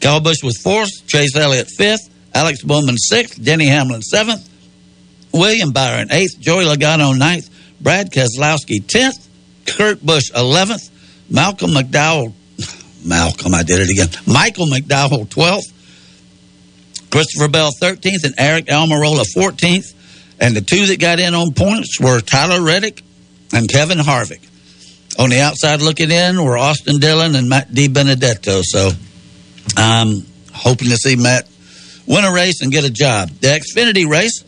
Speaker 3: Kyle Busch was fourth. Chase Elliott fifth. Alex Bowman sixth. Denny Hamlin seventh. William Byron eighth. Joey Logano ninth. Brad Keselowski tenth. Kurt Busch eleventh. Malcolm McDowell Malcolm, I did it again. Michael McDowell, 12th. Christopher Bell, 13th. And Eric Almirola, 14th. And the two that got in on points were Tyler Reddick and Kevin Harvick. On the outside looking in were Austin Dillon and Matt DiBenedetto. So I'm hoping to see Matt win a race and get a job. The Xfinity race,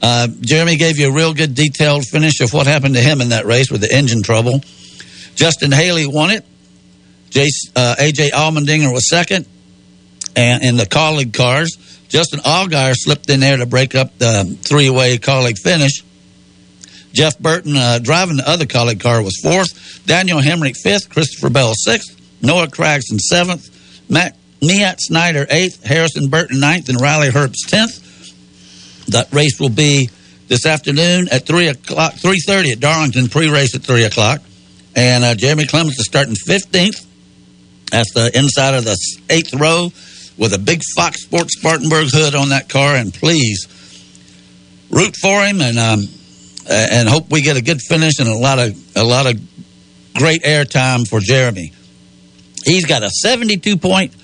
Speaker 3: uh, Jeremy gave you a real good detailed finish of what happened to him in that race with the engine trouble. Justin Haley won it. Uh, AJ Allmendinger was second, and in the Kaulig cars, Justin Allgaier slipped in there to break up the three-way Kaulig finish. Jeff Burton uh, driving the other Kaulig car was fourth. Daniel Hemric fifth. Christopher Bell sixth. Noah Gragson seventh. Matt Myatt Snider eighth. Harrison Burton ninth, and Riley Herbst tenth. That race will be this afternoon at three o'clock, three thirty at Darlington. Pre-race at three o'clock, and uh, Jeremy Clements is starting fifteenth. That's the inside of the eighth row with a big Fox Sports Spartanburg hood on that car. And please root for him and um, and hope we get a good finish and a lot of a lot of great airtime for Jeremy. He's got a 72 point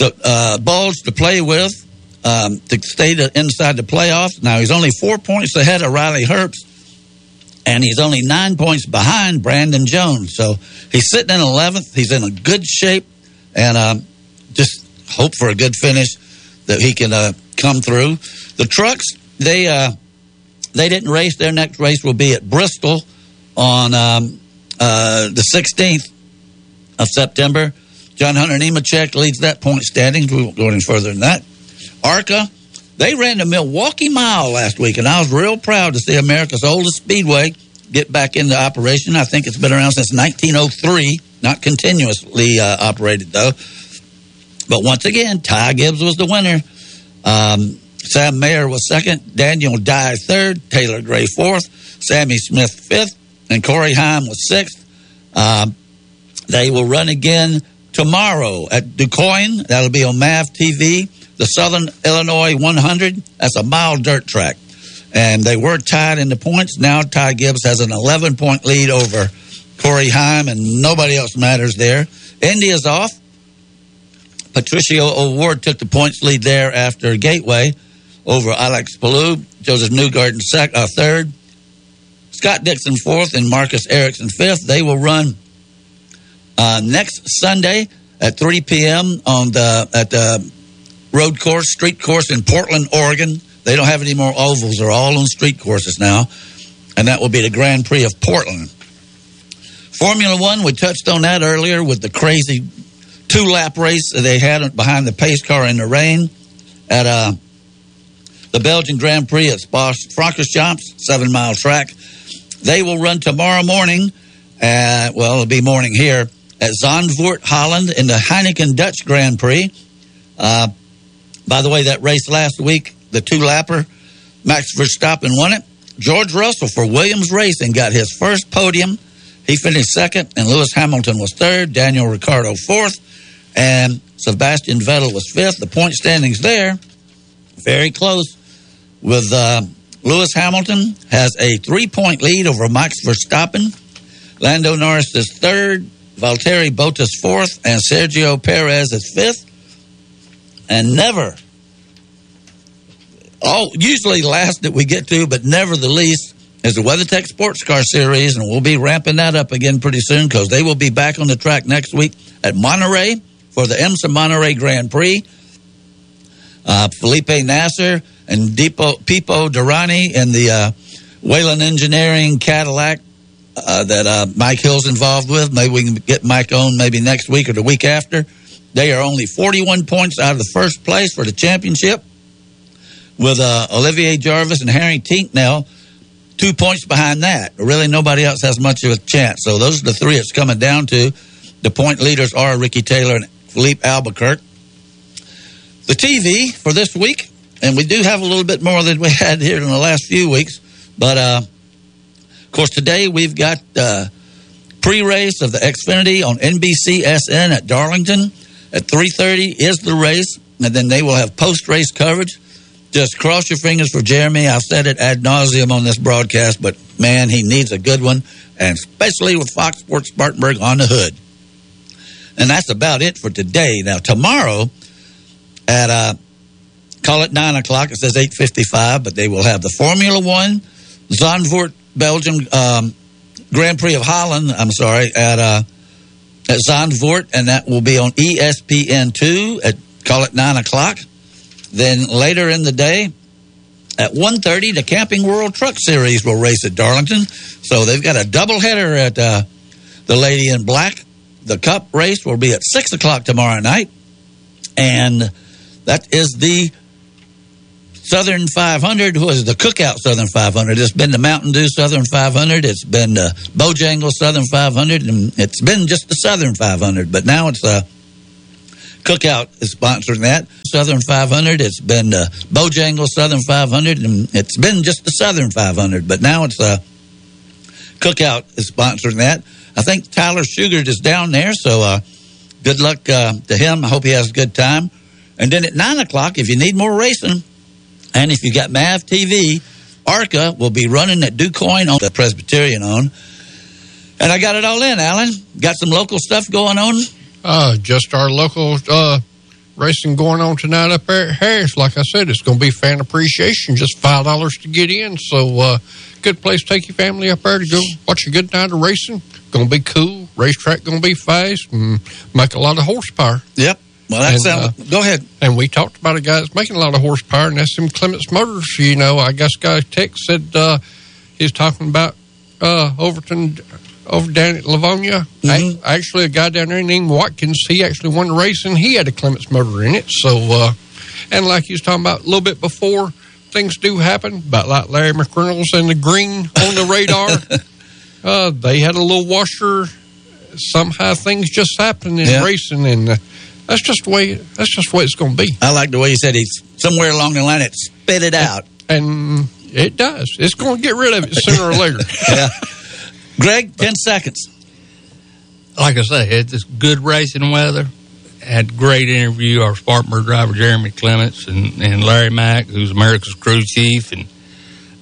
Speaker 3: uh, bulge to play with um, to stay to, inside the playoffs. Now he's only four points ahead of Riley Herbst and he's only nine points behind Brandon Jones. So he's sitting in 11th. He's in a good shape, and um, just hope for a good finish that he can uh, come through. The trucks, they uh, they didn't race. Their next race will be at Bristol on um, uh, the 16th of September. John Hunter Nemechek leads that point standings. We won't go any further than that. ARCA, they ran the Milwaukee Mile last week, and I was real proud to see America's oldest speedway get back into operation. I think it's been around since 1903, not continuously uh, operated though. But once again, Ty Gibbs was the winner. Um, Sam Mayer was second. Daniel Dye third. Taylor Gray fourth. Sammy Smith fifth. And Corey Heim was sixth. Um, they will run again tomorrow at DuQuoin. That'll be on MAV TV. The Southern Illinois 100. That's a mile dirt track. And they were tied in the points. Now Ty Gibbs has an 11 point lead over Corey Heim, and nobody else matters there. India's off. Patricio O'Ward took the points lead there after Gateway over Alex Palou. Josef Newgarden sec- uh, third. Scott Dixon fourth and Marcus Ericsson fifth. They will run uh, next Sunday at 3 p.m. on the at the road course, street course in Portland, Oregon. They don't have any more ovals; they're all on street courses now, and that will be the Grand Prix of Portland. Formula One, we touched on that earlier with the crazy two lap race that they had behind the pace car in the rain at uh, the Belgian Grand Prix at Spa Francorchamps, seven mile track. They will run tomorrow morning. At, well, it'll be morning here at Zandvoort, Holland, in the Heineken Dutch Grand Prix. Uh, by the way, that race last week, the two lapper, Max Verstappen won it. George Russell for Williams Racing got his first podium. He finished second, and Lewis Hamilton was third, Daniel Ricciardo fourth, and Sebastian Vettel was fifth. The point standings there, very close, with uh, Lewis Hamilton has a three point lead over Max Verstappen. Lando Norris is third, Valtteri Bottas fourth, and Sergio Perez is fifth. And never, oh, usually last that we get to, but never the least, is the WeatherTech Sports Car Series, and we'll be ramping that up again pretty soon because they will be back on the track next week at Monterey for the IMSA Monterey Grand Prix. Uh, Felipe Nasr and Deepo, Pipo Derani and the uh, Whelen Engineering Cadillac uh, that uh, Mike Hill's involved with. Maybe we can get Mike on maybe next week or the week after. They are only 41 points out of the first place for the championship with uh, Olivier Jarvis and Harry Tink now two points behind that. Really, nobody else has much of a chance. So those are the three it's coming down to. The point leaders are Ricky Taylor and Filipe Albuquerque. The TV for this week, and we do have a little bit more than we had here in the last few weeks, but uh, of course today we've got uh, pre-race of the Xfinity on NBCSN at Darlington at 3:30 is the race, and then they will have post-race coverage just cross your fingers for Jeremy. I've said it ad nauseum on this broadcast, but man, he needs a good one, and especially with Fox Sports Spartanburg on the hood. And that's about it for today. Now tomorrow at uh, call it nine o'clock. It says eight fifty-five, but they will have the Formula One, Zandvoort, Belgium um, Grand Prix of Holland. I'm sorry at uh, at Zandvoort, and that will be on E ESPN two at call it nine o'clock. Then later in the day, at 1.30, the Camping World Truck Series will race at Darlington. So they've got a doubleheader at uh, the Lady in Black. The Cup race will be at 6 o'clock tomorrow night. And that is the Southern 500 was the Cookout Southern 500. It's been the Mountain Dew Southern 500. It's been the Bojangles Southern 500. And it's been just the Southern 500. But now it's uh, Cookout is sponsoring that. Southern 500. It's been uh, Bojangles Southern 500, and it's been just the Southern 500. But now it's uh, Cookout is sponsoring that. I think Tyler Sugar is down there, so uh, good luck uh, to him. I hope he has a good time. And then at nine o'clock, if you need more racing, and if you got Mav TV, ARCA will be running at DuQuoin on the Presbyterian on. And I got it all in, Alan. Got some local stuff going on.
Speaker 5: Uh, just our local uh, racing going on tonight up there at Harris. Like I said, it's going to be fan appreciation, just five dollars to get in. So, uh, good place to take your family up there to go watch a good night of racing. Going to be cool. Racetrack going to be fast and make a lot of horsepower.
Speaker 3: Yep. Well, that's uh, go ahead.
Speaker 5: And we talked about a guy that's making a lot of horsepower, and that's them Clements Motors. You know, I guess guy text said uh, he's talking about uh, Overton over down at Lavonia.
Speaker 3: Mm-hmm.
Speaker 5: I, actually, a guy down there named Watkins, he actually won the race, and he had a Clements motor in it. So, uh, and like he was talking about a little bit before, things do happen. About like Larry McReynolds and the green on the radar, uh, they had a little washer. Somehow things just happen in
Speaker 3: Yeah.
Speaker 5: racing, and uh, that's just the way. That's just the way it's going to be.
Speaker 3: I like the way you said he's somewhere along the line it spit it out.
Speaker 5: And it does. It's going to get rid of it sooner or later.
Speaker 3: yeah. Greg, 10 seconds.
Speaker 29: Like I say, it's good racing weather. Had great interview. Our Spartanburg driver Jeremy Clements and, and Larry Mack, who's America's crew chief, and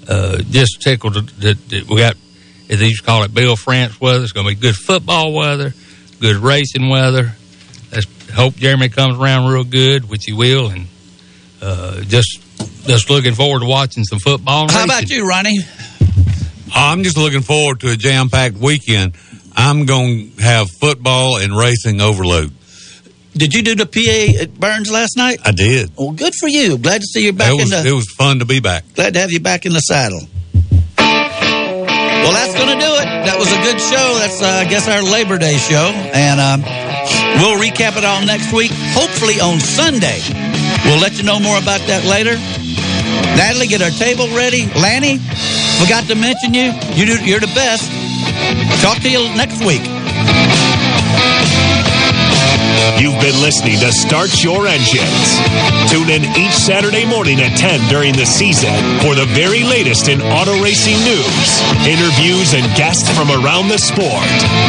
Speaker 29: uh, just tickled that, that, that we got. As they used to call it, Bill France weather. It's going to be good football weather, good racing weather. Let's hope Jeremy comes around real good, which he will, and uh, just just looking forward to watching some football.
Speaker 3: How
Speaker 29: racing.
Speaker 3: about you, Ronnie?
Speaker 4: I'm just looking forward to a jam packed weekend. I'm going to have football and racing overload.
Speaker 3: Did you do the PA at Burns last night?
Speaker 4: I did.
Speaker 3: Well, good for you. Glad to see you back
Speaker 4: It was,
Speaker 3: in the.
Speaker 4: it was fun to be back.
Speaker 3: Glad to have you back in the saddle. Well, that's going to do it. That was a good show. That's, uh, I guess, our Labor Day show. And um, we'll recap it all next week, hopefully on Sunday. We'll let you know more about that later. Natalie, get our table ready. Lanny, forgot to mention you. you do, you're the best. Talk to you next week.
Speaker 1: You've been listening to Start Your Engines. Tune in each Saturday morning at 10 during the season for the very latest in auto racing news, interviews, and guests from around the sport.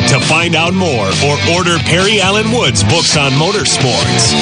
Speaker 1: To find out more or order Perry Allen Wood's books on motorsports,